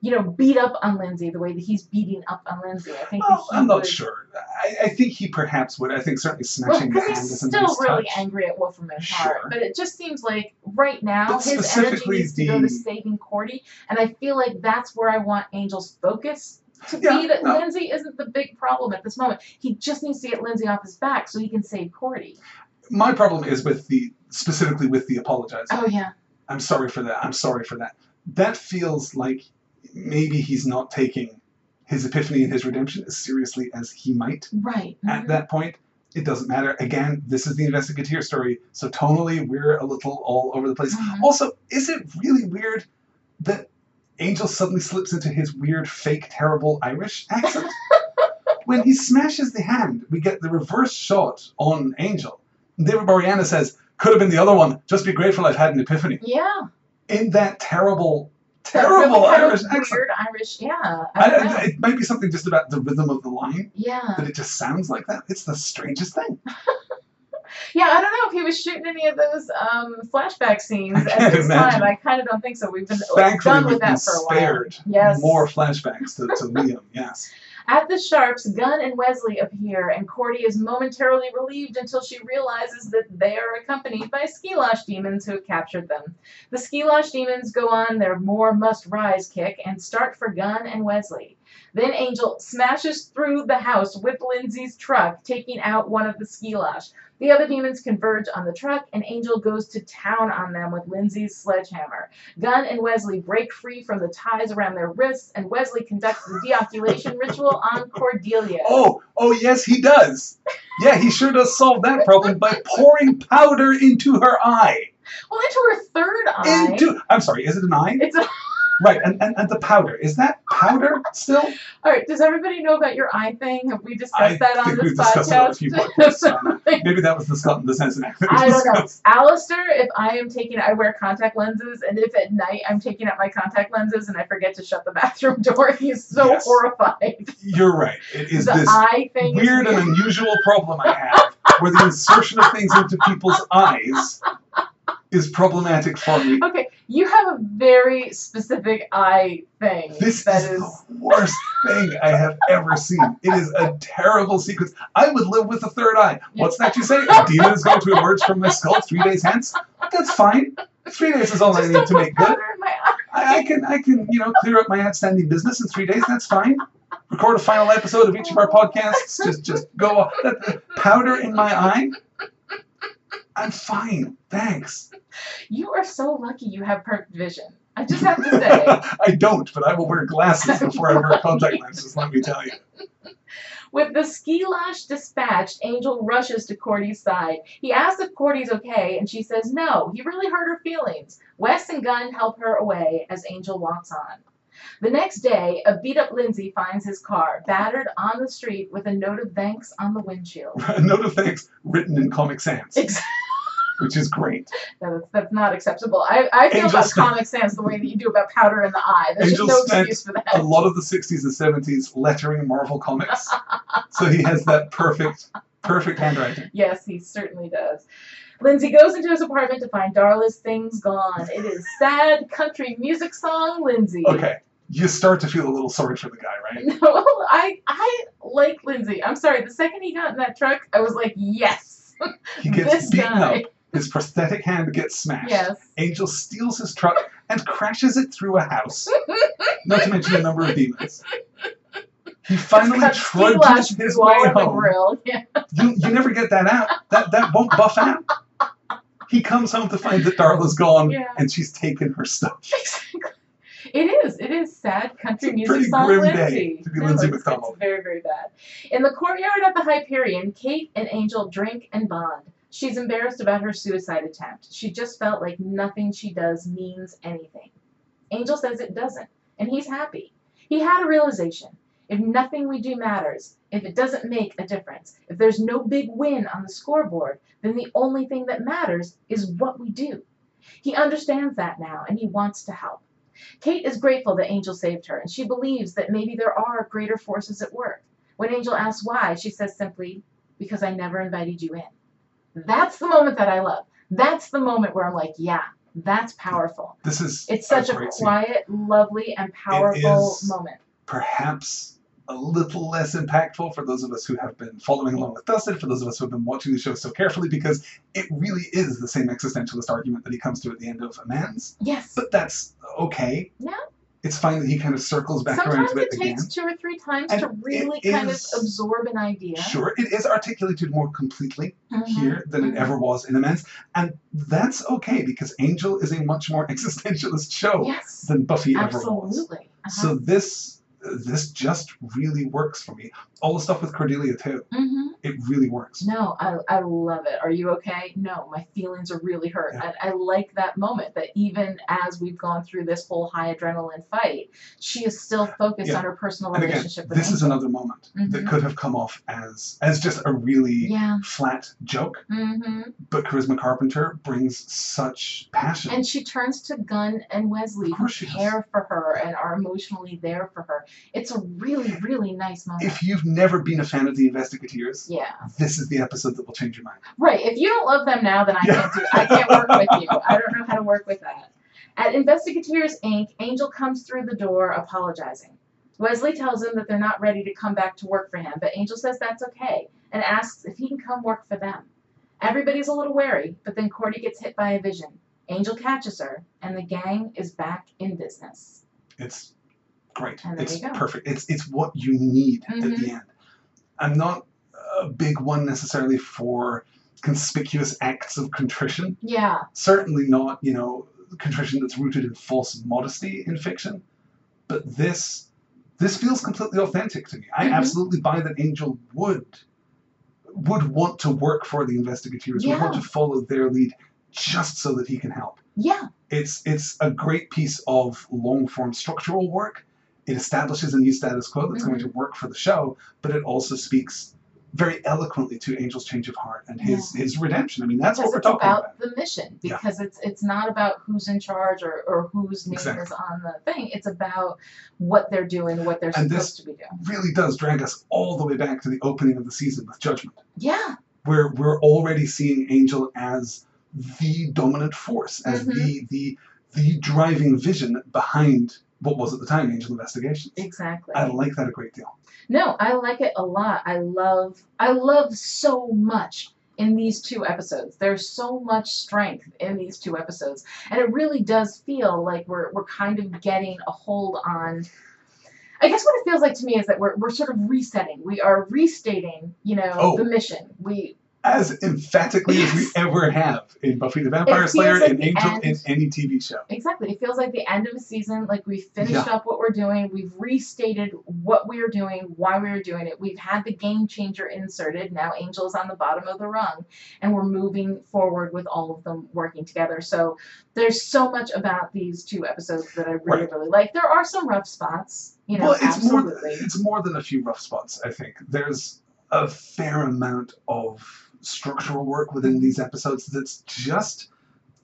Speaker 2: you know, beat up on Lindsey the way that he's beating up on Lindsey. I think
Speaker 1: Well, I'm not
Speaker 2: would,
Speaker 1: sure. I, I think he perhaps would. I think certainly
Speaker 2: Well,
Speaker 1: smashing the hand
Speaker 2: he's
Speaker 1: is
Speaker 2: still really
Speaker 1: touch.
Speaker 2: angry at Wolfram and
Speaker 1: Sure.
Speaker 2: Hart, but it just seems like right now
Speaker 1: But
Speaker 2: his energy needs to go to saving Cordy, and I feel like that's where I want Angel's focus to
Speaker 1: Yeah,
Speaker 2: be. That
Speaker 1: no.
Speaker 2: Lindsey isn't the big problem at this moment. He just needs to get Lindsey off his back so he can save Cordy.
Speaker 1: My problem is with the specifically with the apologizing.
Speaker 2: Oh yeah,
Speaker 1: I'm sorry for that. I'm sorry for that. That feels like maybe he's not taking his epiphany and his redemption as seriously as he might
Speaker 2: right.
Speaker 1: at
Speaker 2: mhm.
Speaker 1: that point. It doesn't matter. Again, this is the investigator story, so tonally we're a little all over the place.
Speaker 2: Mhm.
Speaker 1: Also, is it really weird that Angel suddenly slips into his weird, fake, terrible Irish accent? when he smashes the hand, we get the reverse shot on Angel. David Boreanaz says, could have been the other one. Just be grateful I've had an epiphany.
Speaker 2: Yeah.
Speaker 1: In that terrible, terrible
Speaker 2: really kind of
Speaker 1: Irish accent.
Speaker 2: Weird Irish. Yeah. I
Speaker 1: I,
Speaker 2: don't know.
Speaker 1: I- it might be something just about the rhythm of the line
Speaker 2: yeah.
Speaker 1: that it just sounds like that. It's the strangest thing.
Speaker 2: Yeah, I don't know if he was shooting any of those um, flashback scenes at this
Speaker 1: imagine.
Speaker 2: time. I kind of don't think so. We've been
Speaker 1: Thankfully,
Speaker 2: done with that for a while.
Speaker 1: spared
Speaker 2: Yes.
Speaker 1: more flashbacks to, to Liam. Yes.
Speaker 2: At the Sharps, Gunn and Wesley appear, and Cordy is momentarily relieved until she realizes that they are accompanied by Skilosh demons who have captured them. The Skilosh demons go on their more must rise kick and start for Gunn and Wesley. Then Angel smashes through the house with Lindsey's truck, taking out one of the Skilosh. The other demons converge on the truck, and Angel goes to town on them with Lindsey's sledgehammer. Gunn and Wesley break free from the ties around their wrists, and Wesley conducts the deoculation ritual on Cordelia.
Speaker 1: Oh, oh yes, he does. Yeah, he sure does solve that problem by pouring powder into her eye.
Speaker 2: Well, into her third eye.
Speaker 1: Into I'm sorry, is it an eye?
Speaker 2: It's a,
Speaker 1: Right, and, and, and the powder. Is that powder still?
Speaker 2: all right. Does everybody know about your eye thing? Have we discussed
Speaker 1: I
Speaker 2: that on
Speaker 1: think
Speaker 2: this
Speaker 1: we've discussed it on a
Speaker 2: podcast?
Speaker 1: few podcasts. Maybe that was the Scott and the Cincinnati.
Speaker 2: I don't know. Alistair, if I am taking, I wear contact lenses, and if at night I'm taking out my contact lenses and I forget to shut the bathroom door, he's so
Speaker 1: Yes.
Speaker 2: horrified.
Speaker 1: You're right. It is
Speaker 2: the
Speaker 1: this
Speaker 2: eye thing is
Speaker 1: weird and unusual problem I have where the insertion of things into people's eyes is problematic for me.
Speaker 2: Okay, you have a very specific eye thing.
Speaker 1: This
Speaker 2: that
Speaker 1: is
Speaker 2: is.
Speaker 1: the worst thing I have ever seen. It is a terrible sequence. I would live with a third eye. What's that you say? A demon is going to emerge from my skull three days hence? That's fine. Three days is all I need to make good.
Speaker 2: powder in my eye.
Speaker 1: I, I can, I can, you know, clear up my outstanding business in three days. That's fine. Record a final episode of each of our podcasts. Just, just go. That, powder in my eye. I'm fine. Thanks.
Speaker 2: You are so lucky you have perfect vision. I just have to say.
Speaker 1: I don't, but I will wear glasses before I wear contact lenses. Let me tell you.
Speaker 2: With the Skilosh dispatched, Angel rushes to Cordy's side. He asks if Cordy's okay, and she says no. He really hurt her feelings. Wes and Gunn help her away as Angel walks on. The next day, a beat up Lindsey finds his car, battered on the street with a note of thanks on the windshield.
Speaker 1: A note of thanks written in Comic Sans,
Speaker 2: Ex-
Speaker 1: which is great.
Speaker 2: No, that's, that's not acceptable. I, I feel
Speaker 1: Angel
Speaker 2: about
Speaker 1: spent-
Speaker 2: Comic Sans the way that you do about powder in the eye. There's
Speaker 1: Angel
Speaker 2: just no excuse for that.
Speaker 1: A lot of the 60s and 70s lettering Marvel comics, so he has that perfect, perfect handwriting.
Speaker 2: Yes, he certainly does. Lindsey goes into his apartment to find Darla's things gone. It is sad country music song, Lindsay.
Speaker 1: Okay, you start to feel a little sorry for the guy, right?
Speaker 2: No, I I like Lindsey. I'm sorry. The second he got in that truck, I was like, yes,
Speaker 1: He gets
Speaker 2: this
Speaker 1: beaten
Speaker 2: guy.
Speaker 1: up. His prosthetic hand gets smashed.
Speaker 2: Yes.
Speaker 1: Angel steals his truck and crashes it through a house. Not to mention a number of demons. He finally trudges his way home.
Speaker 2: Yeah.
Speaker 1: You, you never get that out. That that won't buff out. He comes home to find that Darla's gone
Speaker 2: Yeah.
Speaker 1: and she's taken her stuff.
Speaker 2: It is. It is sad country music song,
Speaker 1: grim
Speaker 2: Lindsey.
Speaker 1: day to be
Speaker 2: No,
Speaker 1: Lindsey
Speaker 2: it's,
Speaker 1: McDonald.
Speaker 2: It's very, very bad. In the courtyard at the Hyperion, Kate and Angel drink and bond. She's embarrassed about her suicide attempt. She just felt like nothing she does means anything. Angel says it doesn't, and he's happy. He had a realization. If nothing we do matters, if it doesn't make a difference, if there's no big win on the scoreboard, then the only thing that matters is what we do. He understands that now, and he wants to help. Kate is grateful that Angel saved her, and she believes that maybe there are greater forces at work. When Angel asks why, she says simply, Because I never invited you in. That's the moment that I love. That's the moment where I'm like, yeah, that's powerful.
Speaker 1: This is
Speaker 2: It's such a,
Speaker 1: scene.
Speaker 2: quiet, lovely, and powerful moment.
Speaker 1: perhaps a little less impactful for those of us who have been following along with Dusted, for those of us who have been watching the show so carefully, because it really is the same existentialist argument that he comes to at the end of Amends.
Speaker 2: Yes.
Speaker 1: But that's okay.
Speaker 2: Yeah.
Speaker 1: It's fine that he kind of circles back around
Speaker 2: Sometimes
Speaker 1: to it
Speaker 2: it
Speaker 1: again.
Speaker 2: takes two or three times
Speaker 1: And
Speaker 2: to really
Speaker 1: it
Speaker 2: kind of absorb an idea.
Speaker 1: Sure, it is articulated more completely
Speaker 2: Mhm,
Speaker 1: here than it
Speaker 2: mhm.
Speaker 1: ever was in Amends, and that's okay because Angel is a much more existentialist show
Speaker 2: Yes.
Speaker 1: than Buffy ever was.
Speaker 2: Absolutely. Uh-huh.
Speaker 1: So this this just really works for me. All the stuff with Cordelia too,
Speaker 2: hmm
Speaker 1: it really works.
Speaker 2: No, I, I love it. Are you okay? No, my feelings are really hurt.
Speaker 1: Yeah.
Speaker 2: And I like that moment that even as we've gone through this whole high adrenaline fight, she is still focused
Speaker 1: Yeah.
Speaker 2: on her personal
Speaker 1: And again,
Speaker 2: relationship with
Speaker 1: this is another moment that
Speaker 2: Mhm.
Speaker 1: could have come off as as just a really
Speaker 2: Yeah.
Speaker 1: flat joke,
Speaker 2: Mm-hmm.
Speaker 1: but Charisma Carpenter brings such passion.
Speaker 2: And she turns to Gunn and Wesley, who
Speaker 1: course she does.
Speaker 2: care for her and are emotionally there for her. It's a really, really nice moment.
Speaker 1: if you've never been a fan of the Investigators,
Speaker 2: yeah.
Speaker 1: this is the episode that will change your mind.
Speaker 2: Right. If you don't love them now, then I can't do I can't work with you. I don't know how to work with that. At Investigators Inc., Angel comes through the door apologizing. Wesley tells him that they're not ready to come back to work for him, but Angel says that's okay and asks if he can come work for them. Everybody's a little wary, but then Cordy gets hit by a vision. Angel catches her, and the gang is back in business.
Speaker 1: It's great.
Speaker 2: And there
Speaker 1: It's
Speaker 2: you go.
Speaker 1: perfect. It's it's what you need at
Speaker 2: Mhm.
Speaker 1: the end. I'm not a big one necessarily for conspicuous acts of contrition.
Speaker 2: Yeah.
Speaker 1: Certainly not, you know, contrition that's rooted in false modesty in fiction. But this this feels completely authentic to me. I
Speaker 2: Mhm.
Speaker 1: absolutely buy that Angel would would want to work for the investigators, yeah. would want to follow their lead just so that he can help
Speaker 2: Yeah.
Speaker 1: it's it's a great piece of long form structural work. It establishes a new status quo that's going to work for the show, but it also speaks very eloquently to Angel's change of heart and his his redemption. I mean, that's what we're talking
Speaker 2: about,
Speaker 1: about.
Speaker 2: the mission
Speaker 1: Yeah.
Speaker 2: because it's it's not about who's in charge or, or whose name
Speaker 1: Exactly.
Speaker 2: is on the thing it's about what they're doing what they're
Speaker 1: And
Speaker 2: supposed to be doing
Speaker 1: Really does drag us all the way back to the opening of the season with Judgment,
Speaker 2: yeah
Speaker 1: where we're already seeing Angel as the dominant force, as
Speaker 2: Mhm.
Speaker 1: the the the driving vision behind what was at the time Angel Investigations.
Speaker 2: exactly
Speaker 1: I like that a great deal.
Speaker 2: no i like it a lot i love i love so much in these two episodes there's so much strength in these two episodes and it really does feel like we're we're kind of getting a hold on I guess what it feels like to me is that we're, we're sort of resetting. We are restating, you know,
Speaker 1: Oh.
Speaker 2: the mission. We
Speaker 1: as emphatically as we ever have in Buffy the Vampire Slayer,
Speaker 2: like
Speaker 1: in Angel,
Speaker 2: end.
Speaker 1: in any TV show.
Speaker 2: Exactly. It feels like the end of a season, like we've finished
Speaker 1: Yeah.
Speaker 2: up what we're doing. We've restated what we are doing, why we are doing it. We've had the game changer inserted. Now Angel's on the bottom of the rung, and we're moving forward with all of them working together. So there's so much about these two episodes that I really,
Speaker 1: Right.
Speaker 2: really like. There are some rough spots, you know,
Speaker 1: well, it's more,
Speaker 2: absolutely.
Speaker 1: it's more than a few rough spots, I think. There's a fair amount of structural work within these episodes that's just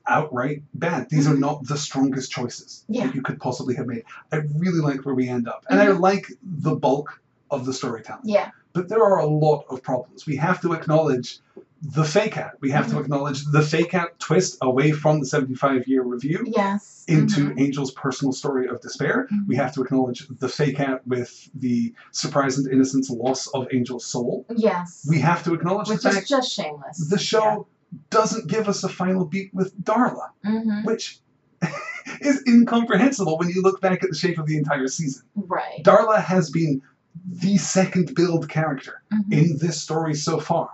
Speaker 1: outright bad. These are
Speaker 2: Mhm.
Speaker 1: not the strongest choices
Speaker 2: Yeah.
Speaker 1: that you could possibly have made. I really like where we end up. And I
Speaker 2: Mhm.
Speaker 1: like the bulk of the storytelling.
Speaker 2: yeah.
Speaker 1: But there are a lot of problems. We have to acknowledge the fake out. We have to
Speaker 2: Mhm.
Speaker 1: acknowledge the fake out twist away from the 75 year review
Speaker 2: Yes.
Speaker 1: into
Speaker 2: Mhm.
Speaker 1: Angel's personal story of despair.
Speaker 2: Mhm.
Speaker 1: We have to acknowledge the fake out with the surprise and innocence loss of Angel's soul.
Speaker 2: Yes.
Speaker 1: We have to acknowledge
Speaker 2: Which
Speaker 1: the
Speaker 2: is just shameless.
Speaker 1: the show doesn't give us a final beat with Darla,
Speaker 2: hmm
Speaker 1: which is incomprehensible when you look back at the shape of the entire season.
Speaker 2: Right.
Speaker 1: Darla has been the second build character
Speaker 2: Mhm.
Speaker 1: in this story so far,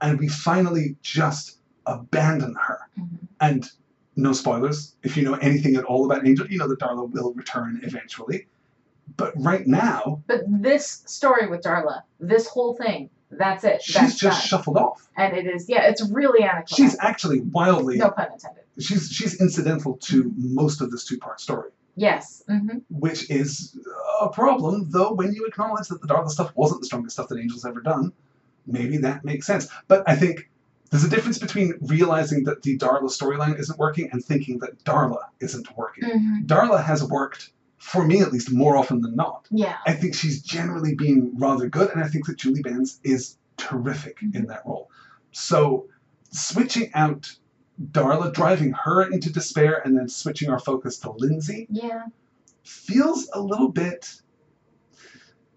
Speaker 1: and we finally just abandon her.
Speaker 2: Mhm.
Speaker 1: And no spoilers, if you know anything at all about Angel, you know that Darla will return eventually. But right now,
Speaker 2: But this story with Darla, this whole thing, that's it.
Speaker 1: she's
Speaker 2: that's
Speaker 1: just shuffled off.
Speaker 2: and it is yeah, it's really anticlimactic.
Speaker 1: She's actually wildly
Speaker 2: no pun intended.
Speaker 1: she's she's incidental to most of this two-part story.
Speaker 2: Yes. hmm
Speaker 1: which is a problem, though when you acknowledge that the Darla stuff wasn't the strongest stuff that Angel's ever done, maybe that makes sense. But I think there's a difference between realizing that the Darla storyline isn't working and thinking that Darla isn't working.
Speaker 2: hmm
Speaker 1: Darla has worked, for me at least, more often than not.
Speaker 2: Yeah.
Speaker 1: I think she's generally been rather good, and I think that Julie Benz is terrific in that role. So switching out Darla, driving her into despair, and then switching our focus to Lindsey
Speaker 2: Yeah.
Speaker 1: Feels a little bit.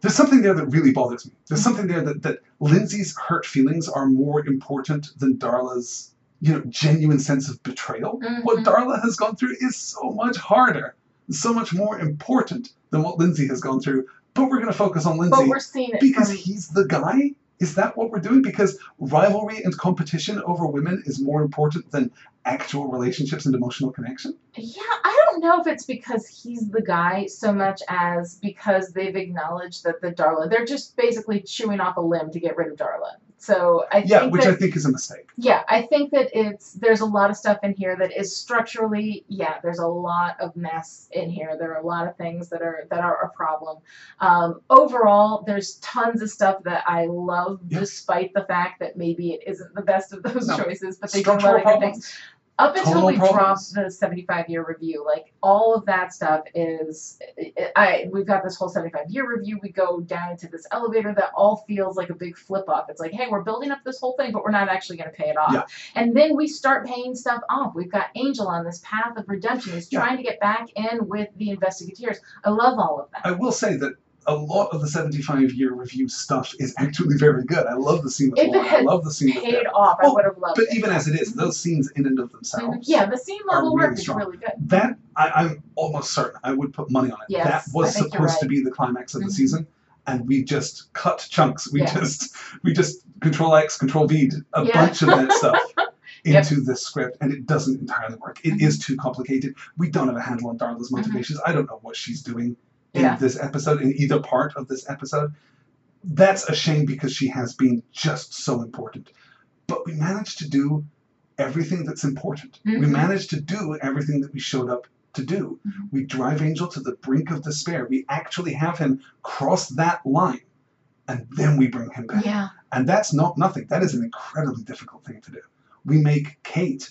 Speaker 1: There's something there that really bothers me. There's something there that, that Lindsey's hurt feelings are more important than Darla's, you know, genuine sense of betrayal. What
Speaker 2: Mhm.
Speaker 1: Darla has gone through is so much harder, so much more important than what Lindsey has gone through. But we're going to focus on Lindsey
Speaker 2: we're seeing it
Speaker 1: because
Speaker 2: from
Speaker 1: he's the guy. Is that what we're doing? Because rivalry and competition over women is more important than actual relationships and emotional connection.
Speaker 2: Yeah, I don't know if it's because he's the guy so much as because they've acknowledged that the Darla, they're just basically chewing off a limb to get rid of Darla. So I
Speaker 1: Yeah,
Speaker 2: think
Speaker 1: which
Speaker 2: that,
Speaker 1: I think is a mistake.
Speaker 2: yeah, I think that it's there's a lot of stuff in here that is structurally, yeah, there's a lot of mess in here. There are a lot of things that are that are a problem. Um, overall, there's tons of stuff that I love,
Speaker 1: Yeah.
Speaker 2: despite the fact that maybe it isn't the best of those
Speaker 1: No.
Speaker 2: choices, but they do a lot of good things. Up until we
Speaker 1: problems.
Speaker 2: dropped the 75 year review like all of that stuff is I, we've got this whole 75 year review we go down into this elevator that all feels like a big flip off it's like hey we're building up this whole thing but we're not actually going to pay it off
Speaker 1: Yeah.
Speaker 2: and then we start paying stuff off we've got angel on this path of redemption he's
Speaker 1: Yeah.
Speaker 2: trying to get back in with the investigators i love all of that
Speaker 1: I will say that a lot of the 75 year review stuff is actually very good. I love the scene with
Speaker 2: If it
Speaker 1: Lorne. I love the scene with
Speaker 2: paid off i would have loved
Speaker 1: But
Speaker 2: it
Speaker 1: even as it is, those scenes in and of themselves,
Speaker 2: yeah the scene level
Speaker 1: really
Speaker 2: work is
Speaker 1: strong.
Speaker 2: really good
Speaker 1: that I, I'm almost certain I would put money on it.
Speaker 2: Yes,
Speaker 1: that was
Speaker 2: I think you're
Speaker 1: supposed to be the climax of the
Speaker 2: Mhm.
Speaker 1: season, and we just cut chunks. We
Speaker 2: Yes.
Speaker 1: just we just control X, control V, a
Speaker 2: Yeah.
Speaker 1: bunch of that stuff
Speaker 2: Yep.
Speaker 1: into this script, and it doesn't entirely work. It
Speaker 2: Mhm.
Speaker 1: is too complicated. We don't have a handle on Darla's motivations. I don't know what she's doing in
Speaker 2: Mm-hmm. Yeah.
Speaker 1: this episode, in either part of this episode. That's a shame because she has been just so important. But we managed to do everything that's important. We
Speaker 2: Mhm.
Speaker 1: managed to do everything that we showed up to do.
Speaker 2: Mhm.
Speaker 1: We drive Angel to the brink of despair. We actually have him cross that line, and then we bring him back.
Speaker 2: yeah
Speaker 1: And that's not nothing. That is an incredibly difficult thing to do. We make Kate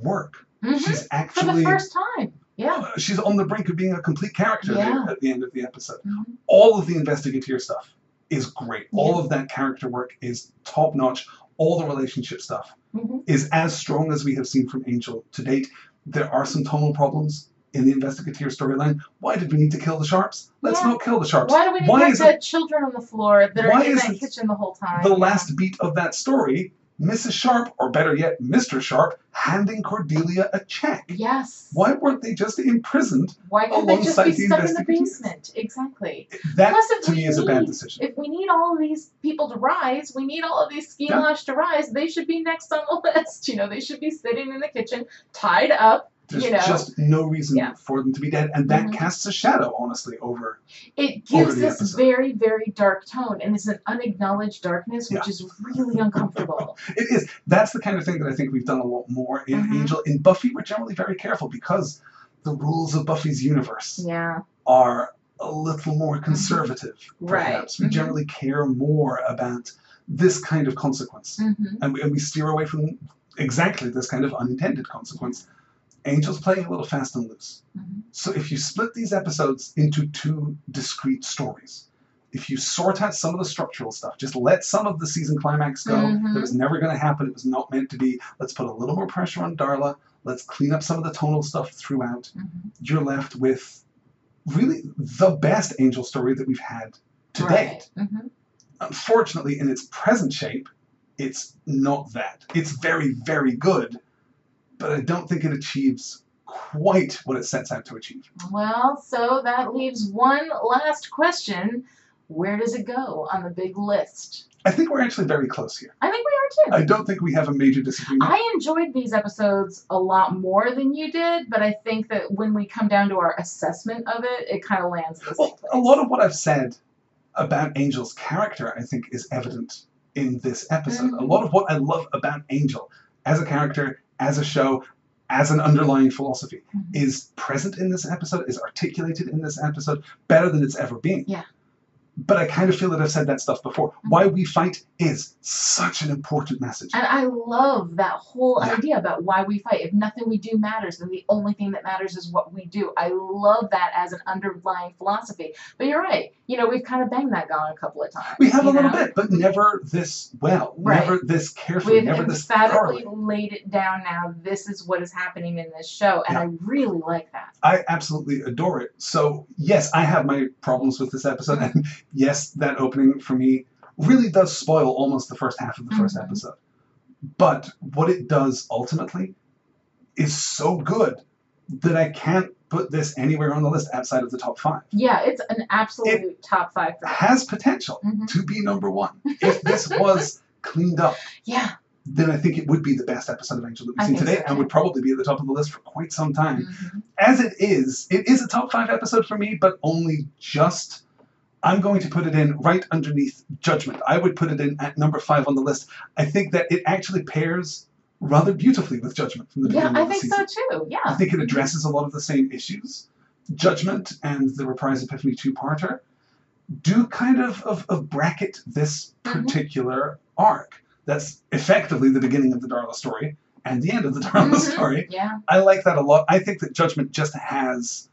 Speaker 1: work.
Speaker 2: Mhm.
Speaker 1: She's actually
Speaker 2: for the first time yeah
Speaker 1: uh, she's on the brink of being a complete character
Speaker 2: Yeah.
Speaker 1: at the end of the episode.
Speaker 2: Mhm.
Speaker 1: All of the investigative stuff is great. All of that character work is top notch. All the relationship stuff
Speaker 2: Mhm.
Speaker 1: is as strong as we have seen from Angel to date. There are some tonal problems in the investigative storyline. Why did we need to kill the sharps? Let's
Speaker 2: Yeah.
Speaker 1: not kill the sharps.
Speaker 2: Why do we need
Speaker 1: Why
Speaker 2: to have dead children on the floor that are in that kitchen the whole time?
Speaker 1: the
Speaker 2: Yeah.
Speaker 1: last beat of that story, Mrs. Sharp, or better yet, Mr. Sharp, handing Cordelia a check?
Speaker 2: Yes.
Speaker 1: Why weren't they just imprisoned?
Speaker 2: Why couldn't they just
Speaker 1: alongside
Speaker 2: be
Speaker 1: the
Speaker 2: stuck in the basement? Exactly.
Speaker 1: That
Speaker 2: Plus, if
Speaker 1: to
Speaker 2: we
Speaker 1: me is a bad
Speaker 2: need-
Speaker 1: decision.
Speaker 2: If we need all of these people to rise, we need all of these ski
Speaker 1: Yeah.
Speaker 2: lash to rise. They should be next on the list. You know, they should be sitting in the kitchen, tied up.
Speaker 1: There's
Speaker 2: you know.
Speaker 1: just no reason
Speaker 2: Yeah.
Speaker 1: for them to be dead, and that
Speaker 2: Mhm.
Speaker 1: casts a shadow, honestly, over.
Speaker 2: It
Speaker 1: Over
Speaker 2: gives
Speaker 1: the
Speaker 2: this
Speaker 1: episode.
Speaker 2: very, very dark tone, and it's an unacknowledged darkness, which
Speaker 1: Yeah.
Speaker 2: is really uncomfortable.
Speaker 1: It is. That's the kind of thing that I think we've done a lot more in
Speaker 2: Mhm.
Speaker 1: Angel. In Buffy, we're generally very careful because the rules of Buffy's universe
Speaker 2: yeah.
Speaker 1: are a little more conservative.
Speaker 2: Mm-hmm. Right.
Speaker 1: Perhaps we
Speaker 2: Mhm.
Speaker 1: generally care more about this kind of consequence,
Speaker 2: hmm
Speaker 1: and, we, and we steer away from exactly this kind of unintended consequence. Angel's playing a little fast and loose.
Speaker 2: Mhm.
Speaker 1: So if you split these episodes into two discrete stories, if you sort out some of the structural stuff, just let some of the season climax go.
Speaker 2: Mhm.
Speaker 1: That was never going to happen. It was not meant to be. Let's put a little more pressure on Darla. Let's clean up some of the tonal stuff throughout.
Speaker 2: Mhm.
Speaker 1: You're left with really the best Angel story that we've had to
Speaker 2: Right.
Speaker 1: date.
Speaker 2: Mhm.
Speaker 1: Unfortunately, in its present shape, it's not that. It's very, very good, but I don't think it achieves quite what it sets out to achieve.
Speaker 2: Well, so that leaves one last question. Where does it go on the big list?
Speaker 1: I think we're actually very close here.
Speaker 2: I think we are too.
Speaker 1: I don't think we have a major disagreement.
Speaker 2: I enjoyed these episodes a lot more than you did, but I think that when we come down to our assessment of it, it kind of lands
Speaker 1: Well,
Speaker 2: place.
Speaker 1: a lot of what I've said about Angel's character, I think, is evident in this episode. A
Speaker 2: Mhm.
Speaker 1: lot of what I love about Angel as a character, as a show, as an underlying philosophy
Speaker 2: Mhm.
Speaker 1: is present in this episode, is articulated in this episode better than it's ever been.
Speaker 2: Yeah.
Speaker 1: But I kind of feel that I've said that stuff before.
Speaker 2: Mhm.
Speaker 1: Why we fight is such an important message.
Speaker 2: And I love that whole
Speaker 1: Yeah.
Speaker 2: idea about why we fight. If nothing we do matters, then the only thing that matters is what we do. I love that as an underlying philosophy. But you're right. You know, we've kind of banged that gong a couple of times.
Speaker 1: We have a
Speaker 2: you
Speaker 1: little bit, but never this well,
Speaker 2: Right.
Speaker 1: never this carefully,
Speaker 2: We've
Speaker 1: never this
Speaker 2: emphatically
Speaker 1: thoroughly.
Speaker 2: laid it down now. This is what is happening in this show. And
Speaker 1: Yeah.
Speaker 2: I really like that.
Speaker 1: I absolutely adore it. So yes, I have my problems with this episode, and yes, that opening for me really does spoil almost the first half of the 1st
Speaker 2: Mhm.
Speaker 1: episode. But what it does ultimately is so good that I can't put this anywhere on the list outside of the top five.
Speaker 2: Yeah, it's an absolute top five for me.
Speaker 1: Has potential
Speaker 2: Mhm.
Speaker 1: to be number one. If this was cleaned up,
Speaker 2: Yeah.
Speaker 1: then I think it would be the best episode of Angel that we've seen today
Speaker 2: so,
Speaker 1: and would probably be at the top of the list for quite some time.
Speaker 2: Mhm.
Speaker 1: as it is, it is a top five episode for me, but only just. I'm going to put it in right underneath Judgment. I would put it in at number five on the list. I think that it actually pairs rather beautifully with Judgment from the
Speaker 2: Yeah,
Speaker 1: beginning
Speaker 2: I
Speaker 1: of the
Speaker 2: think
Speaker 1: season.
Speaker 2: so too. Yeah, I
Speaker 1: think it addresses a lot of the same issues. Judgment and the Reprise Epiphany two-parter do kind of, of, of bracket this
Speaker 2: Mhm.
Speaker 1: particular arc. That's effectively the beginning of the Darla story and the end of the Darla
Speaker 2: Mhm.
Speaker 1: story.
Speaker 2: Yeah,
Speaker 1: I like that a lot. I think that Judgment just has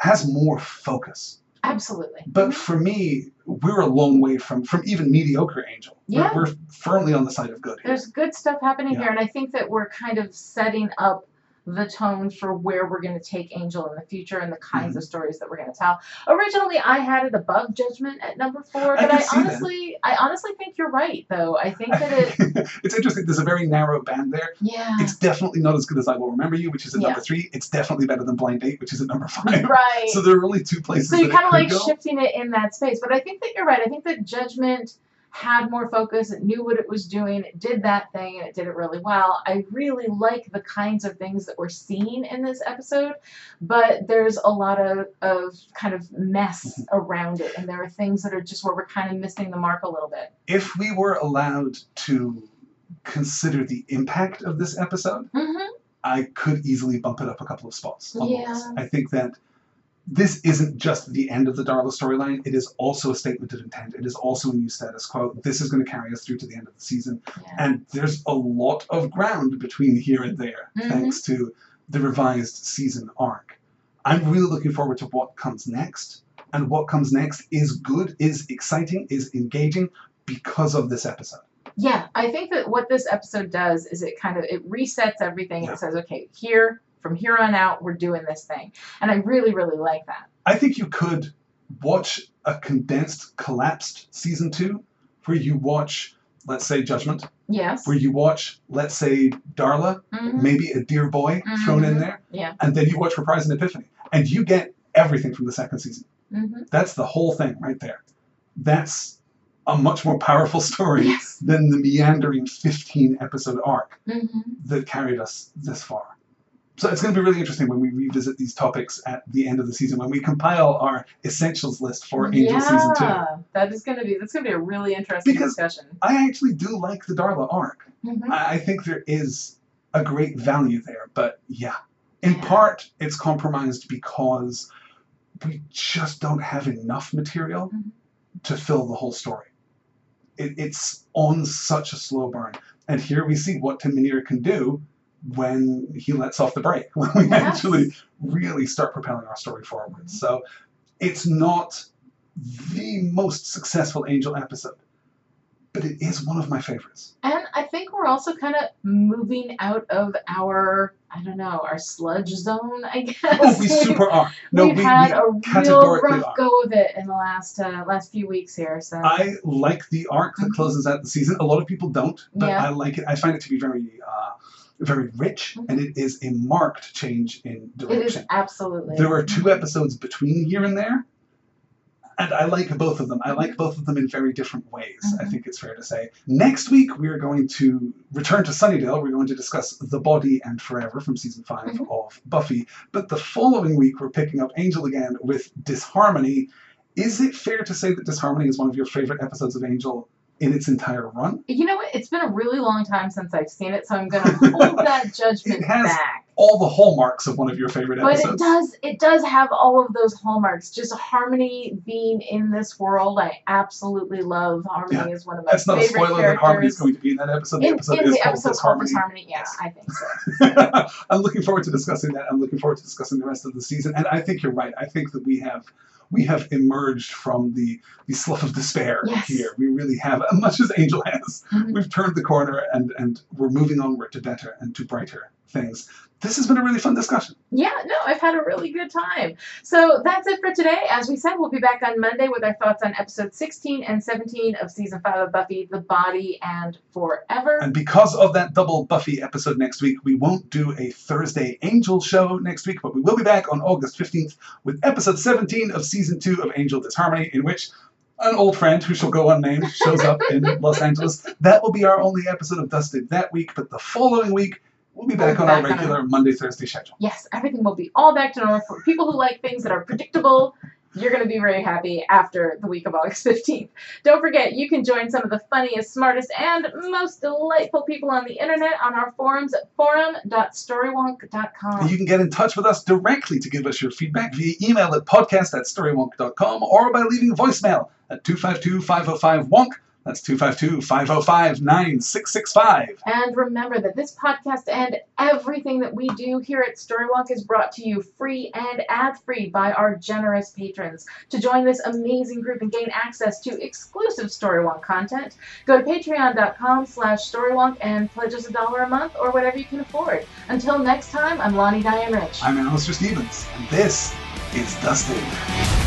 Speaker 1: has more focus.
Speaker 2: Absolutely.
Speaker 1: But for me, we're a long way from from even mediocre Angel. We're-
Speaker 2: Yeah.
Speaker 1: We're, firmly on the side of good here.
Speaker 2: There's good stuff happening
Speaker 1: Yeah.
Speaker 2: here, and I think that we're kind of setting up the tone for where we're going to take Angel in the future and the kinds
Speaker 1: Mm-hmm.
Speaker 2: of stories that we're going to tell. Originally, I had it above Judgment at number four, but
Speaker 1: can
Speaker 2: I,
Speaker 1: see that.
Speaker 2: honestly, I honestly think you're right, though. I think that it,
Speaker 1: it's interesting. There's a very narrow band there.
Speaker 2: yeah,
Speaker 1: It's definitely not as good as I Will Remember You, which is at
Speaker 2: Yeah.
Speaker 1: number three. It's definitely better than Blind Date, which is at number five.
Speaker 2: right.
Speaker 1: So there are only two places.
Speaker 2: So you're kind of like
Speaker 1: go.
Speaker 2: shifting it in that space. But I think that you're right. I think that Judgment had more focus. It knew what it was doing. It did that thing and it did it really well. I really like the kinds of things that we're seeing in this episode, but there's a lot of, of kind of mess around it. And there are things that are just where we're kind of missing the mark a little bit.
Speaker 1: If we were allowed to consider the impact of this episode,
Speaker 2: Mm-hmm.
Speaker 1: I could easily bump it up a couple of spots
Speaker 2: Yeah.
Speaker 1: I think that this isn't just the end of the Darla storyline. It is also a statement of intent. It is also a new status quo. This is going to carry us through to the end of the season.
Speaker 2: Yeah.
Speaker 1: And there's a lot of ground between here and there,
Speaker 2: Mhm.
Speaker 1: thanks to the revised season arc. I'm really looking forward to what comes next. And what comes next is good, is exciting, is engaging because of this episode.
Speaker 2: Yeah, I think that what this episode does is it kind of it resets everything
Speaker 1: Yeah.
Speaker 2: it says, okay, here from here on out, we're doing this thing. And I really, really like that.
Speaker 1: I think you could watch a condensed, collapsed season two where you watch, let's say, Judgment,
Speaker 2: Yes.
Speaker 1: where you watch, let's say, Darla,
Speaker 2: Mhm.
Speaker 1: maybe a Dear Boy thrown in
Speaker 2: Mhm.
Speaker 1: there,
Speaker 2: Yeah.
Speaker 1: and then you watch Reprise and Epiphany, and you get everything from the second season.
Speaker 2: hmm
Speaker 1: That's the whole thing right there. That's a much more powerful story
Speaker 2: Yes.
Speaker 1: than the meandering 15 episode arc
Speaker 2: hmm
Speaker 1: that carried us this far. So it's going to be really interesting when we revisit these topics at the end of the season, when we compile our essentials list for Angel
Speaker 2: yeah,
Speaker 1: Season 2.
Speaker 2: that is going to be that's going to be a really interesting
Speaker 1: Because-
Speaker 2: discussion.
Speaker 1: I actually do like the Darla arc.
Speaker 2: Mhm.
Speaker 1: I think there is a great value there, but yeah. In
Speaker 2: Yeah.
Speaker 1: part, it's compromised because we just don't have enough material
Speaker 2: Mhm.
Speaker 1: to fill the whole story. It, it's on such a slow burn. And here we see what Tim Minear can do when he lets off the brake, when we actually really start propelling our story forward. So it's not the most successful Angel episode, but it is one of my favorites.
Speaker 2: And I think we're also kind of moving out of our, I don't know, our sludge zone, I guess.
Speaker 1: Oh, we super are. No,
Speaker 2: We've
Speaker 1: we,
Speaker 2: had
Speaker 1: we
Speaker 2: a real rough
Speaker 1: are.
Speaker 2: go of it in the last uh, last few weeks here. So
Speaker 1: I like the arc that
Speaker 2: Mhm.
Speaker 1: closes out the season. A lot of people don't, but
Speaker 2: Yeah.
Speaker 1: I like it. I find it to be very, uh, very rich,
Speaker 2: Mhm.
Speaker 1: and it is a marked change in direction.
Speaker 2: it is absolutely.
Speaker 1: There are two episodes between here and there, and I like both of them. I like both of them in very different ways. I
Speaker 2: Mhm.
Speaker 1: think it's fair to say. Next week we are going to return to Sunnydale. We're going to discuss The Body and Forever from season 5
Speaker 2: Mhm.
Speaker 1: of Buffy. But the following week we're picking up Angel again with Disharmony. Is it fair to say that Disharmony is one of your favorite episodes of Angel in its entire run?
Speaker 2: You know what? It's been a really long time since I've seen it, so I'm going to hold that judgment
Speaker 1: It has
Speaker 2: back.
Speaker 1: All the hallmarks of one of your favorite episodes.
Speaker 2: But it does it does have all of those hallmarks. Just harmony being in this world, I absolutely love. Harmony is one of my
Speaker 1: That's not a
Speaker 2: favorite
Speaker 1: spoiler that Harmony is going to be in that episode. The
Speaker 2: in,
Speaker 1: episode is
Speaker 2: the
Speaker 1: called
Speaker 2: episode called
Speaker 1: Disharmony.
Speaker 2: Disharmony, yeah,
Speaker 1: Yes.
Speaker 2: I think so.
Speaker 1: I'm looking forward to discussing that. I'm looking forward to discussing the rest of the season. And I think you're right. I think that we have we have emerged from the the slough of despair
Speaker 2: Yes.
Speaker 1: here. We really have, much as Angel has.
Speaker 2: Mhm.
Speaker 1: We've turned the corner and and we're moving onward to better and to brighter things. This has been a really fun discussion.
Speaker 2: Yeah, no, I've had a really good time. So that's it for today. As we said, we'll be back on Monday with our thoughts on episode 16 and 17 of season 5 of Buffy, The Body and Forever.
Speaker 1: And because of that double Buffy episode next week, we won't do a Thursday Angel show next week, but we will be back on August 15th with episode 17 of season 2 of Angel Disharmony, in which an old friend who shall go unnamed shows up in Los Angeles. That will be our only episode of Dusted that week, but the following week, we'll be back
Speaker 2: We'll
Speaker 1: on
Speaker 2: be
Speaker 1: our
Speaker 2: back on
Speaker 1: regular Monday, Thursday schedule.
Speaker 2: Yes, everything will be all back to normal. For people who like things that are predictable, you're going to be very happy after the week of August 15th. Don't forget, you can join some of the funniest, smartest, and most delightful people on the internet on our forums at forum.storywonk.com.
Speaker 1: You can get in touch with us directly to give us your feedback via email at podcast at storywonk.com or by leaving voicemail at 252-505-WONK. That's 252-505-9665.
Speaker 2: And remember that this podcast and everything that we do here at Storywonk is brought to you free and ad-free by our generous patrons. To join this amazing group and gain access to exclusive Storywonk content, go to patreon.com slash storywonk and pledge us a dollar a month or whatever you can afford. Until next time, I'm Lani Diane Rich.
Speaker 1: I'm Alistair Stevens, and this is Dusted.